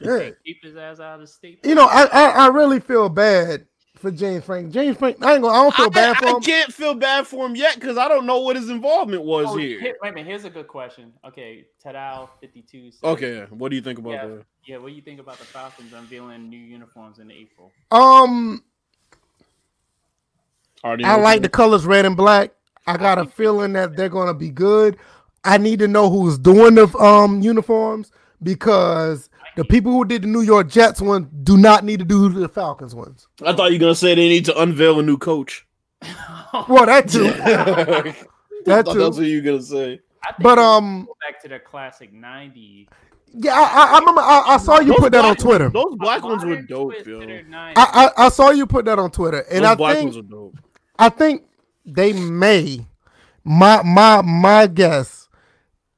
Shit.
Keep his ass out of state.
You know, I, I I really feel bad for James Frank. James Frank, I ain't gonna. I don't feel
I,
bad for
I
him.
I can't feel bad for him yet because I don't know what his involvement was
Oh,
here.
here- wait a minute. Here's a good question. Okay, Tadao fifty two.
Okay, what do you think about
Yeah.
that?
Yeah, what do you think about the Falcons unveiling new uniforms in April?
Um,
Already
I like the colors red and black. I got a feeling that they're gonna be good. I need to know who's doing the um uniforms because the people who did the New York Jets one do not need to do the Falcons ones.
I thought you were gonna say they need to unveil a new coach.
Well, that too. That too.
that's what you were gonna say.
But um,
back to the classic '90s.
yeah, I, I, I remember I, I saw you
Those
put that on
black-
Twitter.
Those black ones were dope,
twist
yo.
to their 90s.
I, I I saw you put that on Twitter, and
Those
I
black
think
ones are dope.
I think they may. My my my guess.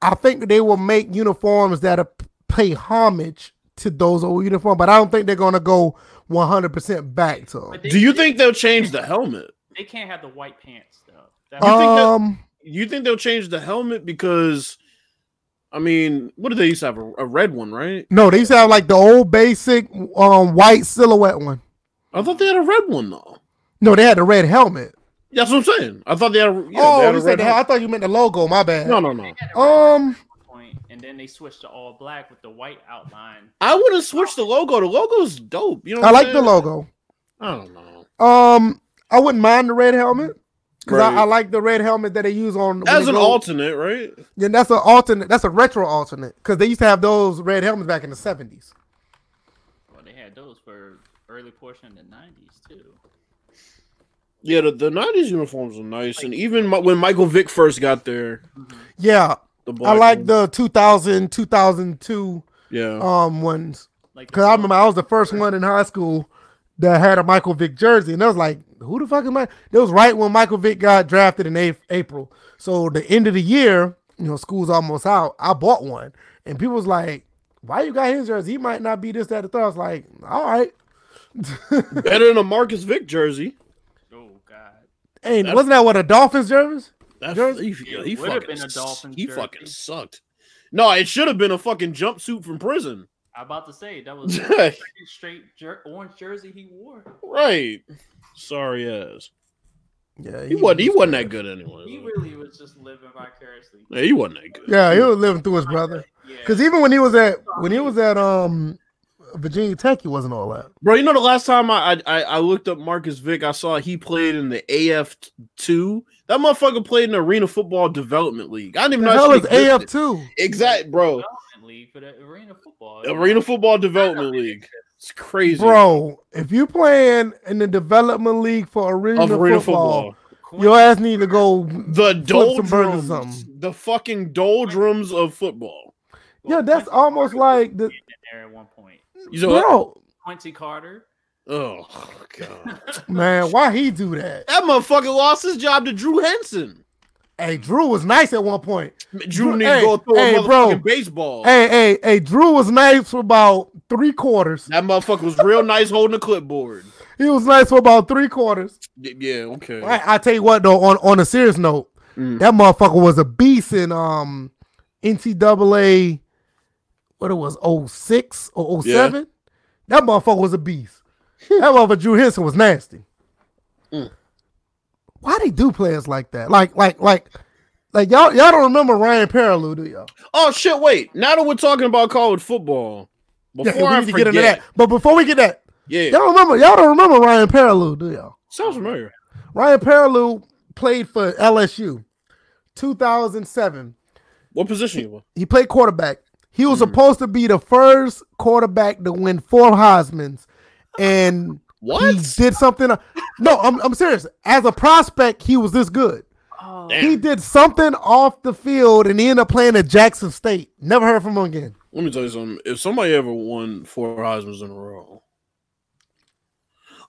I think they will make uniforms that pay homage to those old uniforms, but I don't think they're gonna go 100 percent back to them.
They-
Do you
they-
think they'll change the helmet?
they can't have the white pants though? That-
You think
Um,
You think they'll change the helmet because, I mean, what did they used to have a, a red one, right?
no, they used to have like the old basic um white silhouette one.
I thought they had a red one though.
No, they had the red helmet.
That's what I'm saying. I thought they had. A, yeah,
oh,
they had
you
a
said
red
the,
helmet.
I thought you meant the logo. My bad.
No, no, no.
they had a red
Um,
point, and then they switched to all black with the white outline.
I would have switched the logo. The logo's dope. You know,
I
what I'm
like the logo.
I don't know.
Um, I wouldn't mind the red helmet because
Right.
I, I like the red helmet that they use on when
As an
go-
alternate, right?
Yeah, that's an alternate. That's a retro alternate because they used to have those red helmets back in the seventies.
Well, they had those for early portion of the '90s too.
Yeah, the, the '90s uniforms were nice, and even mi- when Michael Vick first got there,
Yeah,
the
I like
one.
the 2000, 2002
yeah.
um ones
Like
because I remember I was the first one in high school that had a Michael Vick jersey, and I was like, "Who the fuck am I? It was right when Michael Vick got drafted in A- April. So the end of the year, you know, school's almost out. I bought one, and people was like, "Why you got his jersey? He might not be this, that, or the third. I was like, "All right."
Better than a Marcus Vick jersey.
God.
Hey,
That's-
wasn't that what a Dolphins jersey?
That's,
Jersey?
he,
It
he
would've
fucking
been a
s-
Dolphins
He
jersey.
fucking sucked. No, it should have been a fucking jumpsuit from prison.
I'm about to say that was the straight jer- orange jersey he wore. Right.
Sorry ass.
Yeah,
He wasn't. He wasn't that good anyway.
He really was just living vicariously.
Yeah, he wasn't that good.
Yeah, he was living through his brother.
Yeah.
Because even when he was at when he was at um Virginia Tech, he wasn't all that.
Bro, you know the last time I, I I looked up Marcus Vick, I saw he played in the AF two. That motherfucker played in the Arena Football Development League. I didn't even
The
know
hell
that
is
shit
AF two?
Exact, bro.
Development League for the arena football.
Arena Football Development League. It's crazy,
Bro, if you playing in the development league for arena,
Of Arena
football,
Football.
your ass need to go.
The
some burgers or
doldrums,
something.
the fucking doldrums of football.
Yeah, that's almost like the
there at one point.
You know what?
bro.
Quincy Carter.
Oh god,
Man, why he do that?
that motherfucker lost his job to Drew Henson.
Hey, Drew was nice at one point.
Drew
Drew-
need
hey,
to go throw
hey,
a
bro.
motherfucking baseball.
Hey, hey, hey, Drew was nice for about three quarters.
That motherfucker was real nice holding a clipboard.
He was nice for about three quarters.
Yeah, okay.
I, I tell you what though, on, on a serious note,
Mm.
that motherfucker was a beast in um NCAA. What it was, 06 or 07? That motherfucker was a beast. that motherfucker Drew Henson was nasty.
Mm.
Why they do players like that? Like, like, like, like y'all y'all don't remember Ryan Perrilloux, do y'all?
Oh shit! Wait. Now that we're talking about college football, before
yeah, we
I
need to get into that. But before we get that,
yeah,
y'all remember y'all don't remember Ryan Perrilloux, do y'all?
sounds familiar.
Ryan Perrilloux played for LSU, 2007.
What position you were?
He played quarterback. He was
Mhm.
supposed to be the first quarterback to win four Heisman's, and
What?
he did something. No, I'm, I'm serious. As a prospect, he was this good.
Oh,
He did something off the field, and he ended up playing at Jackson State. Never heard from him again.
Let me tell you something. If somebody ever won four Heisman's in a row,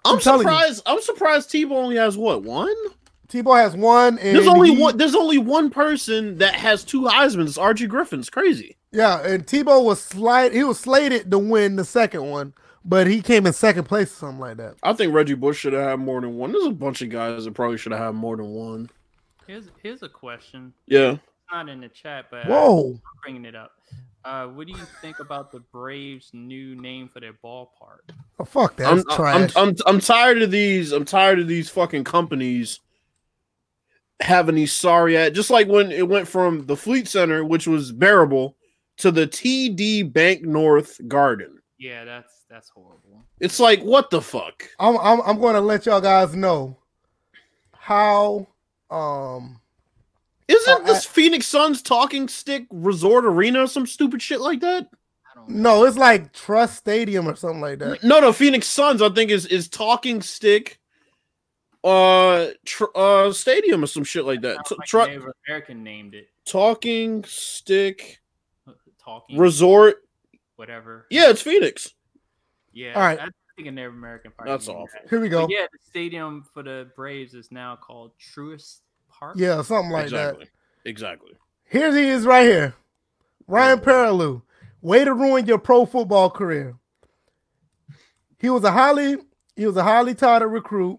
I'm,
I'm telling you.
surprised. I'm surprised Tebow only has what one.
Tebow has one, and
There's only
he-
one. There's only one person that has two Heisman's. Archie Griffin's crazy.
Yeah, and Tebow was slide. He was slated to win the second one, but he came in second place or something like that.
I think Reggie Bush should have had more than one. There's a bunch of guys that probably should have had more than one.
here's here's a question.
Yeah.
It's not in the chat, but
Whoa,
I'm bringing it up. Uh, what do you think about the Braves' new name for their ballpark?
oh, fuck that.
I'm,
That's
I'm. I'm I'm tired of these. I'm tired of these fucking companies having any sorry at just like when it went from the Fleet Center, which was bearable, to the TD Banknorth Garden.
Yeah, that's that's horrible.
It's like what the fuck?
I'm, I'm I'm going to let y'all guys know how um
Isn't
Oh,
this Phoenix Suns talking stick resort arena or some stupid shit like that?
No, it's like Trust Stadium or something like that.
No, no, Phoenix Suns I think is is talking stick uh tr- uh stadium or some shit like that.
Sounds
T-
like
tru-
American named it.
talking stick
Talking
resort
whatever.
Yeah, it's Phoenix.
Yeah.
All right.
I think a Native American probably
That's
named
awful.
that.
Here we go.
But yeah, the stadium for the Braves is now called Truist Park.
Yeah, something like
exactly.
that.
Exactly. Exactly.
Here he is right here. Ryan Perrilloux. Way to ruin your pro football career. He was a highly he was a highly touted recruit.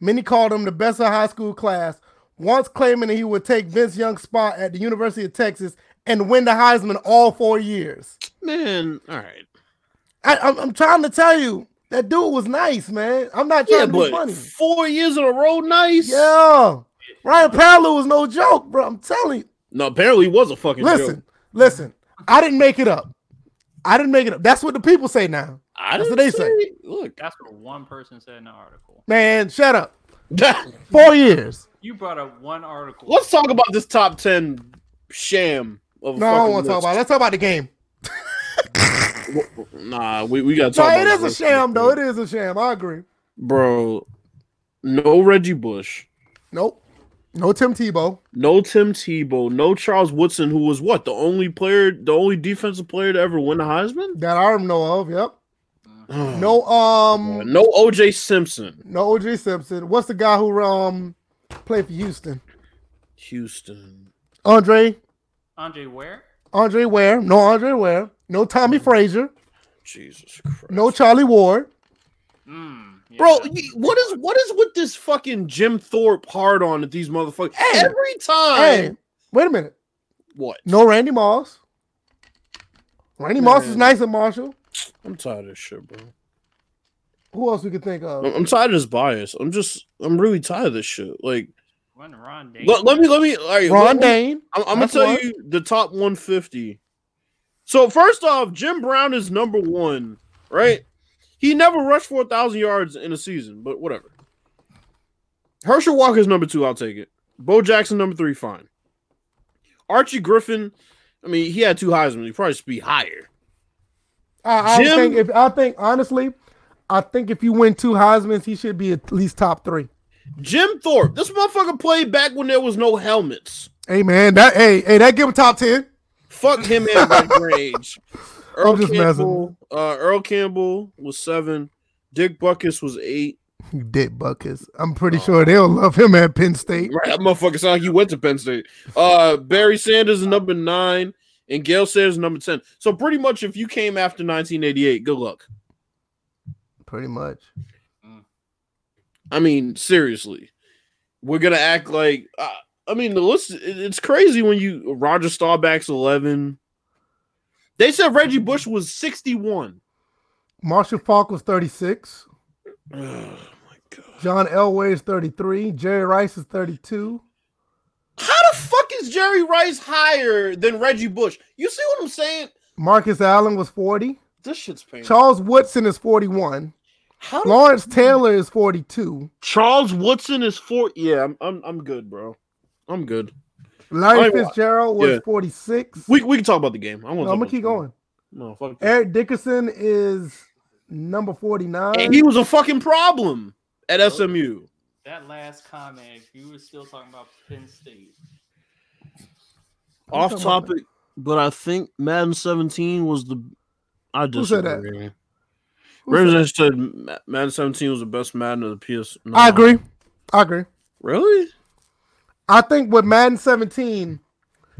Many called him the best of high school class. Once claiming that he would take Vince Young's spot at the University of Texas and win the Heisman all four years.
Man, all right.
I, I'm, I'm trying to tell you that dude was nice, man. I'm not trying
Yeah,
to be funny.
four years in a row, nice.
Yeah, Ryan Palu was no joke, bro. I'm telling you.
No, apparently he was a fucking
Listen,
joke.
listen. I didn't make it up. I didn't make it up. That's what the people say now.
I
That's what they
say. Look,
That's what one person said in the article.
Man, shut up. Four years.
You brought up one article.
let's talk about this top ten sham. Of
No, I don't want to talk about. It. Let's talk about the game.
Nah, we, we gotta
No,
talk.
it
about
is a
this.
sham, though. It is a sham. I agree.
bro. No Reggie Bush,
Nope. No Tim Tebow.
no Tim Tebow, no Charles Woodson, who was what the only player, the only defensive player to ever win the Heisman.
That I don't know of. Yep.
No,
No. Um.
no OJ Simpson,
No OJ Simpson. What's the guy who um played for Houston?
Houston.
Andre.
Andre Ware?
Andre Ware. No Andre Ware. No Tommie Frazier.
Jesus Christ.
No Charlie Ward.
Mm, yeah.
Bro, what is what is with this fucking Jim Thorpe hard on at these motherfuckers?
Hey.
Every time.
Hey, wait a minute.
What?
No Randy Moss. Randy Moss is
Man.
nice at Marshall.
I'm tired of this shit, bro.
Who else we could think of?
I'm, I'm tired of this bias. I'm just, I'm really tired of this shit. Like,
When Ron Dayne.
let, let me, let me, all right,
Ron
let me-
Dane.
I'm, I'm gonna tell
one.
you the top 150. So first off, Jim Brown is number one, right? He never rushed for a thousand yards in a season, but whatever. Herschel Walker is number two. I'll take it. Bo Jackson number three. Fine. Archie Griffin. I mean, he had two Heisman. He probably should be higher.
I, I
Jim-
think if I think honestly, I think if you win two Heisman's, he should be at least top three.
Jim Thorpe. This motherfucker played back when there was no helmets.
Hey man, that hey hey that give him top ten.
Fuck him and Red Grange. Earl Campbell, uh, Earl Campbell was seven. Dick Butkus was eight.
Dick buckets. I'm pretty sure they'll love him at Penn State.
Right, that motherfucker sound like he went to Penn State. Uh, Barry Sanders is number nine, and Gale Sayers number ten. So pretty much, if you came after 1988, good luck.
Pretty much.
I mean, seriously, we're gonna act like. Uh, I mean, the list. It's crazy when you Roger Staubach's eleven. They said Reggie Bush was 61.
Marshall Faulk was 36.
Oh my god.
John Elway is 33. Jerry Rice is 32.
How the fuck is Jerry Rice higher than Reggie Bush? You see what I'm saying?
Marcus Allen was 40.
This shit's painful.
Charles Woodson is 41.
How the
Lawrence Taylor is 42.
Charles Woodson is four. Yeah, I'm, I'm, I'm good, bro. I'm good.
Larry
I-
Fitzgerald was
yeah.
46.
We, we can talk about the game. I want.
No, I'm gonna keep going.
No, fuck. that.
Eric Dickerson is number 49.
And he was a fucking problem at SMU.
That last comment, if you were still talking about Penn State,
Off topic, but I think Madden 17 was the. I
Who said that? Who
Ravens said Madden 17 was the best Madden of the PS. No.
I agree. I agree.
Really?
I think with Madden 17,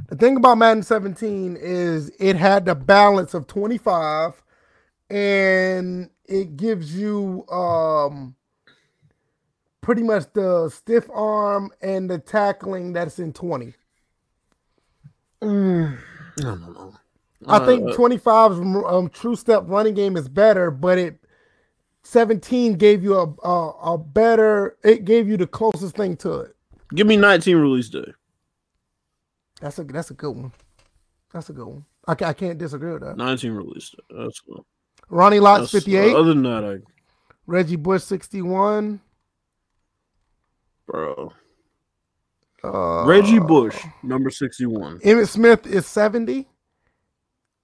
the thing about Madden 17 is it had the balance of 25 and it gives you um pretty much the stiff arm and the tackling that's in 20.
Mm, I don't know.
I think
Uh,
25's um, true step running game is better, but it 17 gave you a, a a better it gave you the closest thing to it.
give me 19 release day.
That's a that's a good one. That's a good one. I, I can't disagree with that.
19 release day. That's cool.
Ronnie Lott's
That's-
58,
Other than that, I,
Reggie Bush 61,
bro.
Uh,
Reggie Bush, number 61.
Emmitt Smith is 70.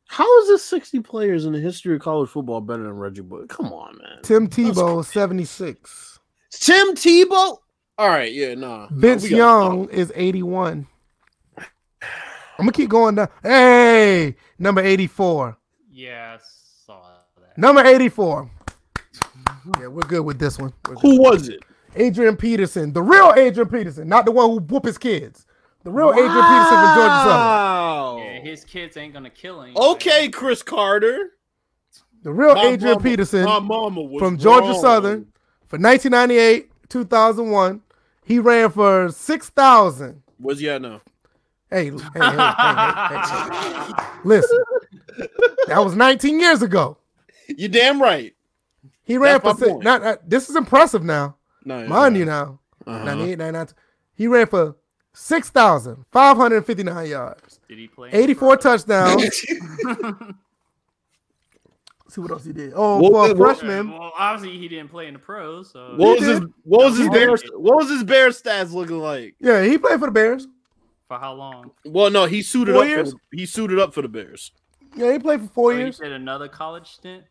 How is this 60 players in the history of college football better than Reggie Bush? Come on, man.
Tim Tebow is 76.
Tim Tebow? All right, yeah, nah.
Vince
We gotta
Young is 81. I'm gonna keep going down. Hey, number 84.
yeah, I saw that.
Number 84. Yeah, we're good with this one. Good.
Who was it?
Adrian Peterson, the real Adrian Peterson, not the one who whoop his kids. The real Adrian Peterson from Georgia Southern.
Wow.
Yeah,
his kids ain't gonna kill anybody.
Okay, Chris Carter.
The real
My
Adrian
mama-
Peterson
my mama was
from Georgia
wrong.
Southern for 1998, 2001. He ran for 6,000.
Where's he at now?
Hey, hey, hey, hey, hey, hey. Listen, that was 19 years ago.
You damn right.
He ran
That's
for
my
six. Not, not- this is impressive now.
No,
Mind you now.
Uh-huh.
98, 99. He ran for 6,559 yards,
Did he play?
84 touchdowns. see what else he did. Oh,
What-
for a
what-
freshman.
Well, obviously he didn't play in the pros. So
What was his what was his
He
bear what was his bear stats looking like?
Yeah, he played for the Bears.
for how long?
Well, no, he suited
Four
up.
years?
For, the- he suited up for the Bears.
Yeah, he played for four
you
years.
did another college stint.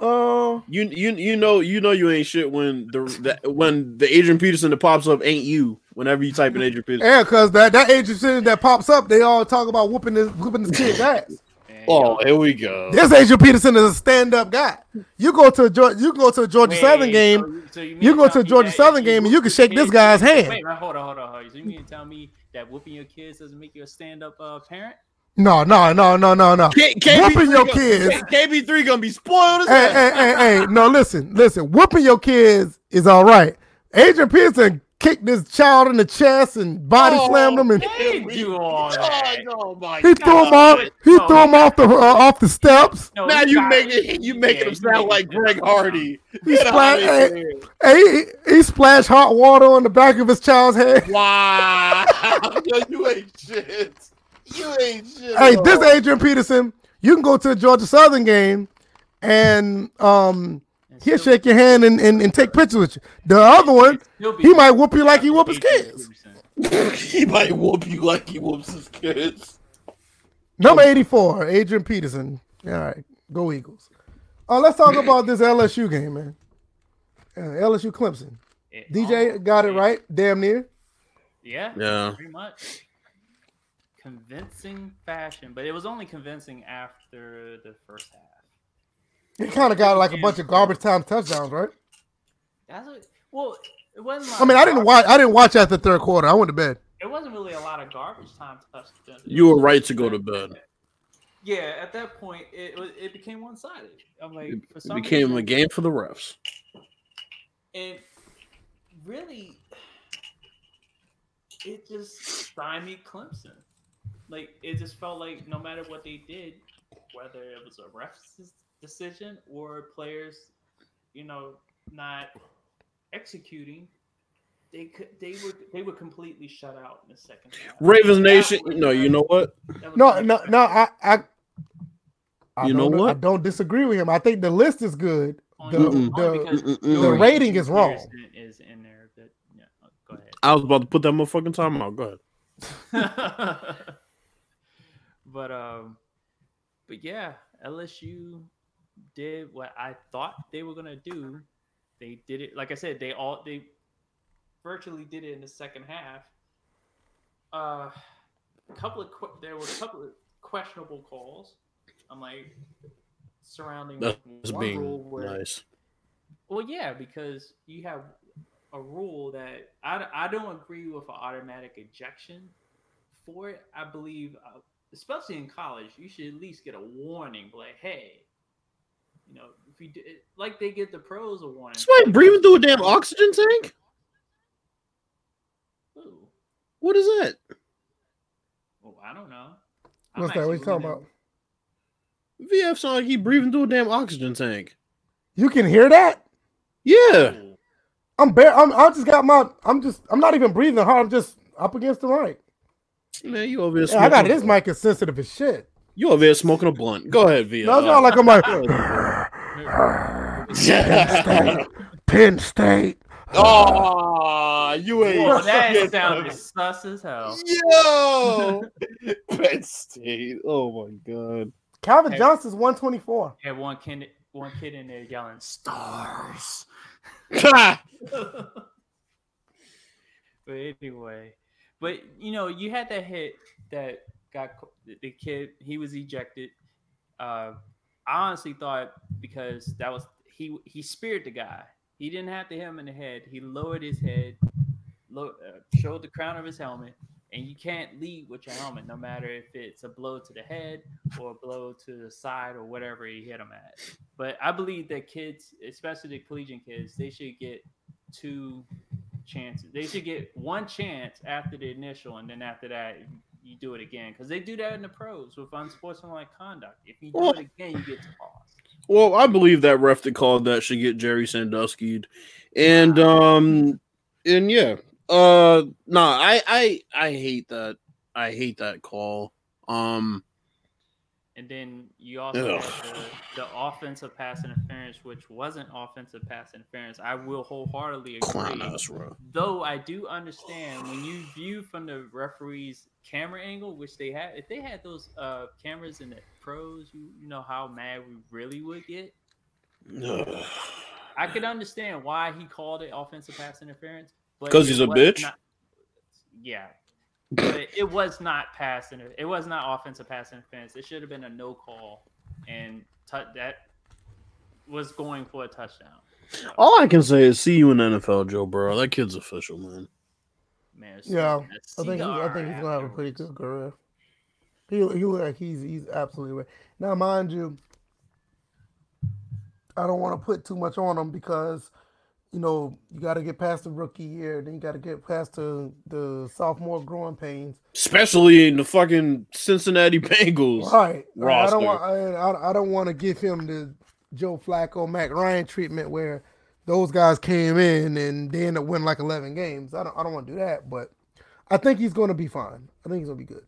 Uh,
You you you know you know you ain't shit when the, the when the Adrian Peterson that pops up ain't you. Whenever you type in Adrian Peterson.
yeah, because that that Adrian Peterson that pops up, they all talk about whooping this whooping this kid's ass.
Oh, here we go.
This Adrian Peterson is a stand up guy. You go to a Georgia, you go to a Georgia
Wait,
Southern
so
game.
you- so you
you go to
tell
a Georgia Southern
if
game and you can
your
shake this guy's hand.
Wait, wait, hold on, hold on, hold on. So you mean to tell me that whooping your kids doesn't make you a stand-up uh, parent?
No, no, no, no, no, no.
K-
Whooping your
gonna-
kids.
KB three gonna be spoiled as
Hey,
hell.
hey, hey, hey. No, listen, listen. Whooping your kids is all right. Adrian Peterson kicked this child in the chest and body
Oh,
slammed him, and
They didn't do all
Oh, oh my
he threw him off. He
No,
threw him off the uh, off the steps.
No,
Now you
got-
making you making
Yeah,
him sound like Greg Hardy.
He
Get
splat- hey, hey, he, he splashed hot water on the back of his child's head.
Wow, Yo, you ain't shit. You ain't shit.
Hey, this
all.
Adrian Peterson, you can go to a Georgia Southern game and um he'll shake your hand and, and, and take pictures with you. The other one, he might whoop you like he whoop his kids.
he might whoop you like he whoops his kids.
Number 84, Adrian Peterson. All right, go Eagles. Uh, let's talk about this LSU game, man. Uh, LSU Clemson.
It-
DJ got it right, damn near.
Yeah,
Yeah.
pretty much. Convincing fashion, but it was only convincing after the first half.
He kind of got like a bunch of garbage time touchdowns, right?
That's what, well, it wasn't.
I mean, I didn't watch. I didn't watch after the third quarter. I went to bed.
It wasn't really a lot of garbage time touchdowns. It
You were right to go to bed.
Yeah, at that point, it it became one sided. I'm like, for
It
some
became a game for the refs.
and really it just stymied Clemson. Like it just felt like no matter what they did, whether it was a ref's decision or players, you know, not executing, they could they were they were completely shut out in the second half.
Ravens Nation.
was
No, you know what?
No, no, no. I, I, I
You know
don't,
what?
I don't disagree with him. I think the list is good.
only-
The, the, the rating is wrong.
Is in there, but yeah, go ahead.
I was about to put that motherfucking time out. Go ahead.
but um but yeah lsu did what i thought they were gonna do they did it like i said they all they virtually did it in the second half uh a couple of que- there were a couple of questionable calls i'm like surrounding one
being
rule where
nice.
well, yeah, because you have a rule that I, I don't agree with an automatic ejection for it. I believe, uh, especially in college, you should at least get a warning, like, hey, you know, if you did, like they get the pros a warning.
Somebody breathing through a damn oxygen tank?
Ooh,
What is that?
Oh, I don't know. I'm
What's that? What you talking about?
VF sound like he breathing through a damn oxygen tank.
You can hear that?
Yeah.
Ooh,
I'm bare. I'm. I just got my. I'm just. I'm not even breathing hard. I'm just up against the mic.
Man, you over here
Yeah, I got this mic is sensitive as shit.
You over here smoking a blunt. Go ahead, VF.
No, it's not like I'm like
Yeah.
Penn State.
oh, you ain't.
Whoa, that
shit.
sounded sus as hell.
Yo, Penn State. Oh my god.
Calvin
Hey.
Johnson's 124.
Yeah, one kid, one kid in there yelling stars. but anyway, but you know, you had that hit that got the- kid. He was ejected. Uh, I honestly thought because that was he he speared the guy. He didn't have to hit him in the head. He lowered his head, low, uh, showed the crown of his helmet, and you can't lead with your helmet, no matter if it's a blow to the head or a blow to the side or whatever he hit him at. But I believe that kids, especially the collegiate kids, they should get two chances. They should get one chance after the initial, and then after that, you do it again because they do that in the pros with unsportsmanlike conduct. If you do
Well-
it again, you get tossed.
Well, I believe that ref that called that should get Jerry Sandusky, and um, and yeah, uh, nah, I I I hate that. I hate that call. Um,
And then you also the, the offensive pass interference, which wasn't offensive pass interference. I will wholeheartedly agree.
bro.
Though I do understand when you view from the referee's camera angle, which they had, if they had those uh, cameras in the pros, you, you know how mad we really would get.
Ugh.
I could understand why he called it offensive pass interference, but
'Cause
it
he's a bitch?
not- yeah, but it was not pass inter- It was not offensive pass interference. It should have been a no call, and tu- that was going for a touchdown. So,
All I can say is see you in the NFL, Joe Burrow. That kid's official, man.
man,
Yeah,
smoking a
I think he, I think he's gonna have a pretty good career. He he look like he's he's absolutely right. Now, mind you, I don't want to put too much on him because you know you got to get past the rookie year, then you got to get past the the sophomore growing pains.
Especially in the fucking Cincinnati Bengals.
Right. I don't want I, I, don't want to give him the Joe Flacco, Matt Ryan treatment where those guys came in and they end up winning like eleven games. I don't I don't want to do that, but I think he's going to be fine. I think he's going to be good.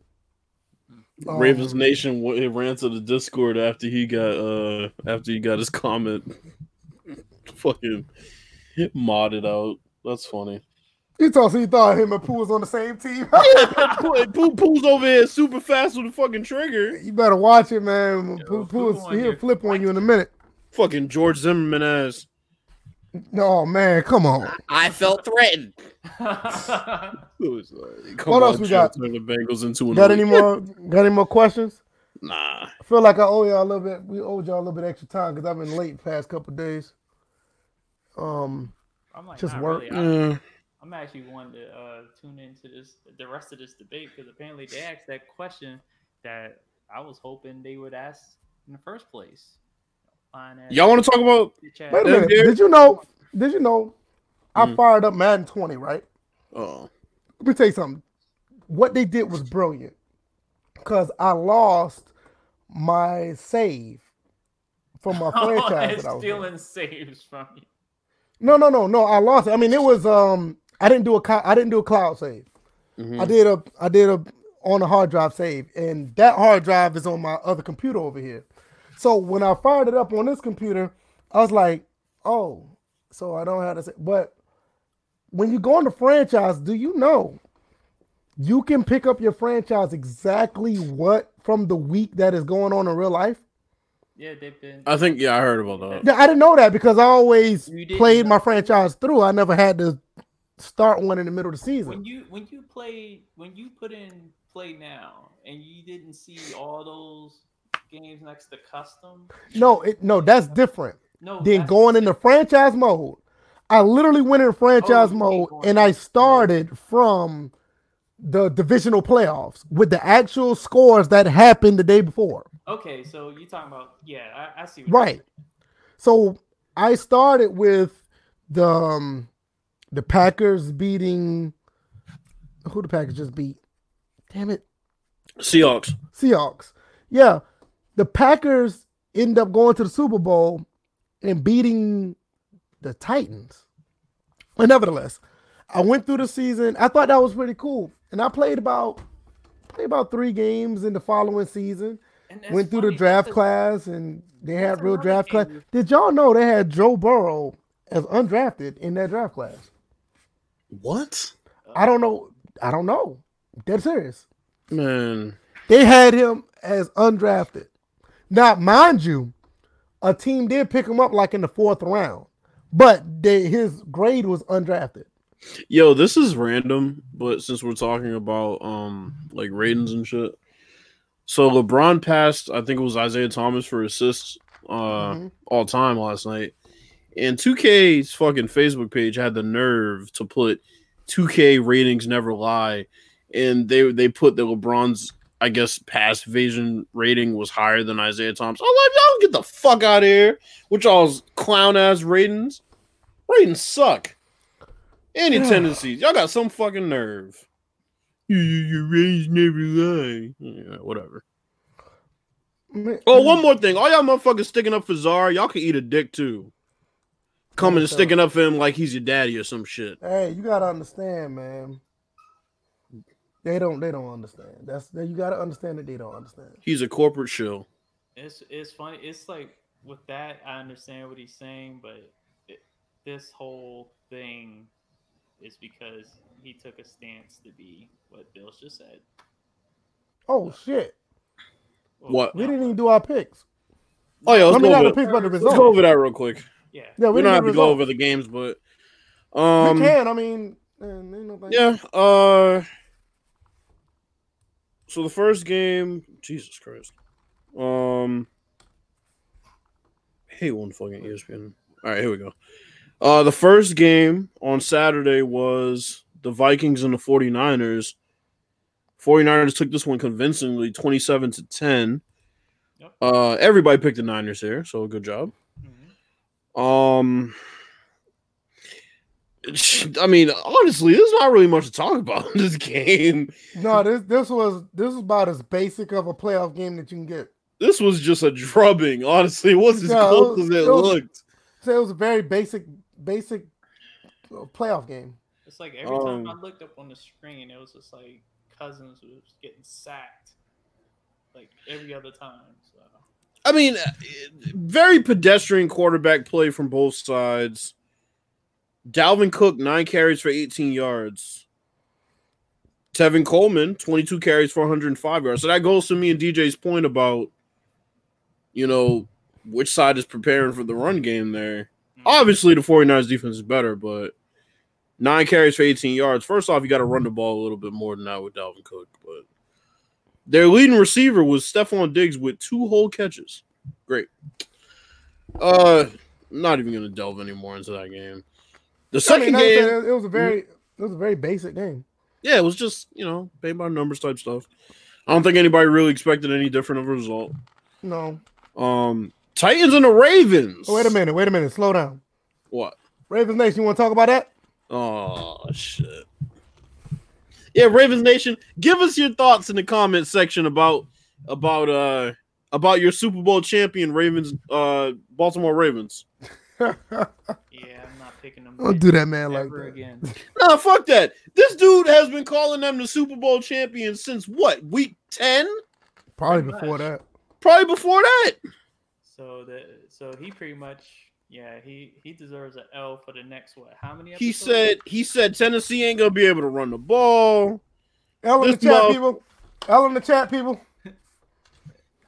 Um,
Ravens Nation ran to the Discord after he got uh after he got his comment fucking modded out. That's funny.
He thought he thought him and Pooh was on the same team.
Pooh Pooh's over here super fast with the fucking trigger.
you better watch it, man.
Yo,
Pooh,
Pooh
Pooh is,
on
he'll flip on you in a minute.
Fucking George Zimmerman ass.
No man, come on.
I felt threatened. Come
What else we got?
Turn the Bengals into an
Got any more? Got any more questions?
Nah.
I feel like I owe y'all a little bit. We owed y'all a little bit extra time because I've been late the past couple days. Um,
I'm like,
Just work.
really. I'm,
Yeah.
I'm actually wanting to uh, tune into this, the rest of this debate because apparently they asked that question that I was hoping they would ask in the first place.
Y'all want to talk about?
wait a minute. Did you know? Did you know? I
Mm.
fired up Madden 20, right?
Oh,
Let me tell you something. What they did was brilliant because I lost my save from my
Oh,
franchise
it's
that I was. on.
stealing saves from you.
No, no, no, no. I lost it. I mean, it was um. I didn't do a I didn't do a cloud save.
Mhm.
I did a I did a on a hard drive save, and that hard drive is on my other computer over here. So when I fired it up on this computer, I was like, oh, so I don't have to say. But when you go on the franchise, do you know you can pick up your franchise exactly what from the week that is going on in real life?
Yeah, they've been.
I think yeah, I heard about that.
Yeah, I didn't know that because I always played my franchise through. I never had to start one in the middle of the season.
when you when you play when you put in play now and you didn't see all those games next to custom.
No, it, no, that's different.
No,
Then
that's-
going into franchise mode, I literally went in franchise
Oh,
mode and I started from the divisional playoffs with the actual scores that happened the day before.
Okay, so you're talking about yeah, I, I see. What you're
Right. So I started with the um, the Packers beating who the Packers just beat. Damn it.
Seahawks.
Seahawks. Yeah. The Packers end up going to the Super Bowl and beating the Titans. But nevertheless, I went through the season. I thought that was pretty cool. And I played about played about three games in the following season.
And
went through the draft
a-
class and they had real
another
draft class. Did y'all know they had Joe Burrow as undrafted in that draft class?
What?
I don't know. I don't know. Dead serious.
Man.
They had him as undrafted. Now, mind you, a team did pick him up like in the fourth round, but they, his grade was undrafted.
Yo, this is random, but since we're talking about um like ratings and shit. So LeBron passed, I think it was Isaiah Thomas for assists uh
Mhm.
all time last night. And 2K's fucking Facebook page had the nerve to put 2K ratings never lie and they they put the LeBron's I guess pass vision rating was higher than Isaiah Thomas. I'm like, y'all get the fuck out of here with y'all's clown ass ratings. Ratings suck. Any tendencies, y'all got some fucking nerve. You, you, your ratings never lie. Yeah, whatever.
Man,
Oh, mm. one more thing. All y'all motherfuckers sticking up for Czar, y'all can eat a dick too. Coming and sticking up for him like he's your daddy or some shit.
Hey, you gotta understand, man. They don't. They don't understand. That's that you gotta understand that they don't understand.
He's a corporate shill.
It's it's funny. It's like with that, I understand what he's saying, but it, this whole thing is because he took a stance to be what Bill just said.
Oh shit!
Well,
What?
We didn't even do our picks.
Oh yeah, let's
mean,
go over
the picks, but the
Let's go over that real quick.
Yeah.
Yeah,
We
we,
don't have
do
to go over the games, but um,
we can. I mean, man, ain't no thing.
yeah. Uh, so the first game, Jesus Christ. Um, I hate one fucking ESPN. All right, here we go. Uh, the first game on Saturday was the Vikings and the 49ers. 49ers took this one convincingly 27 to 10.
Yep.
Uh, everybody picked the Niners here, so good job.
Mhm.
Um, I mean, honestly, there's not really much to talk about in this game.
No, this this was this was about as basic of a playoff game that you can get.
This was just a drubbing. Honestly, it wasn't as
Yeah, it
close
was-
as it,
it was-
looked.
So it was a very basic basic uh, playoff game.
It's like every time I
Um,
looked up on the screen, it was just like Cousins was getting sacked, like every other time. So
I mean, uh, very pedestrian quarterback play from both sides. Dalvin Cook, nine carries for 18 yards. Tevin Coleman, 22 carries for 105 yards. So that goes to me and DJ's point about, you know, which side is preparing for the run game there. Obviously, the 49ers defense is better, but nine carries for 18 yards. First off, you got to run the ball a little bit more than that with Dalvin Cook. But their leading receiver was Stefon Diggs with two whole catches. Great. Uh, I'm not even going to delve any more into that game. The
I
second
mean,
game,
it was a very it was a very basic game.
yeah, it was just, you know, pay by numbers type stuff. I don't think anybody really expected any different of a result.
No.
Um, Titans and the Ravens.
Oh, wait a minute. Wait a minute. Slow down.
What?
Ravens Nation. You want to talk about that?
Oh shit. Yeah, Ravens Nation, give us your thoughts in the comment section about about uh about your Super Bowl champion Ravens uh Baltimore Ravens.
yeah, I'm not picking them.
Don't do that, man. Like
ever
that.
again.
Nah, fuck that. This dude has been calling them the Super Bowl champion since what? Week 10?
Probably
Pretty
before
much.
that.
Probably before that.
So the so he pretty much yeah he he deserves an L for the next what? How many?
He said he said Tennessee ain't going to be able to run the ball.
L in the chat,
mother-
people. L in the chat, people.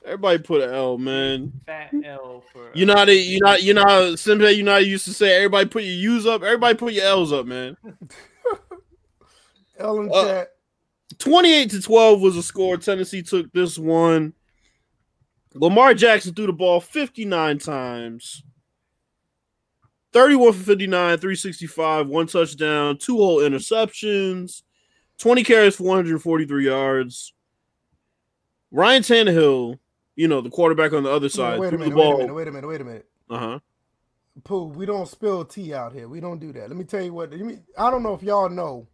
Everybody put an L, man.
fat L for
You know how they, you know you know how Simba you know you used to say everybody put your U's up, everybody put your L's up, man.
L in
Uh,
chat.
28 to 12 was a score. Tennessee took this one. Lamar Jackson threw the ball 59 times. 31 for 59, 365, one touchdown, two whole interceptions, 20 carries for 143 yards. Ryan Tannehill, you know, the quarterback on the other side,
wait a
threw the
minute. Wait a minute. Wait a minute. Wait a minute.
Uh-huh.
Pooh, we don't spill tea out here. We don't do that. Let me tell you what. I don't know if y'all know,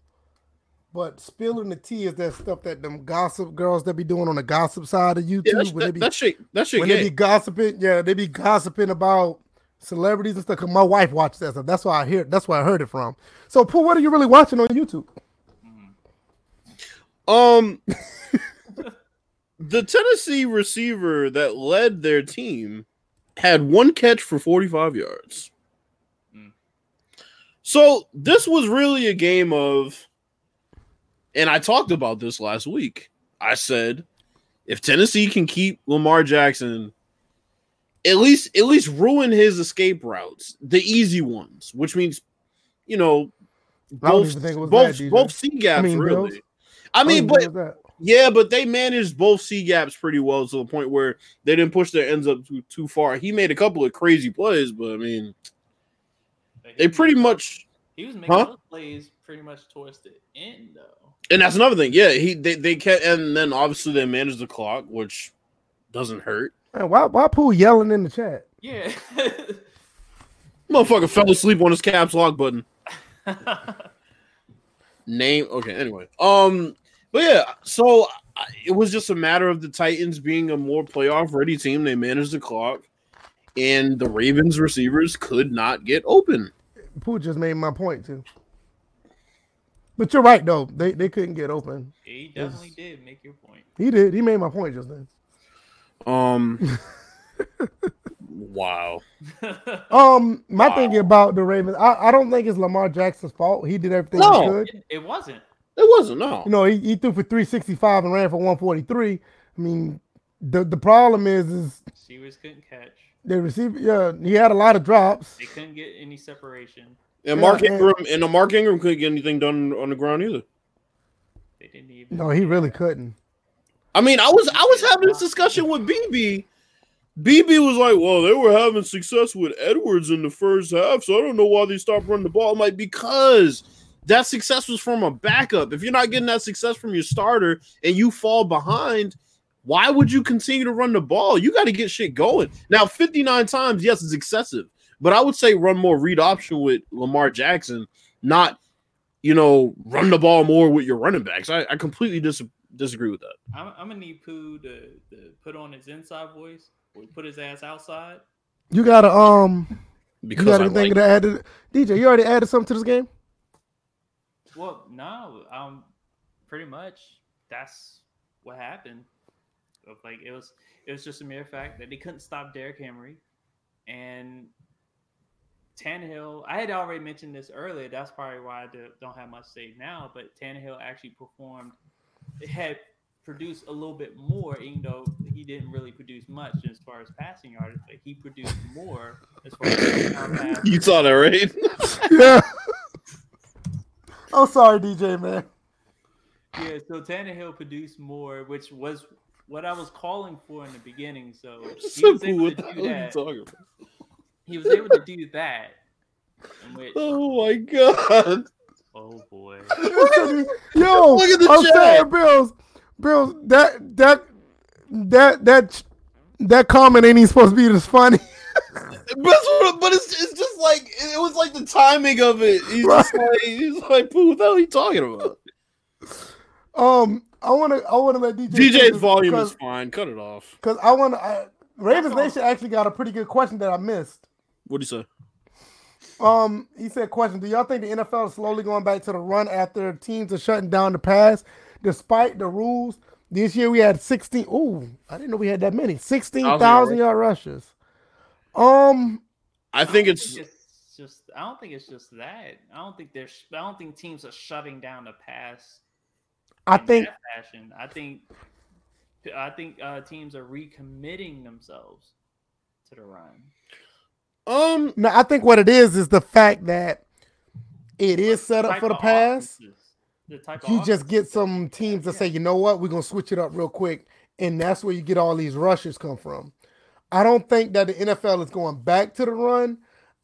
but spilling the tea is that stuff that them gossip girls that be doing on the gossip side of YouTube.
Yeah, that's,
when they
that,
be,
that shit, that shit
when they be gossiping, yeah, they be gossiping about celebrities and stuff. Cause my wife watches that stuff. That's why I hear. That's where I heard it from. So, Pooh, what are you really watching on YouTube?
Um, the Tennessee receiver that led their team had one catch for 45 yards.
Mm.
So this was really a game of, and I talked about this last week. I said, if Tennessee can keep Lamar Jackson, at least at least ruin his escape routes, the easy ones, which means, you know, both
even think it was
both
that,
both C gaps
mean,
really.
Bills.
I mean,
don't
but
even know that.
yeah, but they managed both C gaps pretty well to the point where they didn't push their ends up too, too far. He made a couple of crazy plays, but I mean, they pretty much
He was making
Huh?
those plays pretty much towards the end, though.
And that's another thing. Yeah, he they they kept and then obviously they managed the clock, which doesn't hurt.
Man, why why Pooh yelling in the chat?
Yeah.
Motherfucker fell asleep on his caps lock button. Name okay. Anyway, um, but yeah, so it was just a matter of the Titans being a more playoff ready team. They managed the clock, and the Ravens receivers could not get open.
Pooh just made my point too. But you're right though. They they couldn't get open.
he definitely did make your point.
He did. He made my point just then.
Um, wow.
Um, my
Wow.
thinking about the Ravens, I, I don't think it's Lamar Jackson's fault. He did everything
No.
he could.
it, it wasn't.
It wasn't no.
You know, he, he threw for 365 and ran for 143. I mean, the the problem is is
Receivers couldn't catch.
the receiver. Yeah, he had a lot of drops.
They couldn't get any separation.
And Mark Ingram and the Mark Ingram couldn't get anything done on the ground either.
They didn't even.
No, he really couldn't.
I mean, I was I was having this discussion with BB. BB was like, "Well, they were having success with Edwards in the first half, so I don't know why they stopped running the ball." I'm like, because that success was from a backup. If you're not getting that success from your starter and you fall behind, why would you continue to run the ball? You got to get shit going. Now, 59 times, yes, it's excessive, but I would say run more read option with Lamar Jackson, not you know run the ball more with your running backs. I, I completely dis- disagree with that.
I'm, I'm gonna need Pooh to, to put on his inside voice or put his ass outside.
You gotta um. You
Because
got
I
anything
like
to add? To, DJ, you already added something to this game.
Well, no, um, pretty much that's what happened. Like it was, it was just a mere fact that they couldn't stop Derrick Henry, and Tannehill. I had already mentioned this earlier. That's probably why I do, don't have much to say now. But Tannehill actually performed. It had produced a little bit more, even though he didn't really produce much as far as passing yards. But he produced more as far as touchdown passes.
You saw that, right?
yeah. I'm sorry, DJ man.
Yeah, so Tannehill produced more, which was what I was calling for in the beginning. So he was
Simple.
able
What
to
the
do
hell are you
that.
talking about?
He was able to do that. Which,
Oh my god!
oh boy,
Yo,
Look at the
I'm
chat.
saying, Bills, Bills, that that that that that comment ain't even supposed to be this funny.
But, it's- but it's, it's just like it was like the timing of it. He's just like he's like, "Pooh, what the hell are you talking about?"
Um, I want to I want to let DJ
DJ's volume is fine. Cut it off.
because I want to. Ravens Nation actually got a pretty good question that I missed.
What do you say?
Um, he said, "Question: Do y'all think the NFL is slowly going back to the run after teams are shutting down the pass, despite the rules? This year we had 16. Ooh, I didn't know we had that many. 16,000 yard rushes. Um,
I think it's
it's just. I don't think it's just that. I don't think there's. I don't think teams are shutting down the pass.
I think
that fashion. I think. I think uh, teams are recommitting themselves to the run.
Um
no, I think what it is is the fact that it is set up for the pass.
The type
You just get some teams that say, you know what, we're gonna switch it up real quick, and that's where you get all these rushes come from. I don't think that the NFL is going back to the run.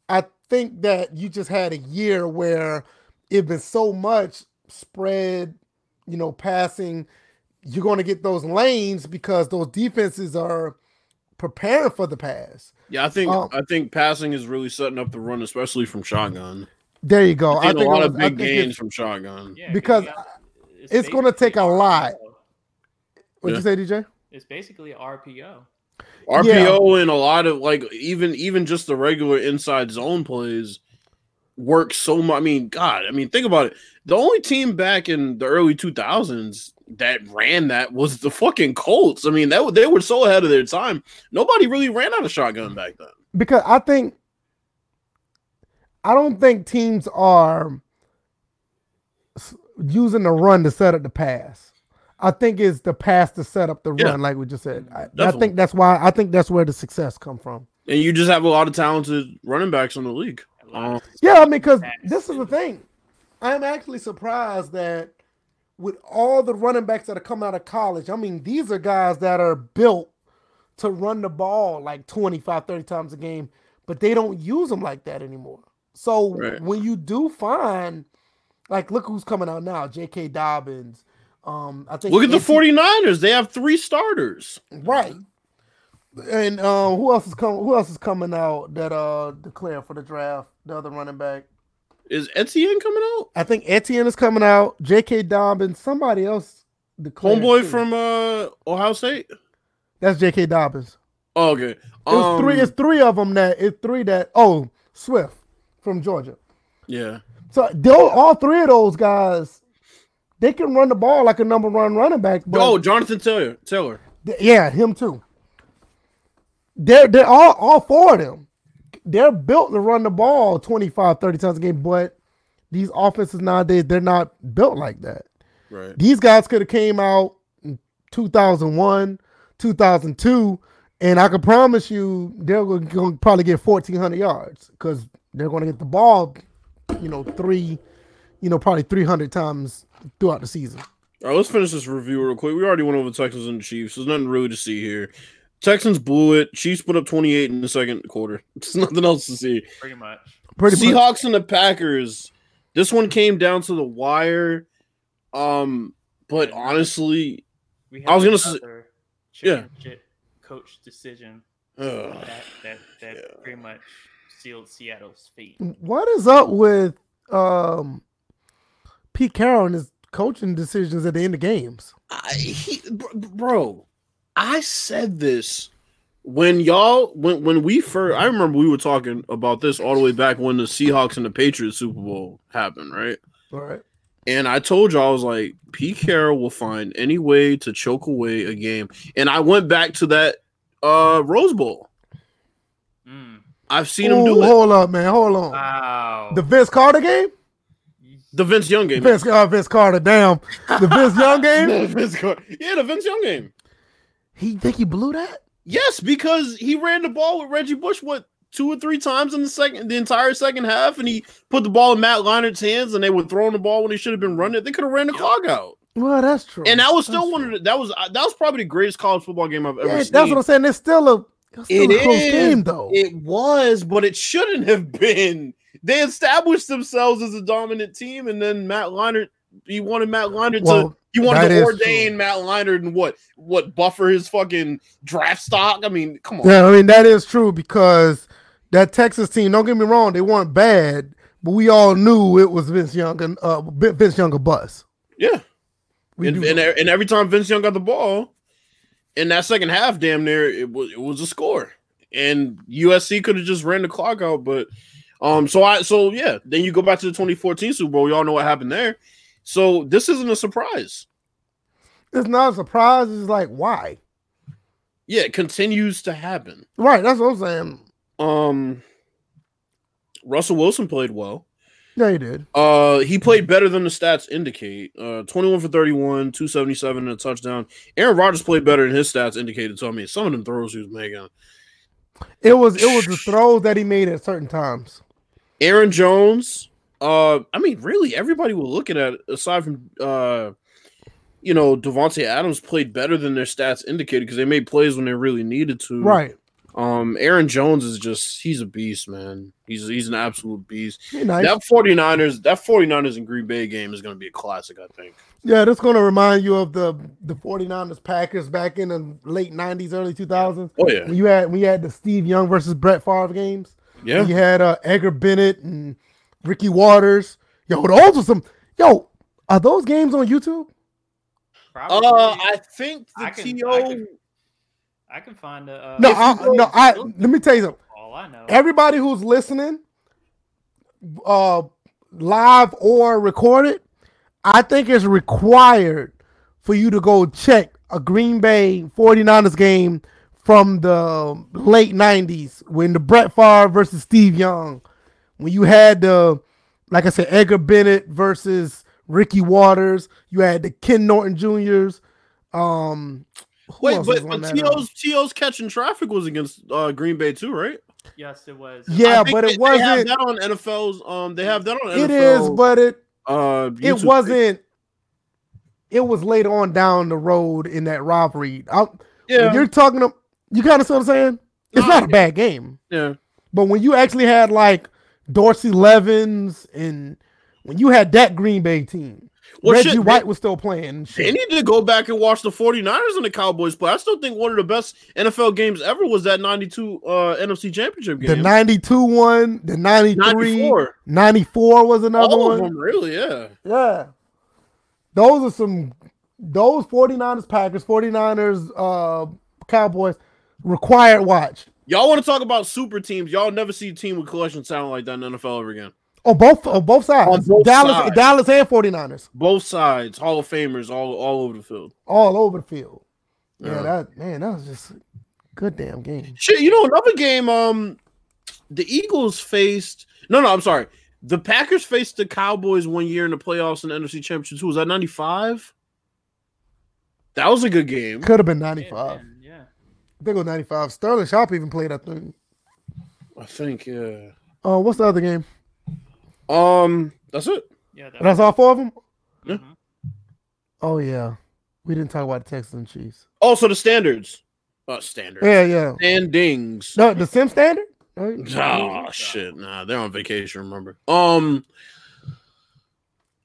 I think that you just had a year where it's been so much spread, you know, passing. You're going to get those lanes because those defenses are preparing for the pass.
yeah. I think
Um,
I think passing is really setting up the run, especially from shotgun.
There you go.
I think a lot
it
of big gains from shotgun.
Yeah, 'cause
because
got-
it's gonna take a lot. What'd you say, DJ?
It's basically RPO.
RPO and a lot of like even even just the regular inside zone plays work so much. I mean, God, I mean, think about it. The only team back in the early 2000s that ran that was the fucking Colts. I mean, that they were so ahead of their time. Nobody really ran out of shotgun mm. back then.
because I think I don't think teams are using the run to set up the pass. I think it's the pass to set up the
Yeah.
run, like we just said. I, I think that's why I think that's where the success come from.
And you just have a lot of talented running backs in the league.
A lot of
Oh.
Yeah, I mean, because this is the thing. I'm actually surprised that with all the running backs that are coming out of college, I mean, these are guys that are built to run the ball like 25, 30 times a game, but they don't use them like that anymore. So
Right.
when you do find, like, look who's coming out now: J.K. Dobbins. Um, I think
Look at the
NC
49ers. They have three starters.
right? And uh, who else is coming? Who else is coming out that uh declared for the draft? The other running back.
Is Etienne coming out?
I think Etienne is coming out. J.K. Dobbins. Somebody else declared.
Homeboy
too.
from uh Ohio State?
that's J.K. Dobbins.
Oh, okay.
It was
Um,
three. It's three of them that. It's three that. Oh, Swift from Georgia.
Yeah.
So those, all three of those guys, they can run the ball like a number one running back. But
Oh, Jonathan Taylor. Taylor.
th- yeah, him too. They're they're all all four of them. They're built to run the ball 25, 30 times a game, but these offenses nowadays they're not built like that.
Right.
These guys could have came out in 2001, 2002, and I can promise you they're going to probably get 1,400 yards because they're going to get the ball, you know, three, you know, probably 300 times throughout the season.
All right, let's finish this review real quick. We already went over the Texans and the Chiefs. There's nothing really to see here. Texans blew it. Chiefs put up 28 in the second quarter. There's nothing else to see.
Pretty much.
Pretty much.
Seahawks and the Packers. This one came down to the wire. Um, but honestly,
We
I was gonna
say
say- yeah.
coach decision
ugh,
that that that
Yeah.
pretty much sealed Seattle's fate.
What is up with um, Pete Carroll and his coaching decisions at the end of games?
I, he, br- bro, I said this when y'all when when we first. I remember we were talking about this all the way back when the Seahawks and the Patriots Super Bowl happened, right?
All right.
And I told y'all I was like, Pete Carroll will find any way to choke away a game. And I went back to that uh Rose Bowl.
Mm.
I've seen him
Ooh,
do it.
Hold up, man. Hold on.
Wow.
The Vince Carter game?
The Vince Young game.
Vince, uh, Vince Carter, damn. The Vince Young game?
The Vince Car- yeah, the Vince Young game.
He think he blew that?
Yes, because he ran the ball with Reggie Bush what two or three times in the second, the entire second half, and he put the ball in Matt Leinart's hands, and they were throwing the ball when they should have been running it. They could have ran the clock out,
Well, that's true.
and that was still
That's
one
true.
of the, that was uh, that was probably the greatest college football game I've ever
Yeah,
seen.
that's what I'm saying. It's still a, it's still
It
a close
is.
game, though.
It was, but it shouldn't have been. They established themselves as a dominant team, and then Matt Leinart, he wanted Matt Leinart to He wanted
that
to ordain. Matt Leinart and what what buffer his fucking draft stock. I mean, come on.
yeah, I mean, that is true because that Texas team, don't get me wrong, they weren't bad, but we all knew it was Vince Young and uh, Vince Young a bus.
Yeah.
We
and, and, and every time Vince Young got the ball in that second half, damn near it was it was a score. And USC could have just ran the clock out, but um, so I so yeah, then you go back to the 2014 Super Bowl. Y'all know what happened there. So this isn't a surprise.
it's not a surprise. It's like, why?
Yeah, it continues to happen.
Right, that's what I'm saying.
Um Russell Wilson played well.
Yeah, he did.
Uh he played better than the stats indicate. Uh 21 for 31, 277 and a touchdown. Aaron Rodgers played better than his stats indicated. So I mean some of them throws he was making.
It was it was the throws that he made at certain times.
Aaron Jones. Uh, I mean, really, everybody we're looking at, aside from uh, you know, Davante Adams played better than their stats indicated because they made plays when they really needed to.
Right.
Um, Aaron Jones is just he's a beast, man. He's he's an absolute beast.
Nice.
That 49ers, that 49ers in Green Bay game is gonna be a classic, I think.
Yeah, that's going to remind you of the the 49ers Packers back in the late 90s, early 2000s.
Oh yeah.
When you had when you had the Steve Young versus Brett Favre games.
Yeah.
You had uh, Edgar Bennett and Ricky Watters. Yo, those are some. Yo, are those games on YouTube?
Probably.
Uh I think the
I can-
TO
I can- I can find a. Uh,
No, I,
go-
no. I let me tell you something.
all I know.
Everybody who's listening, uh, live or recorded, I think it's required for you to go check a Green Bay 49ers game from the late 90s when the Brett Favre versus Steve Young, when you had the, like I said, Edgar Bennett versus Ricky Watters, you had the Ken Norton Juniors. Um, who
Wait,
else
but,
was
but TO's TO's catching traffic was against uh Green Bay too, right?
yes, it was.
Yeah,
I think
but it
They
wasn't.
that on NFL's. Um, they have that on NFL.
It is, but it
uh,
it wasn't. It was later on down the road in that robbery. I, when
Yeah,
You're talking to you kind of see what I'm saying? It's
No,
not a bad game,
yeah.
but when you actually had like Dorsey Levens, and when you had that Green Bay team,
Well,
Reggie
shit,
White
they-
was still playing.
They
shit.
need to go back and watch the 49ers and the Cowboys play. I still think one of the best NFL games ever was that 92 uh, NFC Championship game.
The 92 one, the 93, 94,
94.
was another
All
one.
them, really, yeah.
Yeah. Those are some those 49ers Packers, 49ers uh Cowboys required watch.
Y'all want to talk about super teams? Y'all never see a team with collection talent like that in the NFL ever again.
Oh, both on both sides.
On both
Dallas
sides.
Dallas and 49ers.
Both sides, Hall of Famers, all all over the field.
All over the field. Yeah,
Yeah.
that man, that was just a good damn game.
Shit, you know another game. Um, the Eagles faced. No, no, I'm sorry. The Packers faced the Cowboys one year in the playoffs in the NFC Championship. Who was that? 95. That was a good game.
Could have been 95.
yeah.
I think it was 95. Sterling Sharpe even played that thing.
I think. Yeah.
Oh, what's the other game?
Um, that's it.
Yeah, that
That's all four of them?
Yeah.
Mhm.
Oh yeah. We didn't talk about the Texans and Chiefs.
Also, the standards. Uh, standards.
Yeah, yeah.
Standings.
No, the Sim standard? Right?
Oh shit! Nah, they're on vacation. Remember? Um,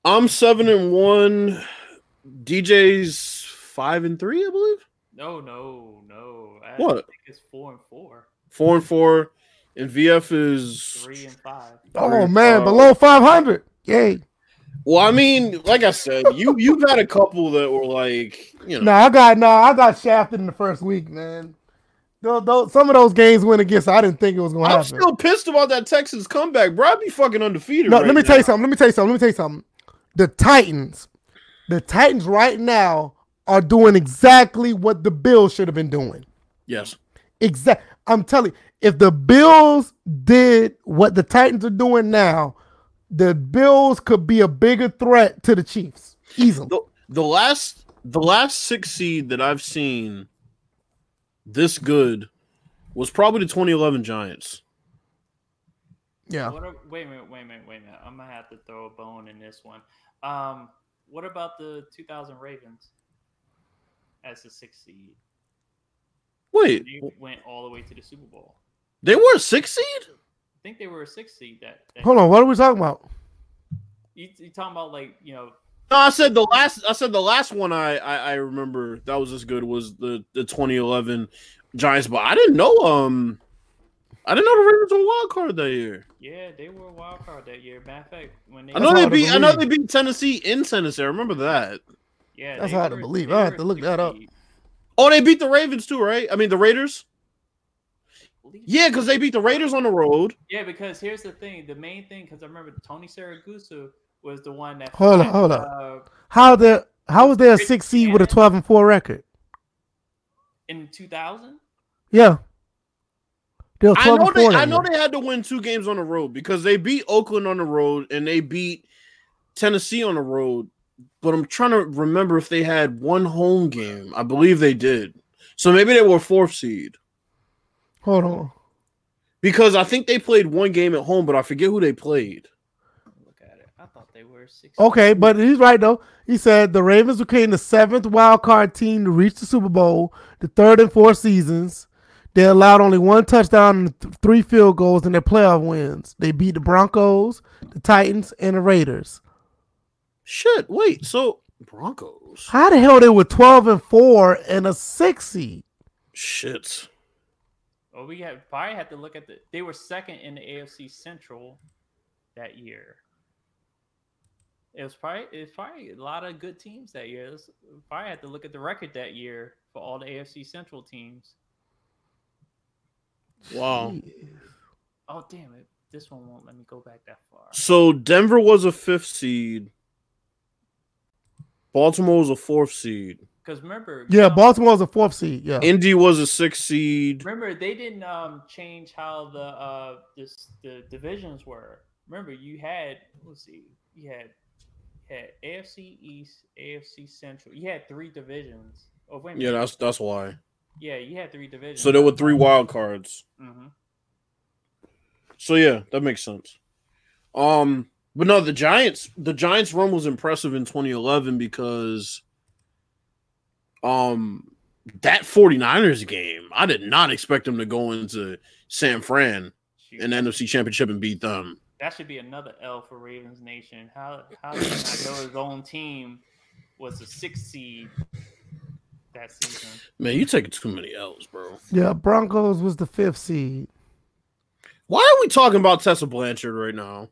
I'm seven and one. DJ's five and three, I believe.
No, no, no. I
What?
think it's four and four,
Four and four, and VF is
three and five.
Oh man,
Uh,
below 500. Yay.
Well, I mean, like I said, you you've had a couple that were like, you know,
No, I got no, I got shafted in the first week, man. Those, those, some of those games went against. I didn't think it was gonna happen.
I'm
happen.
still pissed about that Texans comeback, bro. I'd be fucking undefeated.
no,
right
let me
now.
tell you something. Let me tell you something. Let me tell you something. The Titans, the Titans right now are doing exactly what the Bills should have been doing.
Yes,
Exact. I'm telling you, if the Bills did what the Titans are doing now, the Bills could be a bigger threat to the Chiefs easily.
the, the last the last six seed that I've seen this good was probably the 2011 Giants.
Yeah.
What a, wait a minute, wait a minute, wait a minute. I'm gonna have to throw a bone in this one. Um, what about the 2000 Ravens as the sixth seed?
Wait,
They went all the way to the Super Bowl.
they were a six seed?
I think they were a six seed. That, that
Hold on. What are we talking about?
You, you talking about like you know?
No, I said the last. I said the last one I, I I remember that was as good was the the 2011 Giants, but I didn't know um I didn't know the Ravens were a wild card that year.
Yeah, they were a wild card that year. Matter of fact, when they
I know they
hard
beat I know they
believe.
beat Tennessee in Tennessee. I remember that.
Yeah,
That's
they
hard to believe. I have to look that up.
Oh, they beat the Ravens too, right? I mean the Raiders. Yeah, because they beat the Raiders on the road.
Yeah, because here's the thing. The main thing, because I remember Tony Siragusa was the one that.
Hold on, hold on.
Uh,
How there? How was there a six seed with a 12 and four record?
in 2000.
Yeah. They were
I know
and
they. I know they had to win two games on the road because they beat Oakland on the road and they beat Tennessee on the road. But I'm trying to remember if they had one home game. I believe they did. So maybe they were fourth seed.
Hold on.
Because I think they played one game at home, but I forget who they played.
Look at it. I thought they were six.
Okay, but he's right though. He said the Ravens became the seventh wild card team to reach the Super Bowl, the third and fourth seasons. They allowed only one touchdown and th- three field goals in their playoff wins. They beat the Broncos, the Titans, and the Raiders.
Shit, wait, so Broncos.
How the hell they were twelve and four and a six seed?
Shit.
Well, we had probably had to look at the. They were second in the AFC Central that year. It was probably it's probably a lot of good teams that year. Let's probably had to look at the record that year for all the AFC Central teams.
Wow.
Oh damn it! This one won't let me go back that far.
So Denver was a fifth seed. Baltimore was a fourth seed.
Because remember,
Yeah,
um,
Baltimore was a fourth seed. Yeah.
Indy was a sixth seed.
Remember, they didn't um change how the uh this the divisions were. Remember, you had let's see, you had had AFC East, AFC Central. You had three divisions. Oh wait
Yeah, that's that's why.
yeah, you had three divisions.
So there were three wild cards.
hmm
So yeah, that makes sense. Um, but no, the Giants, the Giants run was impressive in 2011 because um that 49ers game, I did not expect them to go into San Fran in the NFC Championship and beat them.
that should be another L for Ravens Nation. How how did he not know his own team was a six seed that season?
Man, you taking too many L's, bro.
Yeah, Broncos was the fifth seed.
Why are we talking about Tessa Blanchard right now?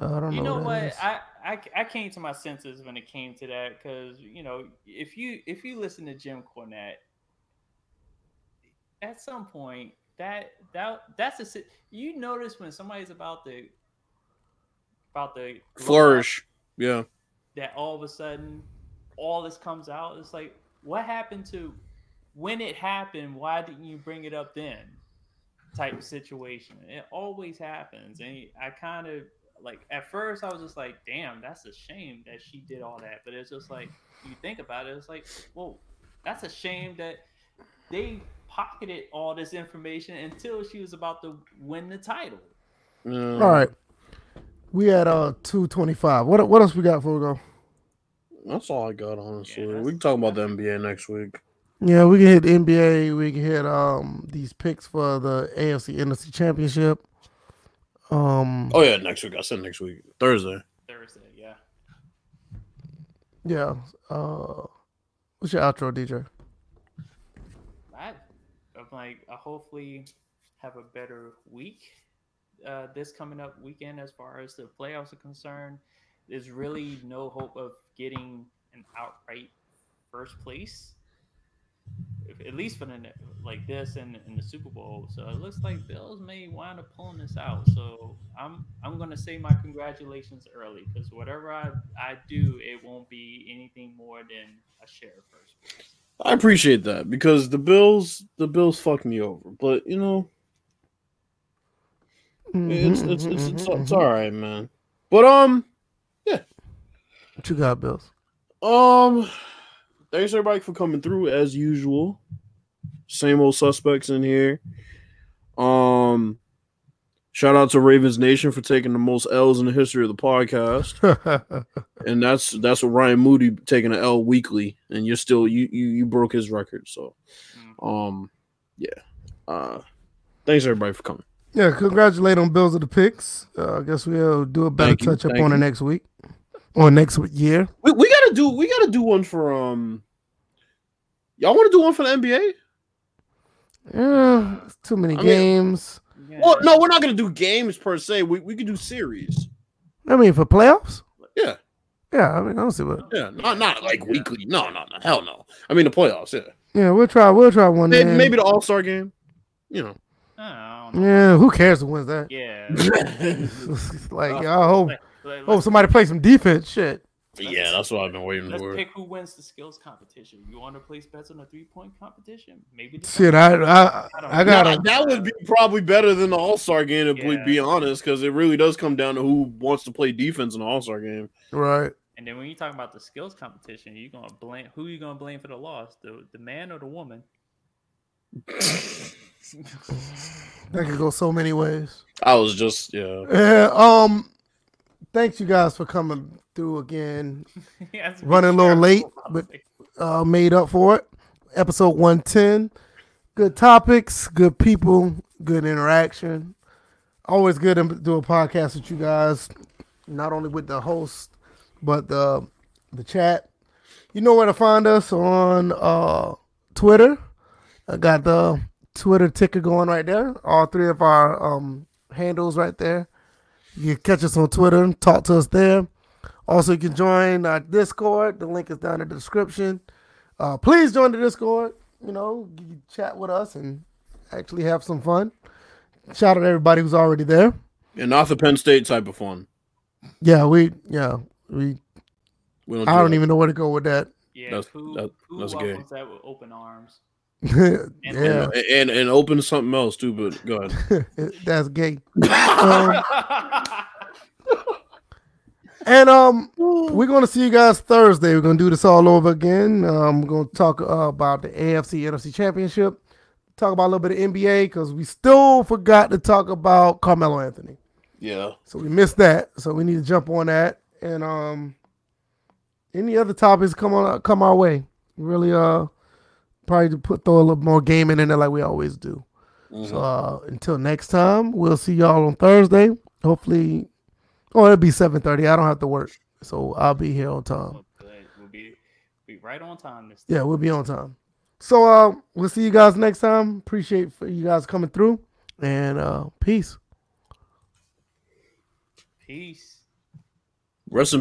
I don't
You
know.
know
what
what? I, I I came to my senses when it came to that because you know if you if you listen to Jim Cornette, at some point that that that's a you notice when somebody's about to about to blow up,
Flourish. Yeah.
that all of a sudden all this comes out. It's like what happened to when it happened? Why didn't you bring it up then? Type of situation. It always happens, and I kind of like at first I was just like, "Damn, that's a shame that she did all that." But it's just like you think about it, it's like, well, that's a shame that they pocketed all this information until she was about to win the title.
Yeah.
All right. We had uh two twenty five. What what else we got before we go?
That's all I got, honestly.
that's-
we can talk about the NBA next week.
Yeah, we can hit the NBA. We can hit um these picks for the AFC NFC Championship. Um,
Oh yeah, next week. I said next week. Thursday.
Thursday, yeah.
yeah. Uh, what's your outro, DJ?
I, I'm like, I hopefully have a better week uh, this coming up weekend as far as the playoffs are concerned. There's really no hope of getting an outright first place, if, at least for the like this and in the Super Bowl. So it looks like Bills may wind up pulling this out. So I'm I'm gonna say my congratulations early because whatever I I do, it won't be anything more than a share first place.
I appreciate that because the Bills, the Bills fucked me over. But you know, it's it's it's, it's, it's all right, man. But um,
What you got, Bills?
um, thanks everybody for coming through as usual. Same old suspects in here. Um, shout out to Ravens Nation for taking the most L's in the history of the podcast. and that's that's what Ryan Moody taking an L weekly, and you're still you you, you broke his record. So, um, yeah. Uh, thanks everybody for coming.
yeah, congratulate on Bills of the picks. Uh, I guess we'll do a better
Thank you,
touch up
thank
on it next week or next year.
We, we gotta do we gotta do one for um. Y'all want to do one for the NBA?
Yeah, too many
I mean-
games.
Yeah.
Well, no, we're not gonna do games per se. We we could do series.
I mean, for playoffs.
Yeah,
Yeah, I mean, I don't see what.
yeah, not not like weekly. No, no, no, hell no. I mean the playoffs. Yeah,
Yeah, we'll try. We'll try one.
maybe,
day.
maybe the All Star game. You know.
I don't know.
Yeah, who cares who wins that?
Yeah.
like, I hope,
Like, like,
somebody play some defense. Shit.
yeah, that's what I've been waiting
let's
for.
pick who wins the skills competition. You want to place bets on a three point competition? Maybe. the
Shit, I, I,
I
I got
Nah,
to
that would be probably better than the All Star game, to be-
Yeah.
be honest, because it really does come down to who wants to play defense in the All Star game.
right.
And then when you talk about the skills competition, you gonna blame who you gonna blame for the loss? The the man or the woman?
That could go so many ways.
I was just, yeah.
Yeah. Um. Thanks you guys for coming through again.
He has to be
Running a little late, but- Uh, made up for it. Episode one ten. Good topics, good people, good interaction. Always good to do a podcast with you guys, not only with the host, but the the chat. You know where to find us on uh, Twitter. I got the Twitter ticker going right there. All three of our um, handles right there. You can catch us on Twitter, talk to us there. Also, you can join our Discord. The link is down in the description. Uh, please join the Discord. You know, you can chat with us and actually have some fun. Shout out to everybody who's already there.
And not the Penn State type of fun.
Yeah, we yeah we.
We don't
I
do
don't
that.
even know where to go with that.
Yeah,
That's-
who,
that-
who
that's gay.
that with open arms?
Yeah,
And, and and open something else too, but go ahead.
that's gay. Um, and um, we're gonna see you guys Thursday. We're gonna do this all over again. Um, we're gonna talk uh, about the AFC NFC Championship. Talk about a little bit of NBA because we still forgot to talk about Carmelo Anthony.
Yeah.
So we missed that. So we need to jump on that. And um, any other topics come on come our way. Really uh, probably to put throw a little more gaming in there like we always do. So uh, until next time, we'll see y'all on Thursday. Hopefully, oh, it'll be seven thirty. I don't have to work, so I'll be here on time.
Oh, good. We'll be be right on time this
Yeah, we'll be on time. So uh, we'll see you guys next time. Appreciate for you guys coming through, and uh, peace.
Peace.
Rest in